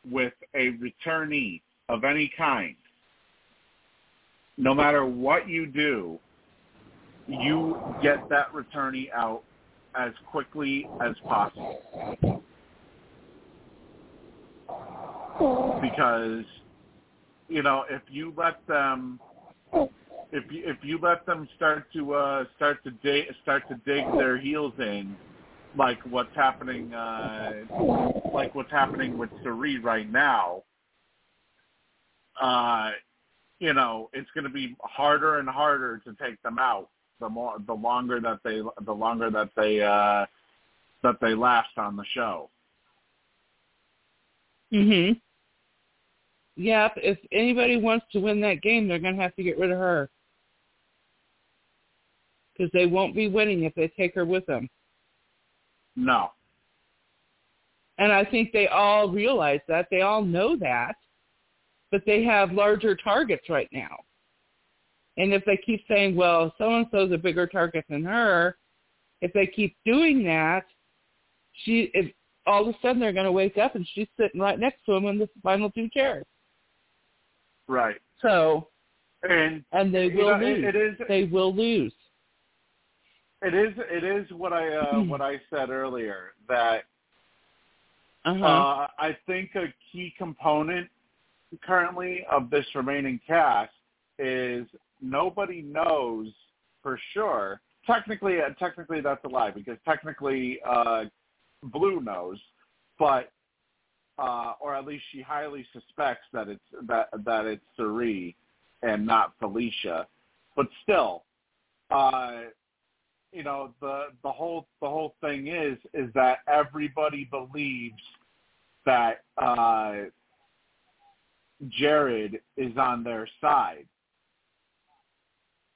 with a returnee of any kind, no matter what you do, you get that returnee out as quickly as possible. Because, you know, if you let them if you if you let them start to uh start to dig start to dig their heels in like what's happening uh like what's happening with Cirie right now uh you know it's going to be harder and harder to take them out the more the longer that they the longer that they uh that they last on the show. Mhm. Yep, if anybody wants to win that game, they're going to have to get rid of her. Because they won't be winning if they take her with them. No. And I think they all realize that. They all know that. But they have larger targets right now. And if they keep saying, well, so-and-so's a bigger target than her, if they keep doing that, she, if all of a sudden they're going to wake up and she's sitting right next to him in the final two chairs. Right. So, and and they will know, lose. It, it is. They will lose. It is. It is what I uh, what I said earlier that uh-huh. uh, I think a key component currently of this remaining cast is nobody knows for sure. Technically, uh, technically that's a lie because technically uh, Blue knows, but uh, or at least she highly suspects that it's that that it's Cirie and not Felicia. But still, uh, you know the the whole the whole thing is is that everybody believes that uh, Jared is on their side.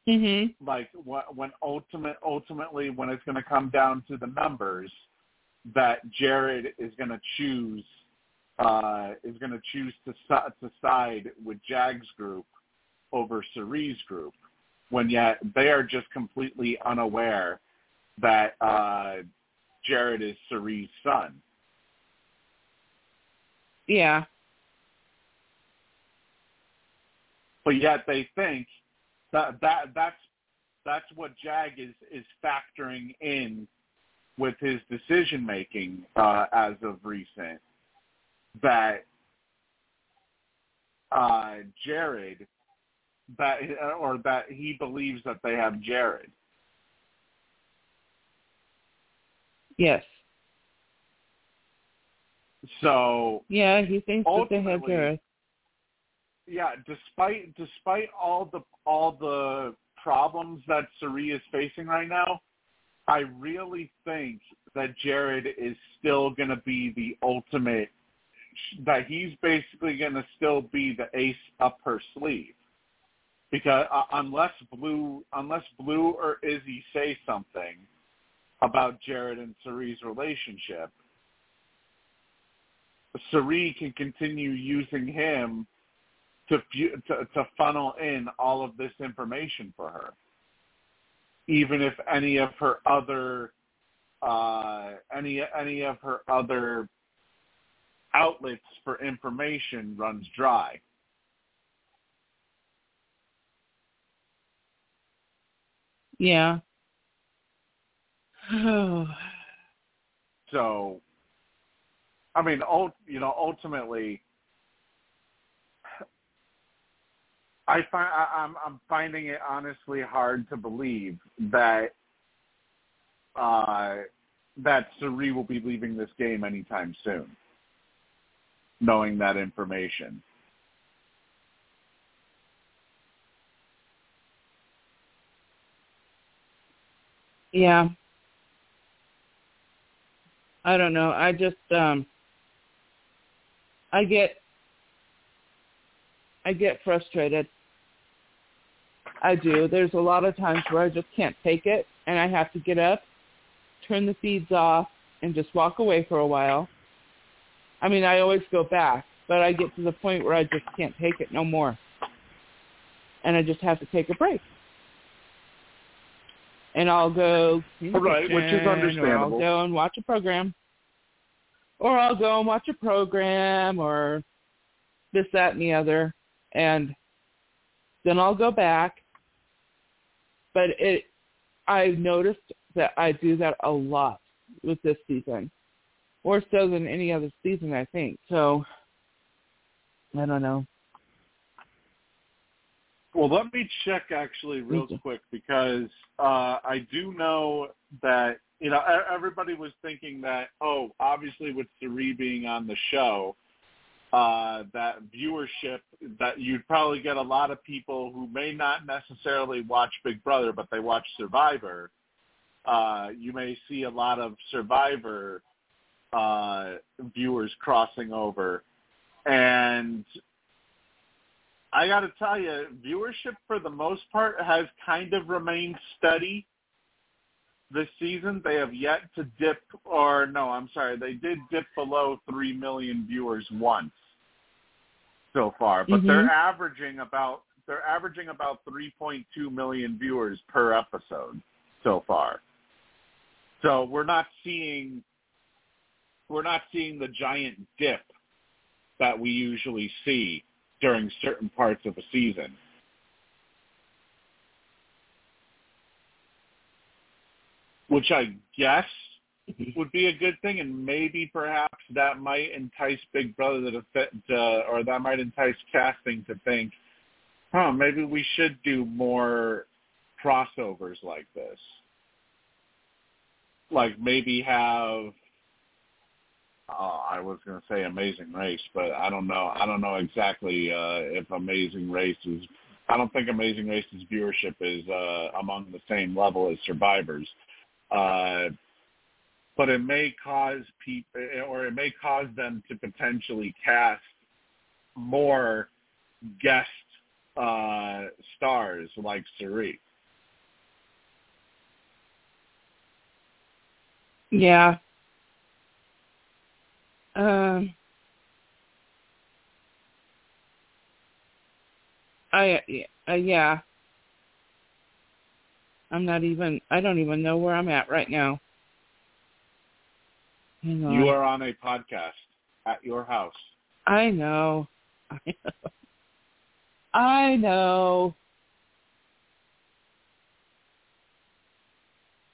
Mm-hmm. Like when ultimate ultimately when it's going to come down to the numbers, that Jared is going to choose uh, is going to choose to to side with Jag's group over Cirie's group, when yet they are just completely unaware that uh, Jared is Cirie's son. Yeah. But yet they think that that that's that's what Jag is is factoring in with his decision making uh, as of recent. That uh, Jared that or that he believes that they have Jared. Yes. So yeah, he thinks that they have Jared. Yeah, despite despite all the all the problems that Cirie is facing right now, I really think that Jared is still going to be the ultimate. That he's basically going to still be the ace up her sleeve, because uh, unless Blue unless Blue or Izzy say something about Jared and Cirie's relationship, Cirie can continue using him to, to to funnel in all of this information for her, even if any of her other uh, any any of her other outlets for information runs dry. Yeah. so, I mean, you know, ultimately, I find I, I'm I'm finding it honestly hard to believe that uh, that Cirie will be leaving this game anytime soon, knowing that information. Yeah. I don't know. I just um I get I get frustrated. I do. There's a lot of times where I just can't take it and I have to get up, turn the feeds off and just walk away for a while I mean, I always go back, but I get to the point where I just can't take it no more. And I just have to take a break. And I'll go right, which is understandable. Or I'll go and watch a program. Or I'll go and watch a program or this, that, and the other. And then I'll go back. But it I've noticed that I do that a lot with this season. More so than any other season, I think. So I don't know. Well, let me check actually real quick because uh, I do know that you know everybody was thinking that oh, obviously with Cirie being on the show, uh, that viewership that you'd probably get a lot of people who may not necessarily watch Big Brother, but they watch Survivor. Uh, you may see a lot of Survivor uh, viewers crossing over, and I got to tell you, viewership for the most part has kind of remained steady this season. They have yet to dip, or no, I'm sorry, they did dip below 3 million viewers once so far, but mm-hmm. they're averaging about they're averaging about 3.2 million viewers per episode so far. So we're not seeing we're not seeing the giant dip that we usually see during certain parts of a season. Which I guess would be a good thing, and maybe perhaps that might entice Big Brother to, to or that might entice casting to think, huh, maybe we should do more crossovers like this. Like maybe have uh, I was going to say Amazing Race, but I don't know. I don't know exactly uh, if Amazing Race is. I don't think Amazing Race's viewership is uh, among the same level as Survivor's, uh, but it may cause people, or it may cause them to potentially cast more guest uh, stars like Cirie. Yeah, um, I uh, yeah. I'm not even. I don't even know where I'm at right now. You are on a podcast at your house. I know. I know. I know.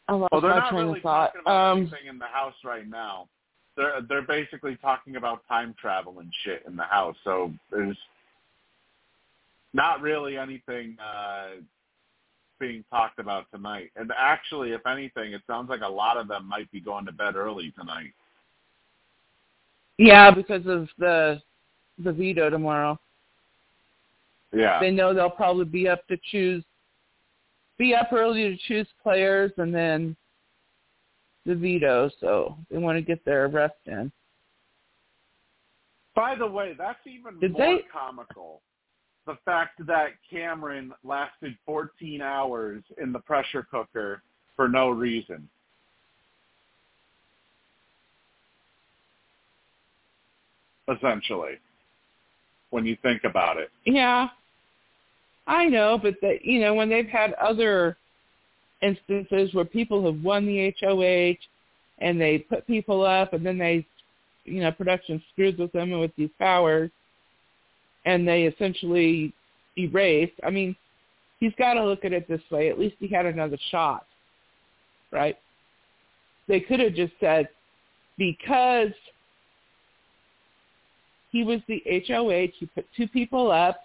I lost well, they're not really talking about um, anything in the house right now they're they're basically talking about time travel and shit in the house. So there's not really anything uh being talked about tonight. And actually, if anything, it sounds like a lot of them might be going to bed early tonight. Yeah, because of the the veto tomorrow. Yeah. They know they'll probably be up to choose be up early to choose players and then the veto, so they want to get their rest in. By the way, that's even Did more they... comical. The fact that Cameron lasted 14 hours in the pressure cooker for no reason. Essentially, when you think about it. Yeah, I know, but that you know when they've had other instances where people have won the HOH and they put people up and then they, you know, production screws with them and with these powers and they essentially erased. I mean, he's got to look at it this way. At least he had another shot, right? They could have just said, because he was the HOH, he put two people up,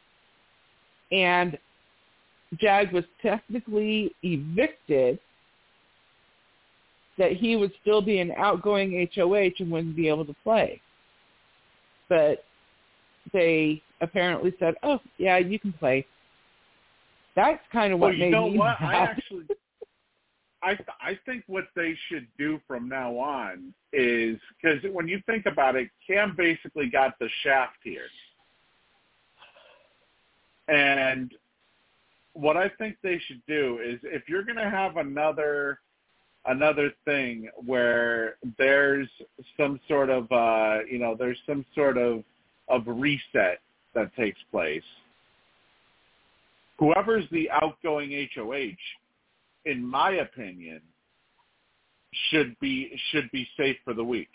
and Jag was technically evicted, that he would still be an outgoing HOH and wouldn't be able to play. But they apparently said, "Oh, yeah, you can play." That's kind of what well, made you know me what? mad. I actually, I I think what they should do from now on is because when you think about it, Cam basically got the shaft here, and what I think they should do is if you're going to have another another thing where there's some sort of uh you know there's some sort of of reset that takes place whoever's the outgoing HOH in my opinion should be should be safe for the week.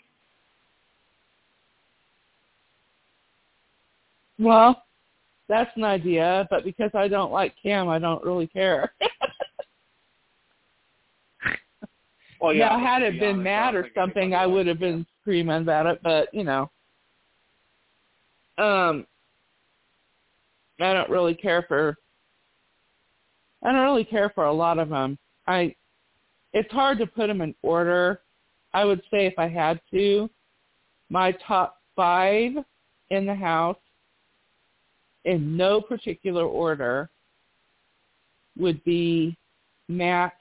Well, that's an idea, but because I don't like Cam, I don't really care. well yeah now, had it be been honest, Matt or something, I would have been screaming about it, but you know, um, I don't really care for. I don't really care for a lot of them. I, it's hard to put them in order. I would say if I had to, my top five in the house, in no particular order, would be Matt,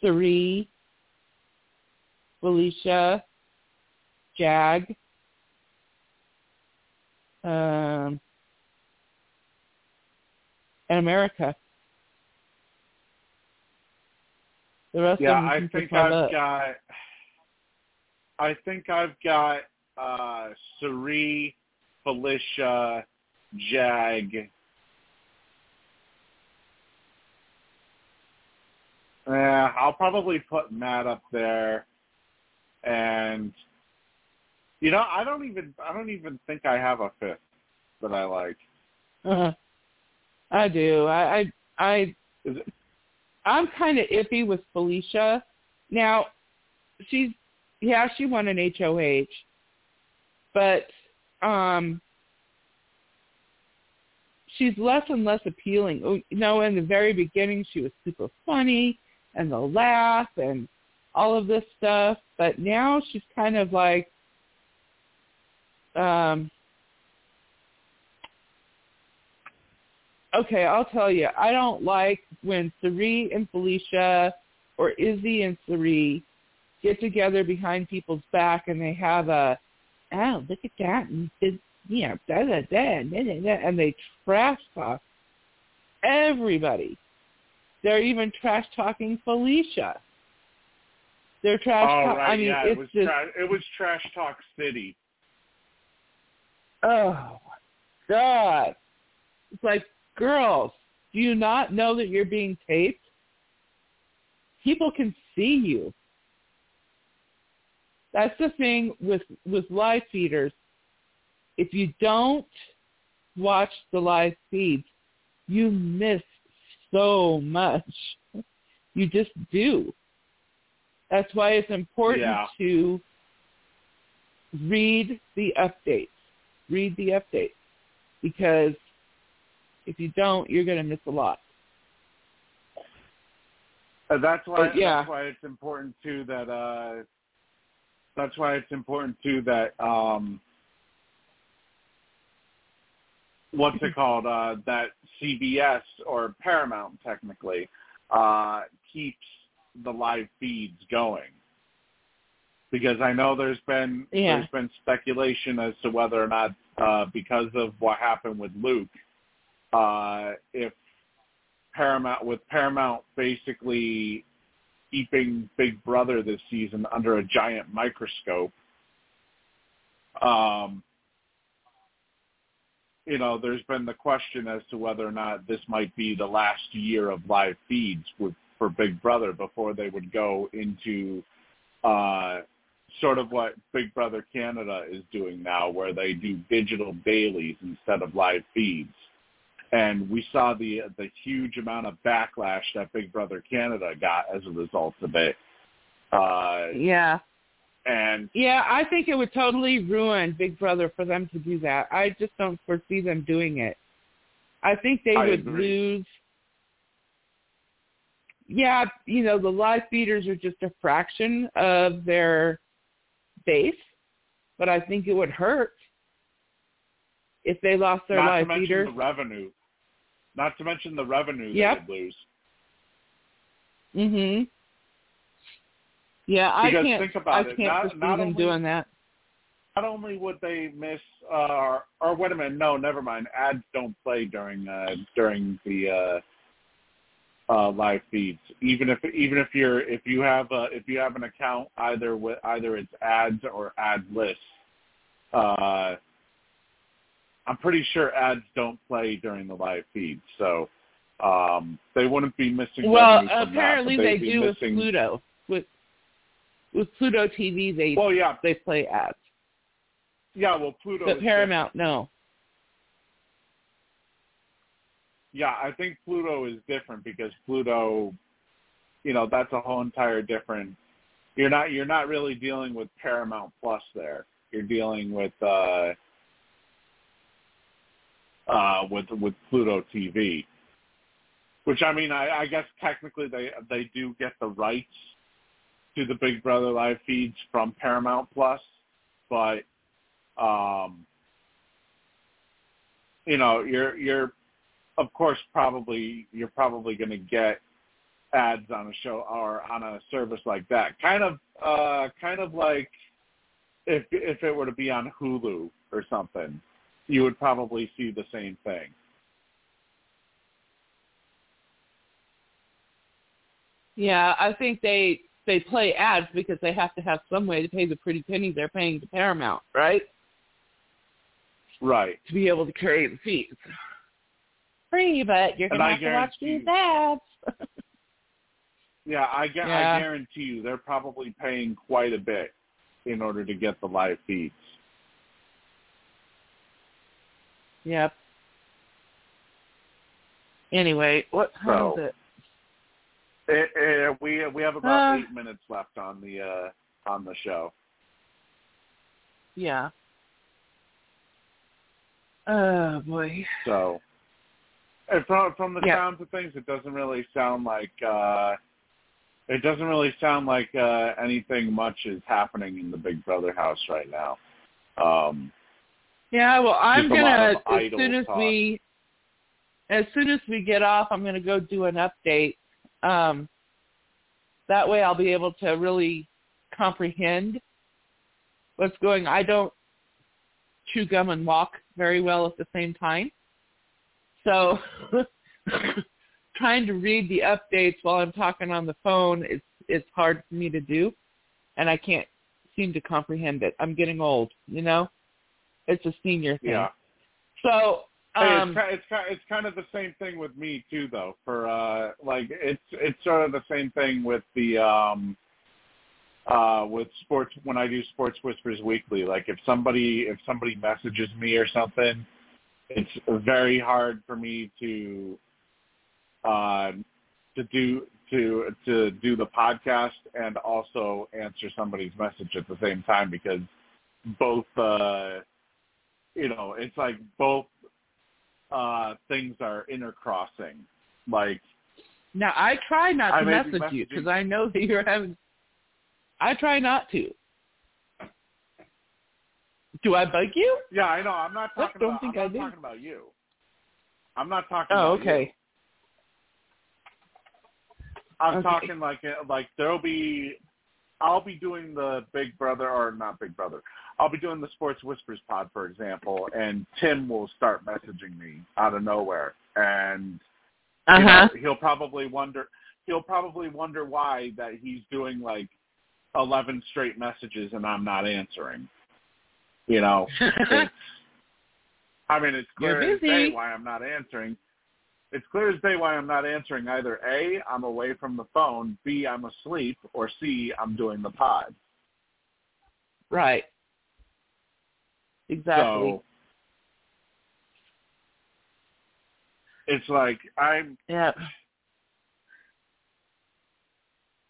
Cirie, Felicia, Jag, um, and America. The rest yeah of them I think I've butt. got I think I've got uh Cirie, Felicia, Jag. Yeah, I'll probably put Matt up there, and you know I don't even I don't even think I have a fifth that I like. Uh-huh. I do. I I, I I'm kind of iffy with Felicia. Now, she's yeah, she won an HOH, but um, she's less and less appealing. Oh, You know, in the very beginning, she was super funny and the laugh and all of this stuff, but now she's kind of like um okay, I'll tell you. I don't like when Cirie and Felicia or Izzy and Cirie get together behind people's back and they have a, oh, look at that, and did, you know, da da da, da da da, and they trash talk everybody. They're even trash talking Felicia. They're trash talk. right, I mean, yeah, it's it was just tra- it was Trash Talk City. Oh my God. It's like, girls, do you not know that you're being taped? People can see you. That's the thing with with live feeders. If you don't watch the live feeds, you miss so much. You just do. That's why it's important Yeah. to read the updates. Read the updates because if you don't, you're going to miss a lot. Uh, that's why But, yeah. that's why it's important too that uh that's why it's important too that um what's it called uh that CBS or Paramount technically uh keeps the live feeds going because I know there's been Yeah. there's been speculation as to whether or not uh because of what happened with Luke uh if Paramount with Paramount basically keeping Big Brother this season under a giant microscope. Um, you know, there's been the question as to whether or not this might be the last year of live feeds with, for Big Brother before they would go into uh, sort of what Big Brother Canada is doing now, where they do digital dailies instead of live feeds and we saw the the huge amount of backlash that Big Brother Canada got as a result of it. Uh, Yeah. and Yeah, I think it would totally ruin Big Brother for them to do that. I just don't foresee them doing it. I think they I would agree. lose. Yeah, you know, the live feeders are just a fraction of their but I think it would hurt if they lost their not to live mention feeders. the revenue. Not to mention the revenue Yep. they would lose. Mhm. Yeah, I Because can't. think about I it, can't not- foresee not them only- doing that. Not only would they miss, uh, or, or wait a minute, no, never mind. Ads don't play during uh, during the uh, uh, live feeds. Even if even if you're if you have a, if you have an account either with either it's ads or ad lists. Uh, I'm pretty sure ads don't play during the live feed, so um, they wouldn't be missing. Well, apparently that, they do missing, with Pluto. With with Pluto TV, they Well, yeah, they play ads. yeah. Well, Pluto. But Paramount, no. Yeah, I think Pluto is different because Pluto, you know, that's a whole entire different. You're not you're not really dealing with Paramount Plus there. You're dealing with uh, uh, with with Pluto TV, which I mean, I, I guess technically they they do get the rights to the Big Brother live feeds from Paramount Plus, but um, you know, you're you're of course probably you're probably going to get ads on a show or on a service like that. Kind of uh kind of like if if it were to be on Hulu or something, you would probably see the same thing. Yeah, I think they they play ads because they have to have some way to pay the pretty pennies they're paying to Paramount, right? Right. To be able to carry the fees. Free, but you're gonna I have to watch guarantee these ads. Yeah, I, gu- Yeah. I guarantee you they're probably paying quite a bit in order to get the live feeds. yep. Anyway, what time So- is it? Eh, eh, we we have about Uh. eight minutes left on the uh, on the show. Yeah. Oh boy. So, and from from the Yeah. sounds of things, it doesn't really sound like uh, it doesn't really sound like uh, anything much is happening in the Big Brother house right now. Um, Yeah, well, I'm Just a lot gonna as soon as talk. we as soon as we get off, I'm gonna go do an update. Um, that way, I'll be able to really comprehend what's going. I don't chew gum and walk very well at the same time, so trying to read the updates while I'm talking on the phone is it's hard for me to do, and I can't seem to comprehend it. I'm getting old, you know. It's a senior thing. yeah. So, Hey, um, it's, ki- it's it's kind of the same thing with me too, though. For uh, like, it's it's sort of the same thing with the um, uh, with sports when I do Sports Whispers weekly. Like, if somebody if somebody messages me or something, it's very hard for me to uh, to do to to do the podcast and also answer somebody's message at the same time because both uh, you know it's like both uh things are intercrossing. Like now I try not to message you because I know that you're having. I try not to. Do I bug you? yeah, I know. I'm not talking Don't about think I'm I not talking about you. I'm not talking Oh, about you. okay. I'm Okay. talking like like there'll be I'll be doing the Big Brother or not Big Brother. I'll be doing the Sports Whispers pod, for example, and Tim will start messaging me out of nowhere, and Uh huh. know, he'll probably wonder he'll probably wonder why that he's doing like eleven straight messages and I'm not answering. You know, I mean, it's clear as day why I'm not answering. It's clear as day why I'm not answering. Either A, I'm away from the phone, B, I'm asleep, or C, I'm doing the pod. right. Exactly. So it's like I'm, yeah.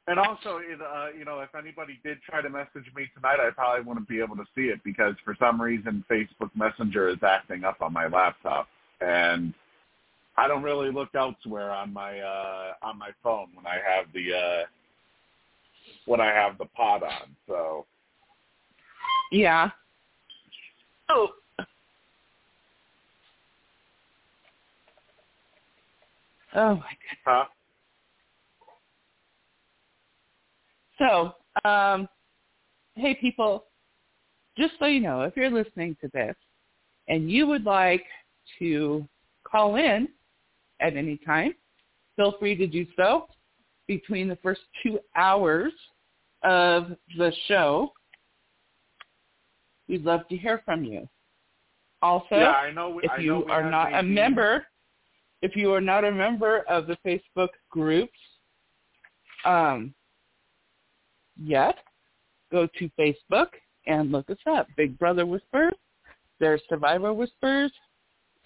And also, it, uh, you know, if anybody did try to message me tonight, I probably wouldn't be able to see it because for some reason Facebook Messenger is acting up on my laptop, and I don't really look elsewhere on my uh, on my phone when I have the uh, when I have the pod on. So Yeah. Oh. Oh my huh? So, um, hey people, just so you know, if you're listening to this and you would like to call in at any time feel free to do so between the first two hours of the show. We'd love to hear from you. Also, yeah, I know. We, if you are not a member, if you are not a member of the Facebook groups um, yet, go to Facebook and look us up. Big Brother Whispers. There's Survivor Whispers,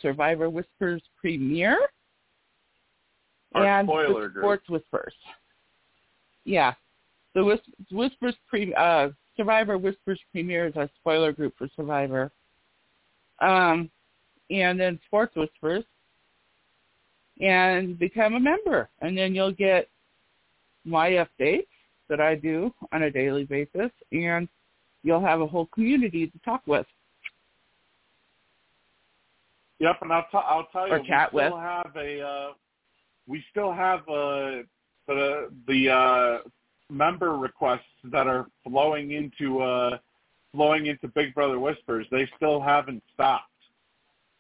Survivor Whispers Premiere, Our and spoiler the group. Sports Whispers. Yeah, the Whis- Whispers pre- uh, Survivor Whispers Premiere is our spoiler group for Survivor. Um, and then Sports Whispers, and become a member, and then you'll get my updates that I do on a daily basis, and you'll have a whole community to talk with. Yep, and I'll, t- I'll tell you, Or chat we still with. have a, uh, we still have uh, the the uh, member requests that are flowing into uh, flowing into Big Brother Whispers. They still haven't stopped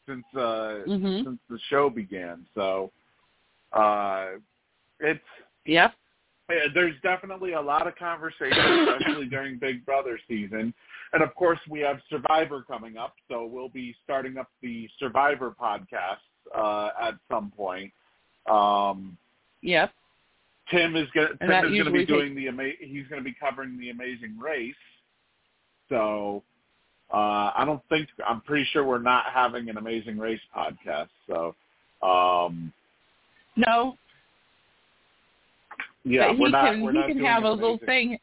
since uh, Mhm. since the show began. So uh, it's Yep. There's definitely a lot of conversation, especially during Big Brother season. And of course, we have Survivor coming up, so we'll be starting up the Survivor podcast uh, at some point. Um, Yep. Tim is going Tim is going to be doing the ama- he's going to be covering the Amazing Race. So uh, I don't think I'm pretty sure we're not having an Amazing Race podcast. So um, No, yeah, but he we're not. can he can have a little thing.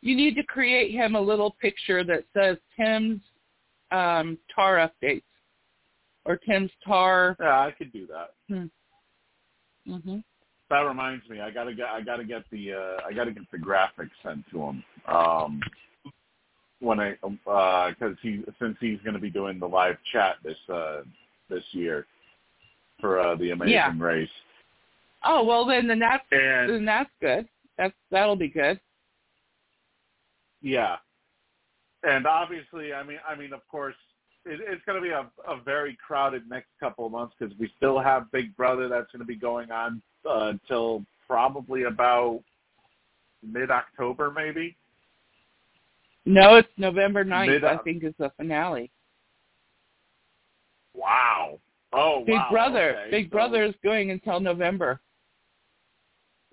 You need to create him a little picture that says Tim's um, tar updates or Tim's tar. Yeah, I could do that. hmm That reminds me, I gotta get I gotta get the uh, I gotta get the graphics sent to him. Um, when I because he since he's going to be doing the live chat this uh, this year for uh, the Amazing Yeah. Race, Oh well, then then that's and then that's good. That's that'll be good. yeah, and obviously, I mean, I mean, of course, it, it's going to be a, a very crowded next couple of months because we still have Big Brother that's going to be going on uh, until probably about mid October, maybe. No, it's November 9th, Mid- I think, is the finale. Wow. Oh, Big wow. Brother, Okay, Big so- Brother is going until November.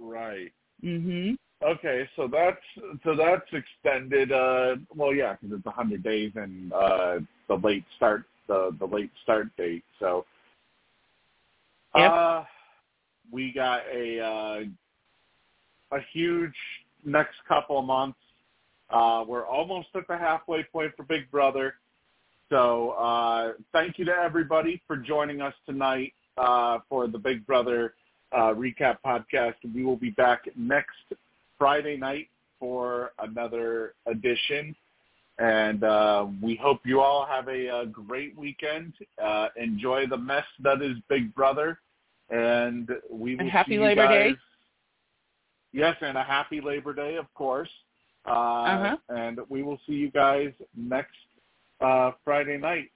Right. Mhm. Okay, so that's so that's extended. Uh, well, yeah, because it's a hundred days and uh, the late start the the late start date. So, Yep. uh, we got a uh, a huge next couple of months. Uh, we're almost at the halfway point for Big Brother. So, uh, thank you to everybody for joining us tonight uh, for the Big Brother uh, recap podcast. We will be back next Friday night for another edition. And uh, we hope you all have a, uh great weekend. Uh, enjoy the mess that is Big Brother. And we will And happy see you Labor Day. Yes, and a happy Labor Day, of course. Uh, Uh-huh. And we will see you guys next uh, Friday night.